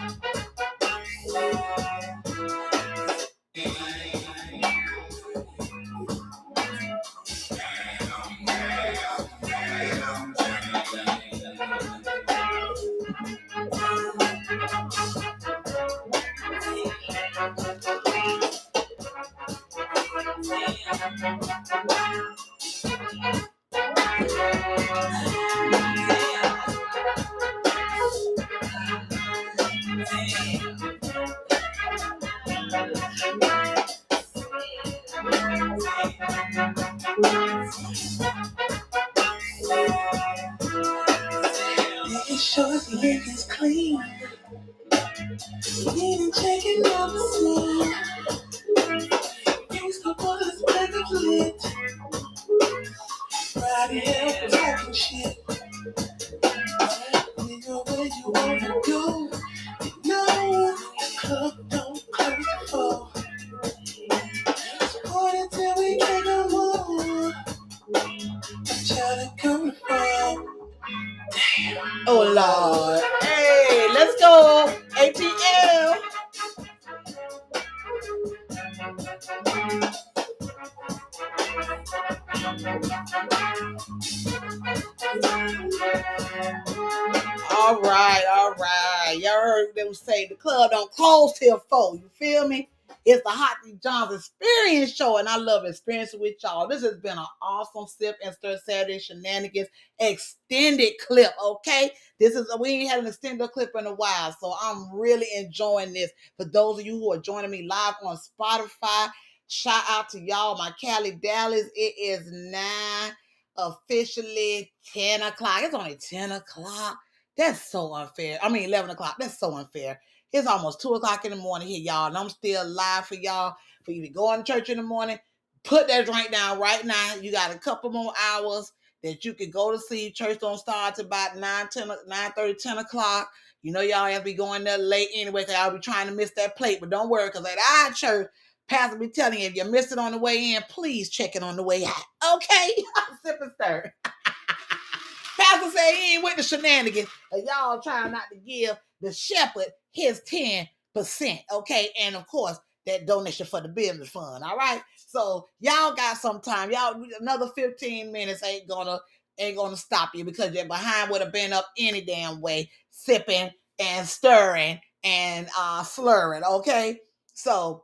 Johns Experience Show, and I love experiencing with y'all. This has been an awesome Sip and Stir Saturday Shenanigans extended clip. Okay, this is we ain't had an extended clip in a while, so I'm really enjoying this. For those of you who are joining me live on Spotify, shout out to y'all, my Cali Dallas. It is nine officially 10 o'clock. It's only 10 o'clock. That's so unfair. I mean, 11 o'clock. That's so unfair. It's almost 2 o'clock in the morning here, y'all, and I'm still live for y'all. For you to go to church in the morning, put that drink down right now. You got a couple more hours that you can go to see. Church don't start till about 9, 10, 9 30, 10 o'clock. You know, y'all have to be going there late anyway, because I'll be trying to miss that plate. But don't worry, because at our church, Pastor be telling you if you miss it on the way in, please check it on the way out. Okay? Sip and stir. Pastor say he ain't with the shenanigans. And y'all trying not to give the shepherd his 10%. Okay. And of course, that donation for the business fund. All right. So y'all got some time. Y'all another 15 minutes ain't gonna ain't gonna stop you because your behind would have been up any damn way, sipping and stirring and uh slurring. Okay. So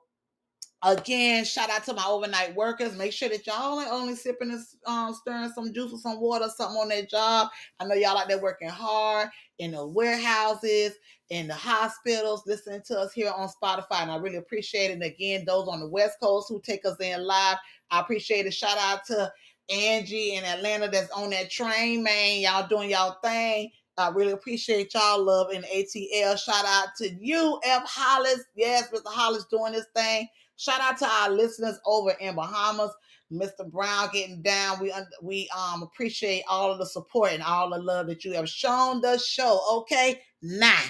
Again, shout out to my overnight workers. Make sure that y'all ain't only sipping and um, stirring some juice or some water, something on their job. I know y'all out there working hard in the warehouses, in the hospitals, listening to us here on Spotify. And I really appreciate it. And again, those on the West Coast who take us in live, I appreciate it. Shout out to Angie in Atlanta that's on that train, man. Y'all doing y'all thing. I really appreciate y'all love in ATL. Shout out to you, F. Hollis. Yes, Mr. Hollis doing this thing. Shout out to our listeners over in Bahamas. Mr. Brown getting down. We we um appreciate all of the support and all the love that you have shown the show. Okay, now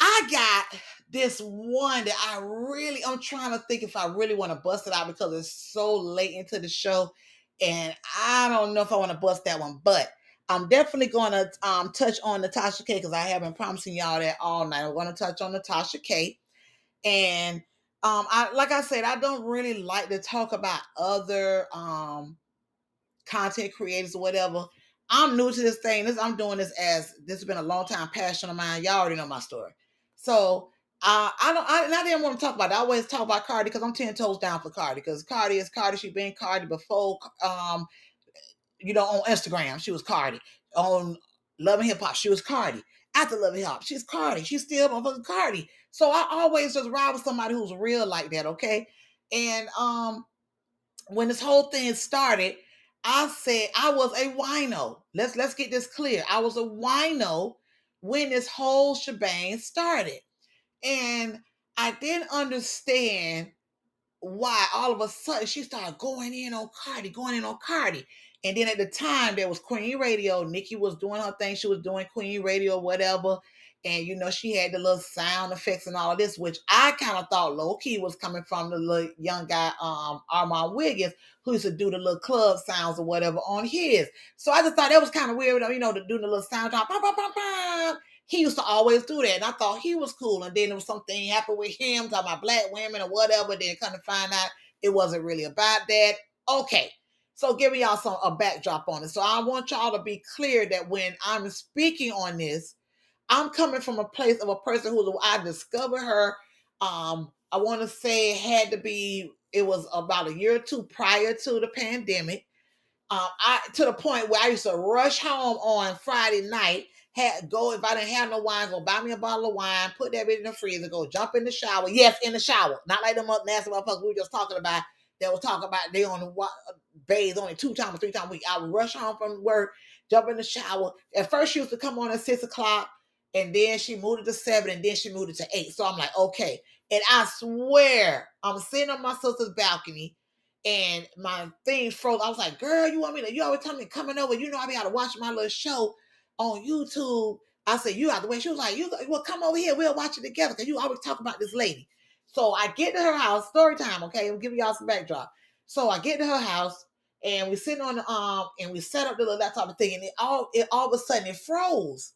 I got this one that I really I'm trying to think if I really want to bust it out because it's so late into the show, and I don't know if I want to bust that one, but I'm definitely going to um touch on Natasha K because I have been promising y'all that all night. I'm going to touch on Natasha K, and um I like I said I don't really like to talk about other um content creators or whatever I'm new to this thing. This I'm doing this as this has been a long time passion of mine. Y'all already know my story. So uh, I don't. I, and I didn't want to talk about it. I always talk about Cardi because I'm ten toes down for Cardi because Cardi is Cardi. She been Cardi before. Um, you know, on Instagram she was Cardi. On Love and Hip Hop she was Cardi. After Love and Hip Hop she's Cardi. She's still motherfucking Cardi. So I always just ride with somebody who's real like that. Okay, and um, when this whole thing started, I said I was a wino. Let's let's get this clear. I was a wino when this whole shebang started. And I didn't understand why all of a sudden she started going in on Cardi, going in on Cardi. And then at the time there was Queen Radio. Nicki was doing her thing. She was doing Queen Radio, whatever. And you know, she had the little sound effects and all of this, which I kind of thought low key was coming from the little young guy, um, Armand Wiggins, who used to do the little club sounds or whatever on his. So I just thought that was kind of weird, you know, to do the little sound drop. Bah, bah, bah. He used to always do that. And I thought he was cool. And then there was something happened with him, talking about black women or whatever. Then kind of find out it wasn't really about that. Okay. So giving y'all some a backdrop on it. So I want y'all to be clear that when I'm speaking on this, I'm coming from a place of a person who I discovered her. Um, I want to say it had to be, it was about a year or two prior to the pandemic. Um, I to the point where I used to rush home on Friday night, had go if I didn't have no wine, go buy me a bottle of wine, put that in the freezer, go jump in the shower. Yes, in the shower, not like them up nasty motherfuckers we were just talking about. They was talking about they only wa- bathe only two times or three times a week. I would rush home from work, jump in the shower. At first, she used to come on at six o'clock, and then she moved it to seven, and then she moved it to eight. So I'm like, okay. And I swear, I'm sitting on my sister's balcony, and my thing froze. I was like, girl, you want me to? You always tell me coming over. You know I be able to watch my little show on YouTube. I said, you out the way. She was like, you well, come over here. We'll watch it together because you always talk about this lady. So I get to her house, story time, okay? I'm giving y'all some backdrop. So I get to her house and we sitting on the um and we set up the little laptop thing, and it all it all of a sudden it froze.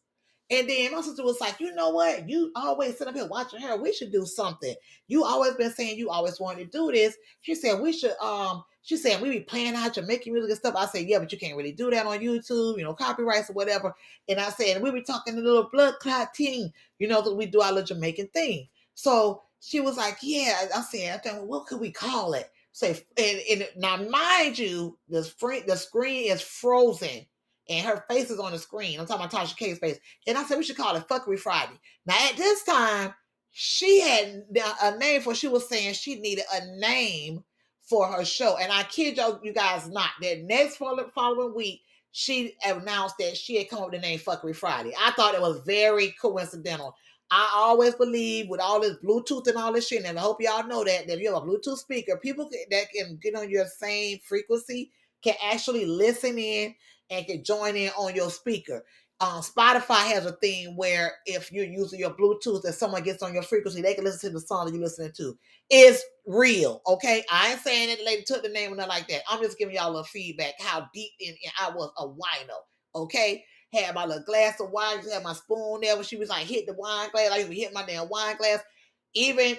And then my sister was like, you know what? You always sit up here watching her. We should do something. You always been saying you always wanted to do this. She said we should um she said we be playing out Jamaican music and stuff. I said, yeah, but you can't really do that on YouTube, you know, copyrights or whatever. And I said, we be talking a little blood clot team, you know, because we do our little Jamaican thing. So she was like, yeah. I said, I think, well, what could we call it? Say, and, and now mind you, the screen the screen is frozen and her face is on the screen. I'm talking about Tasha K's face. And I said we should call it Fuckery Friday. Now at this time, she had a name for. She was saying she needed a name for her show. And I kid you, you guys not. That next following week, she announced that she had come up with the name Fuckery Friday. I thought it was very coincidental. I always believe with all this Bluetooth and all this shit, and I hope y'all know that, that if you have a Bluetooth speaker, people that can get on your same frequency can actually listen in and can join in on your speaker. Um, Spotify has a thing where if you're using your Bluetooth and someone gets on your frequency, they can listen to the song that you're listening to. It's real, okay? I ain't saying that the lady took the name or nothing like that. I'm just giving y'all a feedback how deep in, in I was a wino, okay? Had my little glass of wine, just had my spoon there when she was like hit the wine glass. I used to hit my damn wine glass. Even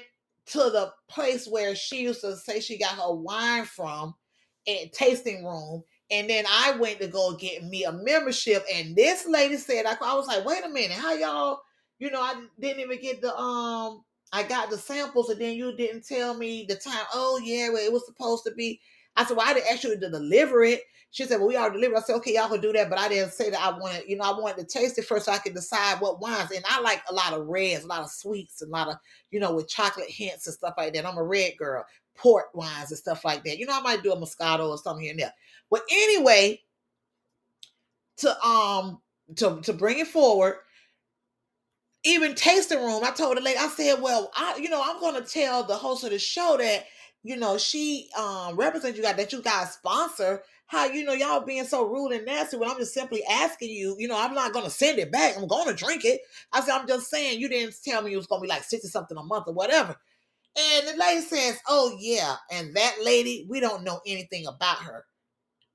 to the place where she used to say she got her wine from at tasting room and then I went to go get me a membership, and this lady said, I, I was like, wait a minute, how y'all, you know, I didn't even get the um, I got the samples, and then you didn't tell me the time. Oh yeah, well, it was supposed to be. I said, well, I didn't ask you to deliver it. She said, well, we already delivered. I said, okay, y'all can do that, but I didn't say that I wanted, you know, I wanted to taste it first so I could decide what wines. And I like a lot of reds, a lot of sweets, and a lot of, you know, with chocolate hints and stuff like that. I'm a red girl, port wines and stuff like that. You know, I might do a Moscato or something here and there. But anyway, to um to to bring it forward, even tasting room, I told the lady, I said, well, I you know, I'm gonna tell the host of the show that you know she um represents you guys that you guys sponsor how you know y'all being so rude and nasty when I'm just simply asking you, you know, I'm not gonna send it back. I'm gonna drink it. I said, I'm just saying you didn't tell me it was gonna be like 60 something a month or whatever. And the lady says, Oh yeah, and that lady, we don't know anything about her.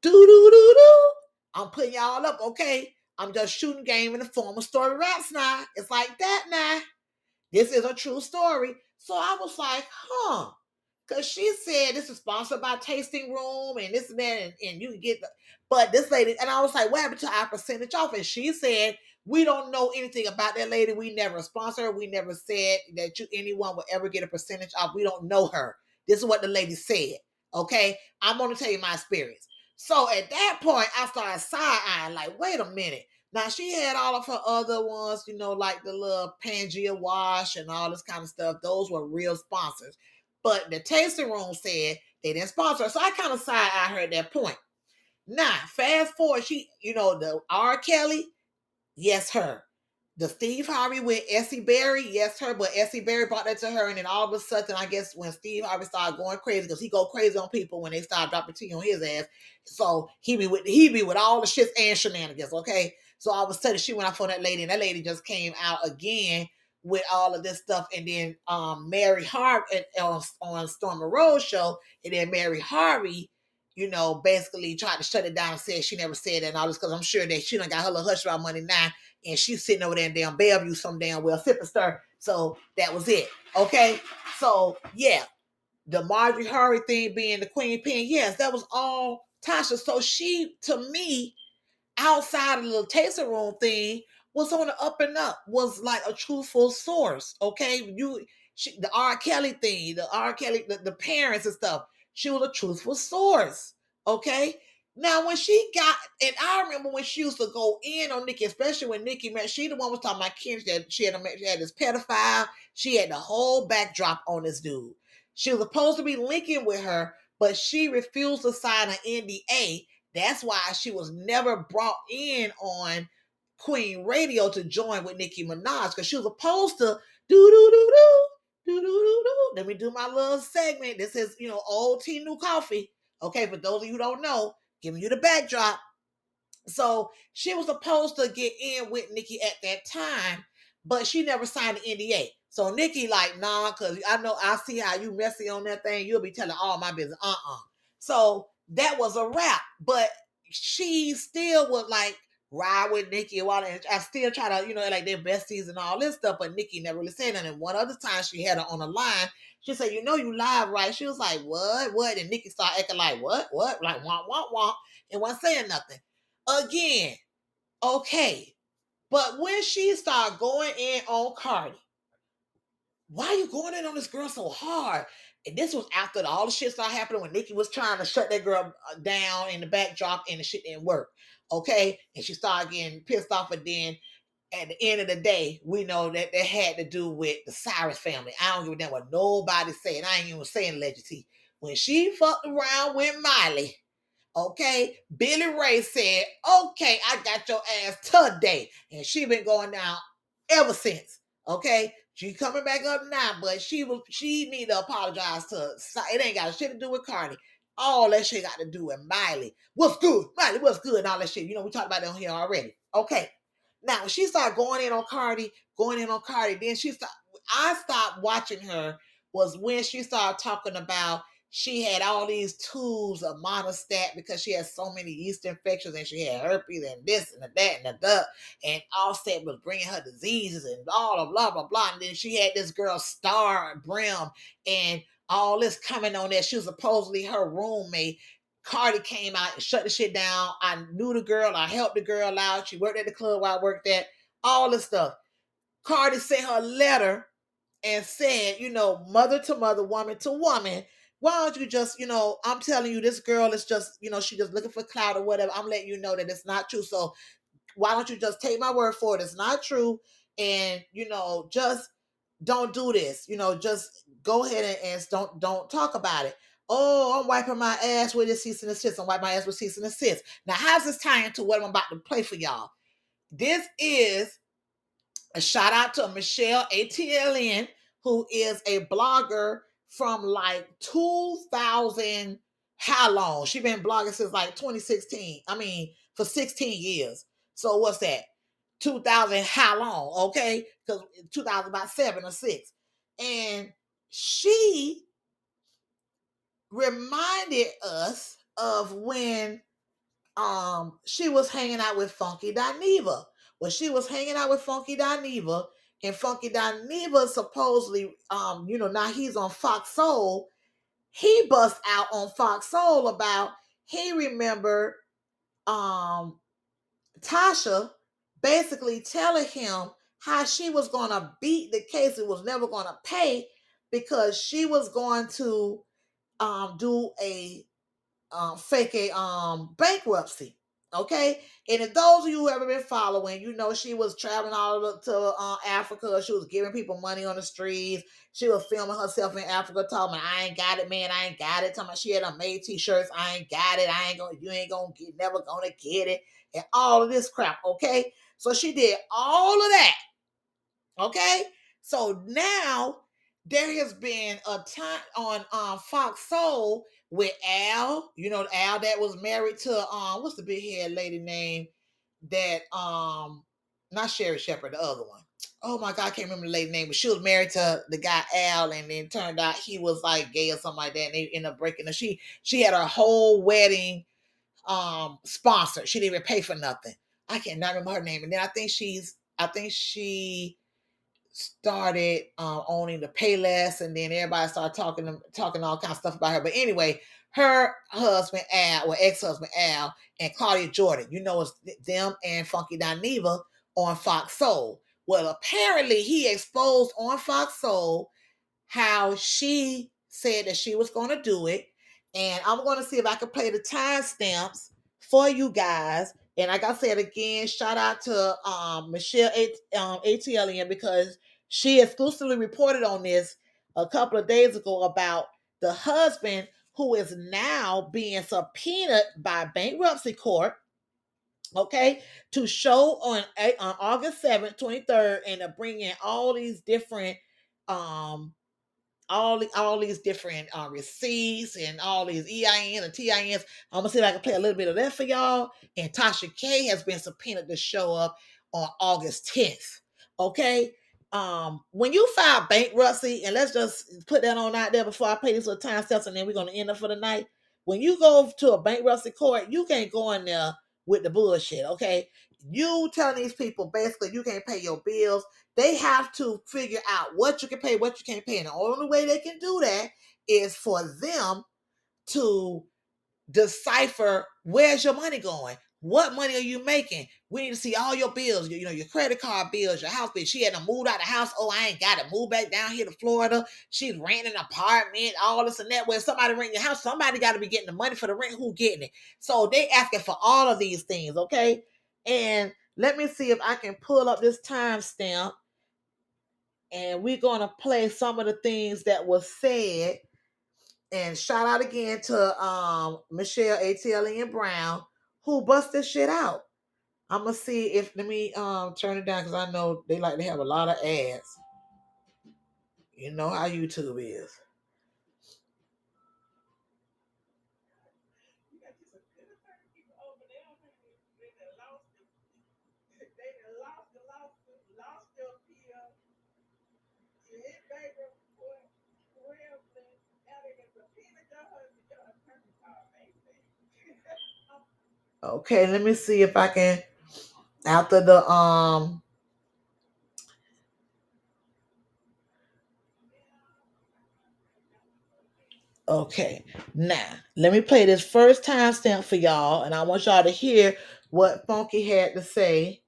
Do do do do. I'm putting y'all up, okay? I'm just shooting game in the form of story raps now. It's like that now. This is a true story. So I was like, huh. Cause she said this is sponsored by Tasting Room and this man and, and you can get the but this lady, and I was like, what happened to our percentage off? And she said, we don't know anything about that lady. We never sponsor her. We never said that you anyone will ever get a percentage off. We don't know her. This is what the lady said. Okay. I'm gonna tell you my experience. So at that point, I started side eyeing, like, wait a minute. Now she had all of her other ones, you know, like the little Pangea wash and all this kind of stuff. Those were real sponsors. But the tasting room said they didn't sponsor her. So I kind of side eyed her at that point. Now, fast forward, she, you know, the R. Kelly, yes, her. The Steve Harvey with Essie Berry, yes, her. But Essie Berry brought that to her, and then all of a sudden, I guess when Steve Harvey started going crazy, because he go crazy on people when they start dropping tea on his ass. So he be with he be with all the shits and shenanigans. Okay, so all of a sudden she went off on that lady, and that lady just came out again with all of this stuff, and then um Mary Harvey on on Stormy Rose show, and then Mary Harvey you know, basically tried to shut it down and said she never said that and all this because I'm sure that she done got her little hush ride money now and she's sitting over there in damn Bellevue some damn well sip and stir. So that was it. Okay. So yeah, the Marjorie Harvey thing being the queen pin, yes, that was all Tasha. So she to me, outside of the tasting room thing, was on the up and up, was like a truthful source. Okay. You she, the R. Kelly thing, the R. Kelly, the, the parents and stuff she was a truthful source. Okay. Now, when she got, and I remember when she used to go in on Nicki, especially when Nicki met, she the one was talking about Kim. She had, she had, she had this pedophile. She had the whole backdrop on this dude. She was supposed to be linking with her, but she refused to sign an NDA. That's why she was never brought in on Queen Radio to join with Nicki Minaj because she was supposed to do do do do do do do do let me do my little segment. This is, you know, old tea, new coffee. Okay, for those of you who don't know, giving you the backdrop. So she was supposed to get in with Nicki at that time, but she never signed the NDA. So Nicki, like, nah, because I know I see how you messy on that thing. You'll be telling all my business. Uh-uh. So that was a wrap. But she still was like, ride with Nicki and while I still try to, you know, like they're besties and all this stuff, but Nicki never really said nothing. One other time she had her on the line, she said, You know, you live, right? She was like, What? What? And Nicki started acting like, What? What? Like, womp, womp, womp, and wasn't saying nothing. Again, okay. But when she started going in on Cardi, why are you going in on this girl so hard? And this was after all the shit started happening when Nicki was trying to shut that girl uh, down in the backdrop and the shit didn't work. Okay. And she started getting pissed off. And then at the end of the day, we know that that had to do with the Cyrus family. I don't give a damn what nobody said. I ain't even saying Legacy. When she fucked around with Miley, okay, Billy Ray said, okay, I got your ass today. And she been going down ever since. Okay. She coming back up now, but she was she need to apologize to it ain't got shit to do with Cardi. All that shit got to do with Miley. What's good? Miley, what's good? And all that shit. You know, we talked about it on here already. Okay. Now, she started going in on Cardi, going in on Cardi, then she started, I stopped watching her was when she started talking about she had all these tubes of Monistat because she had so many yeast infections and she had herpes and this and that and the that. And Offset was bringing her diseases and blah, blah, blah, blah, blah. And then she had this girl, Star Brim, and all this coming on that. She was supposedly her roommate. Cardi came out and shut the shit down. I knew the girl. I helped the girl out. She worked at the club I worked at. All this stuff. Cardi sent her letter and said, you know, mother to mother, woman to woman, why don't you just, you know, I'm telling you, this girl is just, you know, she just looking for clout or whatever. I'm letting you know that it's not true. So why don't you just take my word for it? It's not true. And, you know, just don't do this. You know, just go ahead and, and don't don't talk about it. Oh, I'm wiping my ass with this cease and desist. I'm wiping my ass with cease and desist. Now, how's this tie into what I'm about to play for y'all? This is a shout out to Michelle ATLien, who is a blogger from like 2000. How long? She been blogging since like 2016. I mean, for 16 years. So what's that? 2000 how long? Okay, because 2000 about seven or six, and she reminded us of when um she was hanging out with Funky Dineva. When she was hanging out with Funky Dineva, and Funky Dineva supposedly, um, you know, now he's on Fox Soul, he bust out on Fox Soul about he remembered um Tasha basically telling him how she was going to beat the case and was never going to pay because she was going to um do a um fake a um bankruptcy okay? And if those of you who ever been following you know she was traveling all to uh, africa. She was giving people money on the streets. She was filming herself in africa talking about, i ain't got it man. I ain't got it. Talking about she had on made t-shirts i ain't got it. I ain't gonna you ain't gonna get never gonna get it and all of this crap okay so she did all of that okay so now there has been a time on um Fox Soul with Al, you know, Al that was married to um what's the big head lady name that um not Sherry Shepherd, the other one. Oh my god, I can't remember the lady name, but she was married to the guy Al, and then turned out he was like gay or something like that, and they ended up breaking up. She she had her whole wedding um sponsored. She didn't even pay for nothing. I cannot remember her name. And then I think she's I think she started um, owning the Payless, and then everybody started talking talking all kinds of stuff about her. But anyway, her husband Al, or ex-husband Al, and Claudia Jordan, you know, it's them and Funky Dineva on Fox Soul. Well, apparently he exposed on Fox Soul how she said that she was going to do it, and I'm going to see if I can play the timestamps for you guys. And like I said again, shout out to um, Michelle A- um, ATLien because she exclusively reported on this a couple of days ago about the husband who is now being subpoenaed by bankruptcy court okay to show on on august 7th 23rd and to bring in all these different um all all these different uh, receipts and all these EIN and TINs. I'm gonna see if I can play a little bit of that for y'all. And Tasha K has been subpoenaed to show up on August 10th. Okay. Um, when you file bankruptcy, and let's just put that on out there before I play these little time steps, and then we're gonna end up for the night. When you go to a bankruptcy court, you can't go in there with the bullshit. Okay. You telling these people basically you can't pay your bills they have to figure out what you can pay, what you can't pay. And the only way they can do that is for them to decipher where's your money going. What money are you making? We need to see all your bills, you know, your credit card bills, your house bill. She had to move out of the house. Oh, I ain't got to move back down here to Florida. She's renting an apartment, all this and that. Where somebody renting your house, somebody got to be getting the money for the rent. Who getting it? So they asking for all of these things, okay? And let me see if I can pull up this timestamp. And we're going to play some of the things that was said. And shout out again to um michelle ATLien brown who bust this shit out. I'm gonna see if let me um turn it down because i know they like to have a lot of ads. You know how youtube is Okay, let me see if I can after the um Okay, now let me play this first timestamp for y'all, and I want y'all to hear what Funky had to say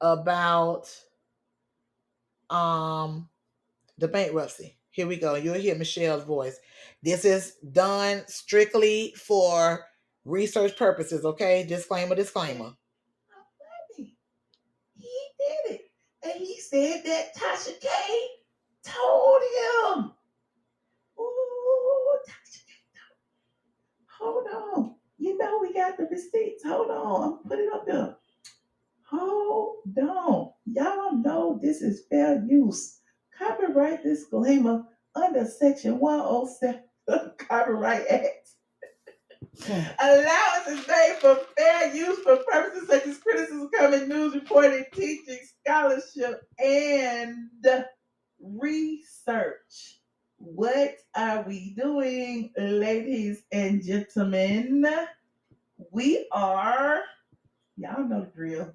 about um the bankruptcy. Here we go. You'll hear Michelle's voice. This is done strictly for research purposes, okay? Disclaimer, disclaimer. He did it. And he said that Tasha K told him. Ooh, Tasha K told Hold on. You know we got the receipts. Hold on. Put it up there. Hold on. Y'all know this is fair use. Copyright disclaimer under section 107 of <laughs> Copyright Act. <laughs> Allowance is made for fair use for purposes such as criticism, comment, news reporting, teaching, scholarship, and research. What are we doing, ladies and gentlemen? We are, y'all know the drill.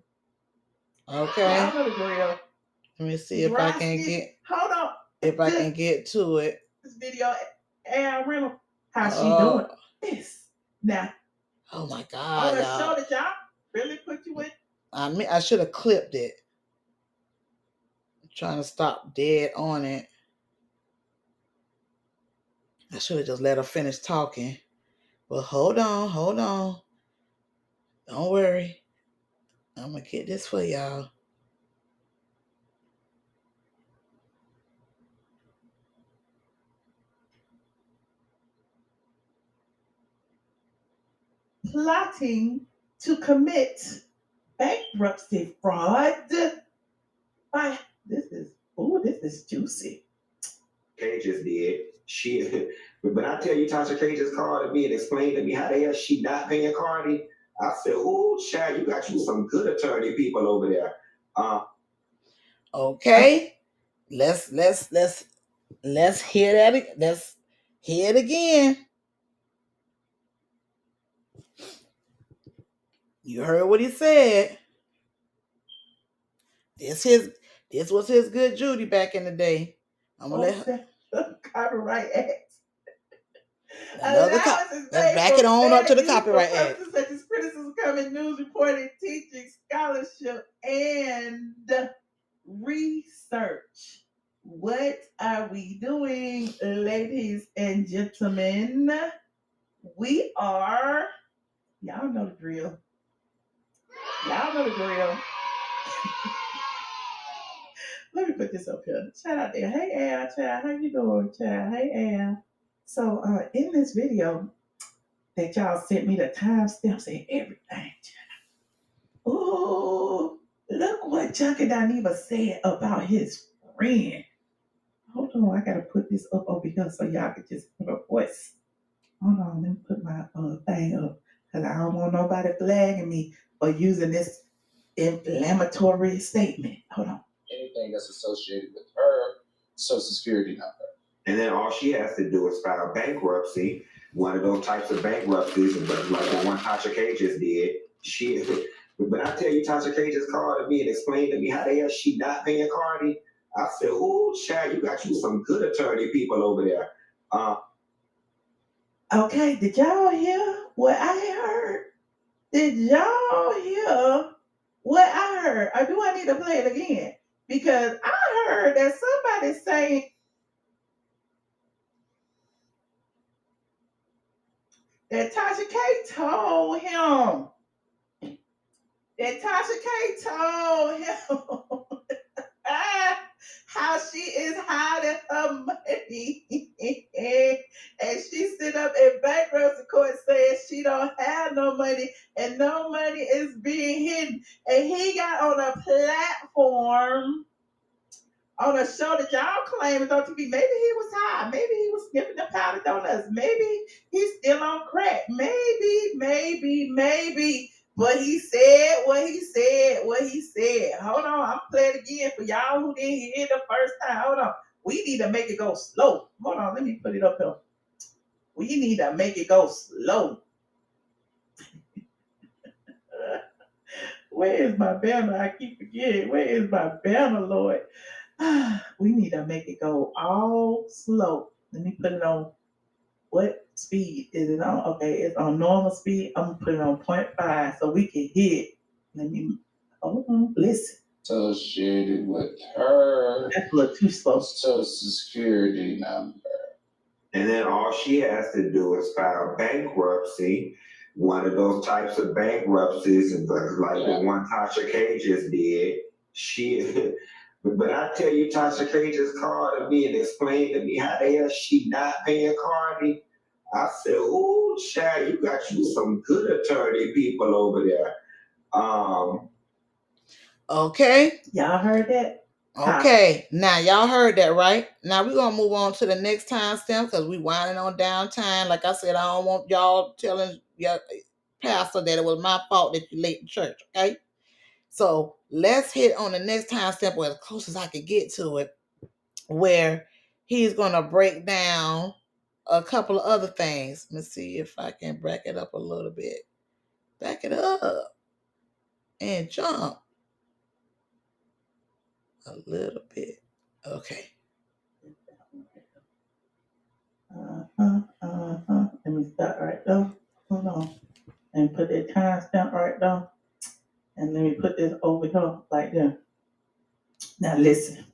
Okay. Y'all know the drill. Let me see if I can get Hold on. if I can get to it. This video Al Reynolds. How she Oh. doing? This. Now, Oh my God, the y'all. show that y'all really put you in. I mean, I should have clipped it. trying to stop dead on it. I should have just let her finish talking. But hold on, hold on. Don't worry. I'm gonna get this for y'all. Plotting to commit bankruptcy fraud. Why, this is, oh, this is juicy. Cages did. She, <laughs> but I tell you, Tasha K just called me and explained to me how the hell she not paying Cardi. I said, "Oh, child, you got you some good attorney people over there." Uh, Okay. Let's let's let's let's hear that. ag- Let's hear it again. You heard what he said. This his this was his good Judy back in the day. I'm gonna let her, <laughs> Copyright Act. another co- let's back it on up to the fair use for Copyright Act. Such as criticism, coming, news reporting, teaching, scholarship, and research. What are we doing, ladies and gentlemen? We are, y'all know the drill. Y'all know the drill. <laughs> Let me put this up here. Shout out there. Hey Al, child, how you doing, child? Hey Al. So uh in this video that y'all sent me the timestamps and everything, child. Ooh, look what Funky Dineva said about his friend. Hold on, I gotta put this up over here so y'all can just put a voice. Hold on, let me put my uh, thing up because I don't want nobody flagging me for using this inflammatory statement. Hold on. anything that's associated with her social security number. and then all she has to do is file bankruptcy, one of those types of bankruptcies, but like the one Tasha K just did. She, <laughs> but I tell you, Tasha K just called to me and explained to me how the hell she not paying Cardi. I said, "Oh, child, you got you some good attorney people over there." Uh, Okay, did y'all hear what I heard? Did y'all hear what I heard? Or do I need to play it again? Because I heard that somebody saying that Tasha K told him. That Tasha K told him <laughs> how she is hiding her money. <laughs> and she sit up in bankruptcy court saying she don't have no money and no money is being hidden. And he got on a platform on a show that y'all claim is on TV. Maybe he was high. Maybe he was sniffing the powder donuts. Maybe he's still on crack. Maybe, maybe, maybe. But he said what he said, what he said. Hold on, I'm playing again for y'all who didn't hear the first time. Hold on. We need to make it go slow. Hold on, let me put it up here. We need to make it go slow. <laughs> Where is my banner? I keep forgetting. Where is my banner, Lord? <sighs> we need to make it go all slow. Let me put it on. What speed is it on? Okay, it's on normal speed. I'm gonna put it on 0.5 so we can hit. Let me oh, hold on. Listen. Associated with her That's a little too slow. social security number. And then all she has to do is file bankruptcy, one of those types of bankruptcies, and but like the one Tasha K just did. She, <laughs> but I tell you, Tasha K just called to me and explained to me how the hell she not paying Cardi. I said, "Oh, child, you got you some good attorney people over there." Um, Okay. Y'all heard that? Okay. Now y'all heard that, right? Now we're gonna move on to the next time stamp because we winding on downtime. Like I said, I don't want y'all telling your pastor that it was my fault that you late in church. Okay. So let's hit on the next time step or as close as I can get to it, where he's gonna break down a couple of other things. Let's see if I can back it up a little bit. Back it up and jump a little bit. Okay. Uh, uh, uh, uh. Let me start right there. Hold on. And put that timestamp right there. And let me put this over here like that. Now listen.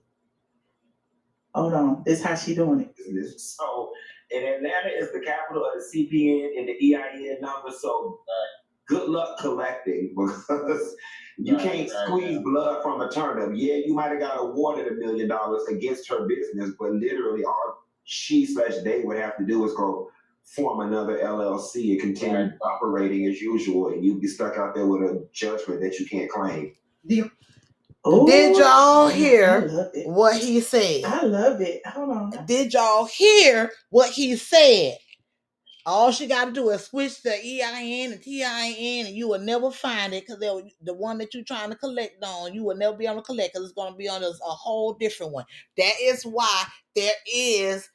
Hold on. This how she doing it. So, and Atlanta is the capital of the CPN and the EIN number. So, good luck collecting <laughs> because you Right, can't right, squeeze blood from a turnip. Yeah, you might have got awarded a million dollars against her business, but literally all she slash they would have to do is go form another LLC and continue operating as usual, and you'd be stuck out there with a judgment that you can't claim. Did y'all hear what he said? I love it. Hold on. Did y'all hear what he said? All she got to do is switch the EIN and TIN, and you will never find it because the one that you're trying to collect on, you will never be able to collect because it's going to be on a, a whole different one. That is why there is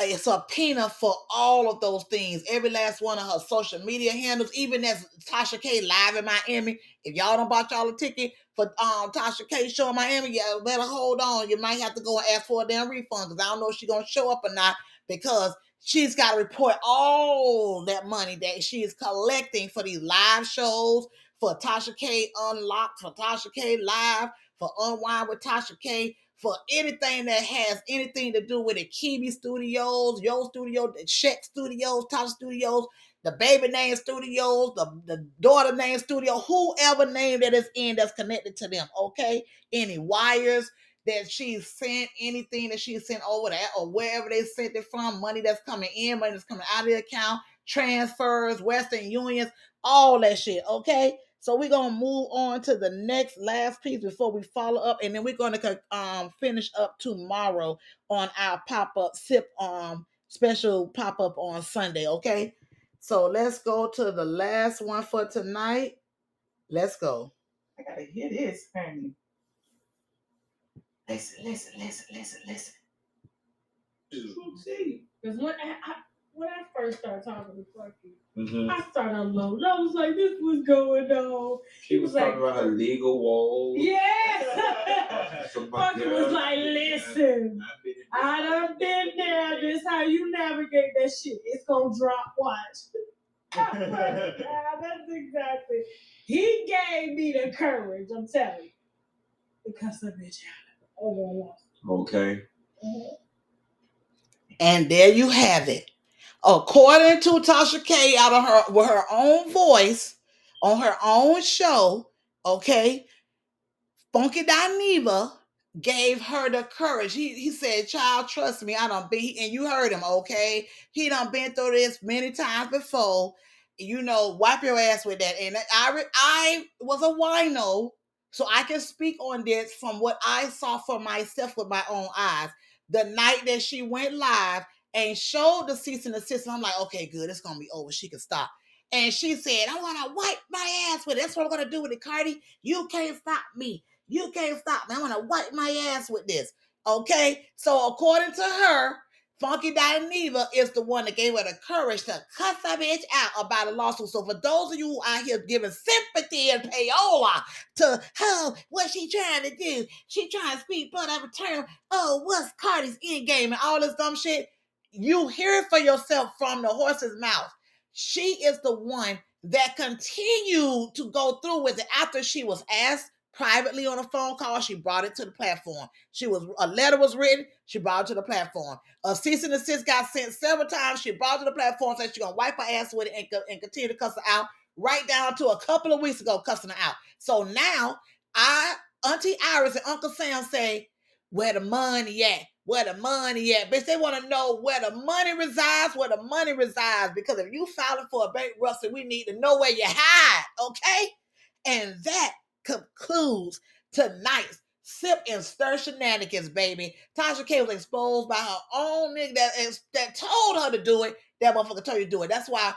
a subpoena for all of those things. Every last one of her social media handles, even as Tasha K live in Miami. If y'all don't bought y'all a ticket for um Tasha K show in Miami, you better hold on. You might have to go and ask for a damn refund because I don't know if she's gonna show up or not because she's got to report all that money that she is collecting for these live shows, for Tasha K Unlocked, for Tasha K Live, for Unwind with Tasha K, for anything that has anything to do with the Kebe Studios, Yo Studio, the Check Studios, Tasha Studios, the baby name studios, the, the daughter name studio, whoever name that is in that's connected to them, okay? Any wires that she's sent, anything that she sent over that or wherever they sent it from, money that's coming in, money that's coming out of the account, transfers, Western Unions, all that shit, okay? So we're gonna move on to the next last piece before we follow up, and then we're gonna um finish up tomorrow on our pop-up sip um special pop-up on Sunday, okay? So let's go to the last one for tonight. Let's go. I gotta hear this, honey. Listen, listen, listen, listen, listen. Because when I, I when I first started talking to Clarky, Mhm. I started alone. I was like, this was going on. He was like, talking about her legal woes. Yeah. <laughs> Somebody- Clarky was like, listen, <laughs> I done been there. This how you navigate that shit. It's gonna drop. Watch. <laughs> Like, "Yeah, that's exactly. He gave me the courage. I'm telling you, because the bitch out over and lost. Okay. And there you have it. According to Tasha K, out of her with her own voice on her own show, okay, Funky Dineva gave her the courage. He he said, "Child, trust me, I don't be." And you heard him, okay? He done been through this many times before. You know, wipe your ass with that. And I I was a wino, so I can speak on this from what I saw for myself with my own eyes. The night that she went live and showed the cease and desist, and I'm like, okay, good, it's gonna be over. She can stop. And she said, I want to wipe my ass with it. That's what I'm gonna do with it, Cardi. You can't stop me. You can't stop me. I'm gonna wipe my ass with this. Okay. So according to her, Funky Dineva is the one that gave her the courage to cuss that bitch out about a lawsuit. So for those of you out here giving sympathy and payola to oh, what she trying to do? She trying to speak out of turn. Oh, what's Cardi's end game and all this dumb shit? You hear it for yourself from the horse's mouth. She is the one that continued to go through with it after she was asked privately on a phone call. She brought it to the platform. She was a letter was written. She brought it to the platform. A cease and desist got sent several times. She brought it to the platform. Said she's gonna wipe her ass with it and, and continue to cuss her out. Right down to a couple of weeks ago, cussing her out. So now, I Auntie Iris and Uncle Sam say, "Where the money at? Where the money at?" Bitch, they want to know where the money resides. Where the money resides. Because if you filing for a bankruptcy, we need to know where you hide. Okay, and that concludes tonight's sip and stir shenanigans, baby. Tasha K was exposed by her own nigga that, that told her to do it. That motherfucker told you to do it. That's why,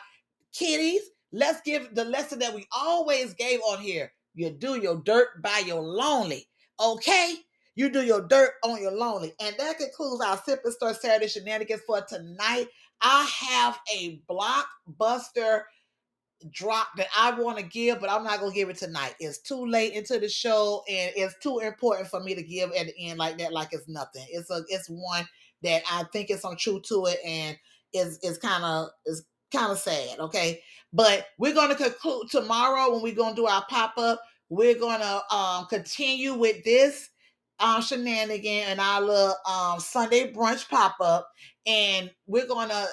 kiddies, let's give the lesson that we always gave on here. You do your dirt by your lonely. Okay? You do your dirt on your lonely. And that concludes our Sip and Stir Saturday shenanigans for tonight. I have a blockbuster drop that I want to give, but I'm not gonna give it tonight. It's too late into the show, and it's too important for me to give at the end like that, like it's nothing. It's a it's one that I think it's some truth to it, and is is kind of is kind of sad. Okay, but we're going to conclude tomorrow when we're going to do our pop up. We're going to um, continue with this um, shenanigan and our little um, Sunday brunch pop up, and we're to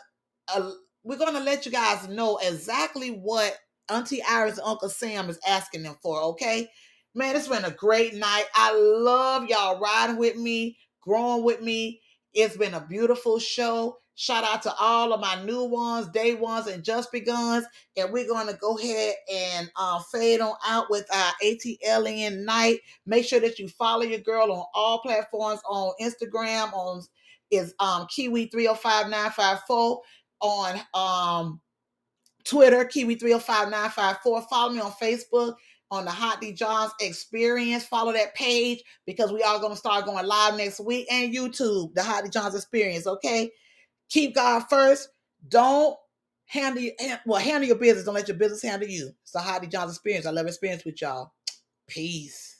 uh, we're to let you guys know exactly what Auntie Iris and Uncle Sam is asking them for. Okay, man, it's been a great night. I love y'all riding with me, growing with me. It's been a beautiful show. Shout out to all of my new ones, day ones, and just beguns. And we're going to go ahead and uh, fade on out with our ATLien night. Make sure that you follow your girl on all platforms on Instagram, on is um Kiwi 305954 on um Twitter, Kiwi 305954. Follow me on Facebook on the Hot D Johns Experience. Follow that page because we are going to start going live next week and YouTube, the Hot D Johns Experience. Okay. Keep God first. Don't handle your, well, handle your business. Don't let your business handle you. It's the D Johns Experience. I love experience with y'all. Peace.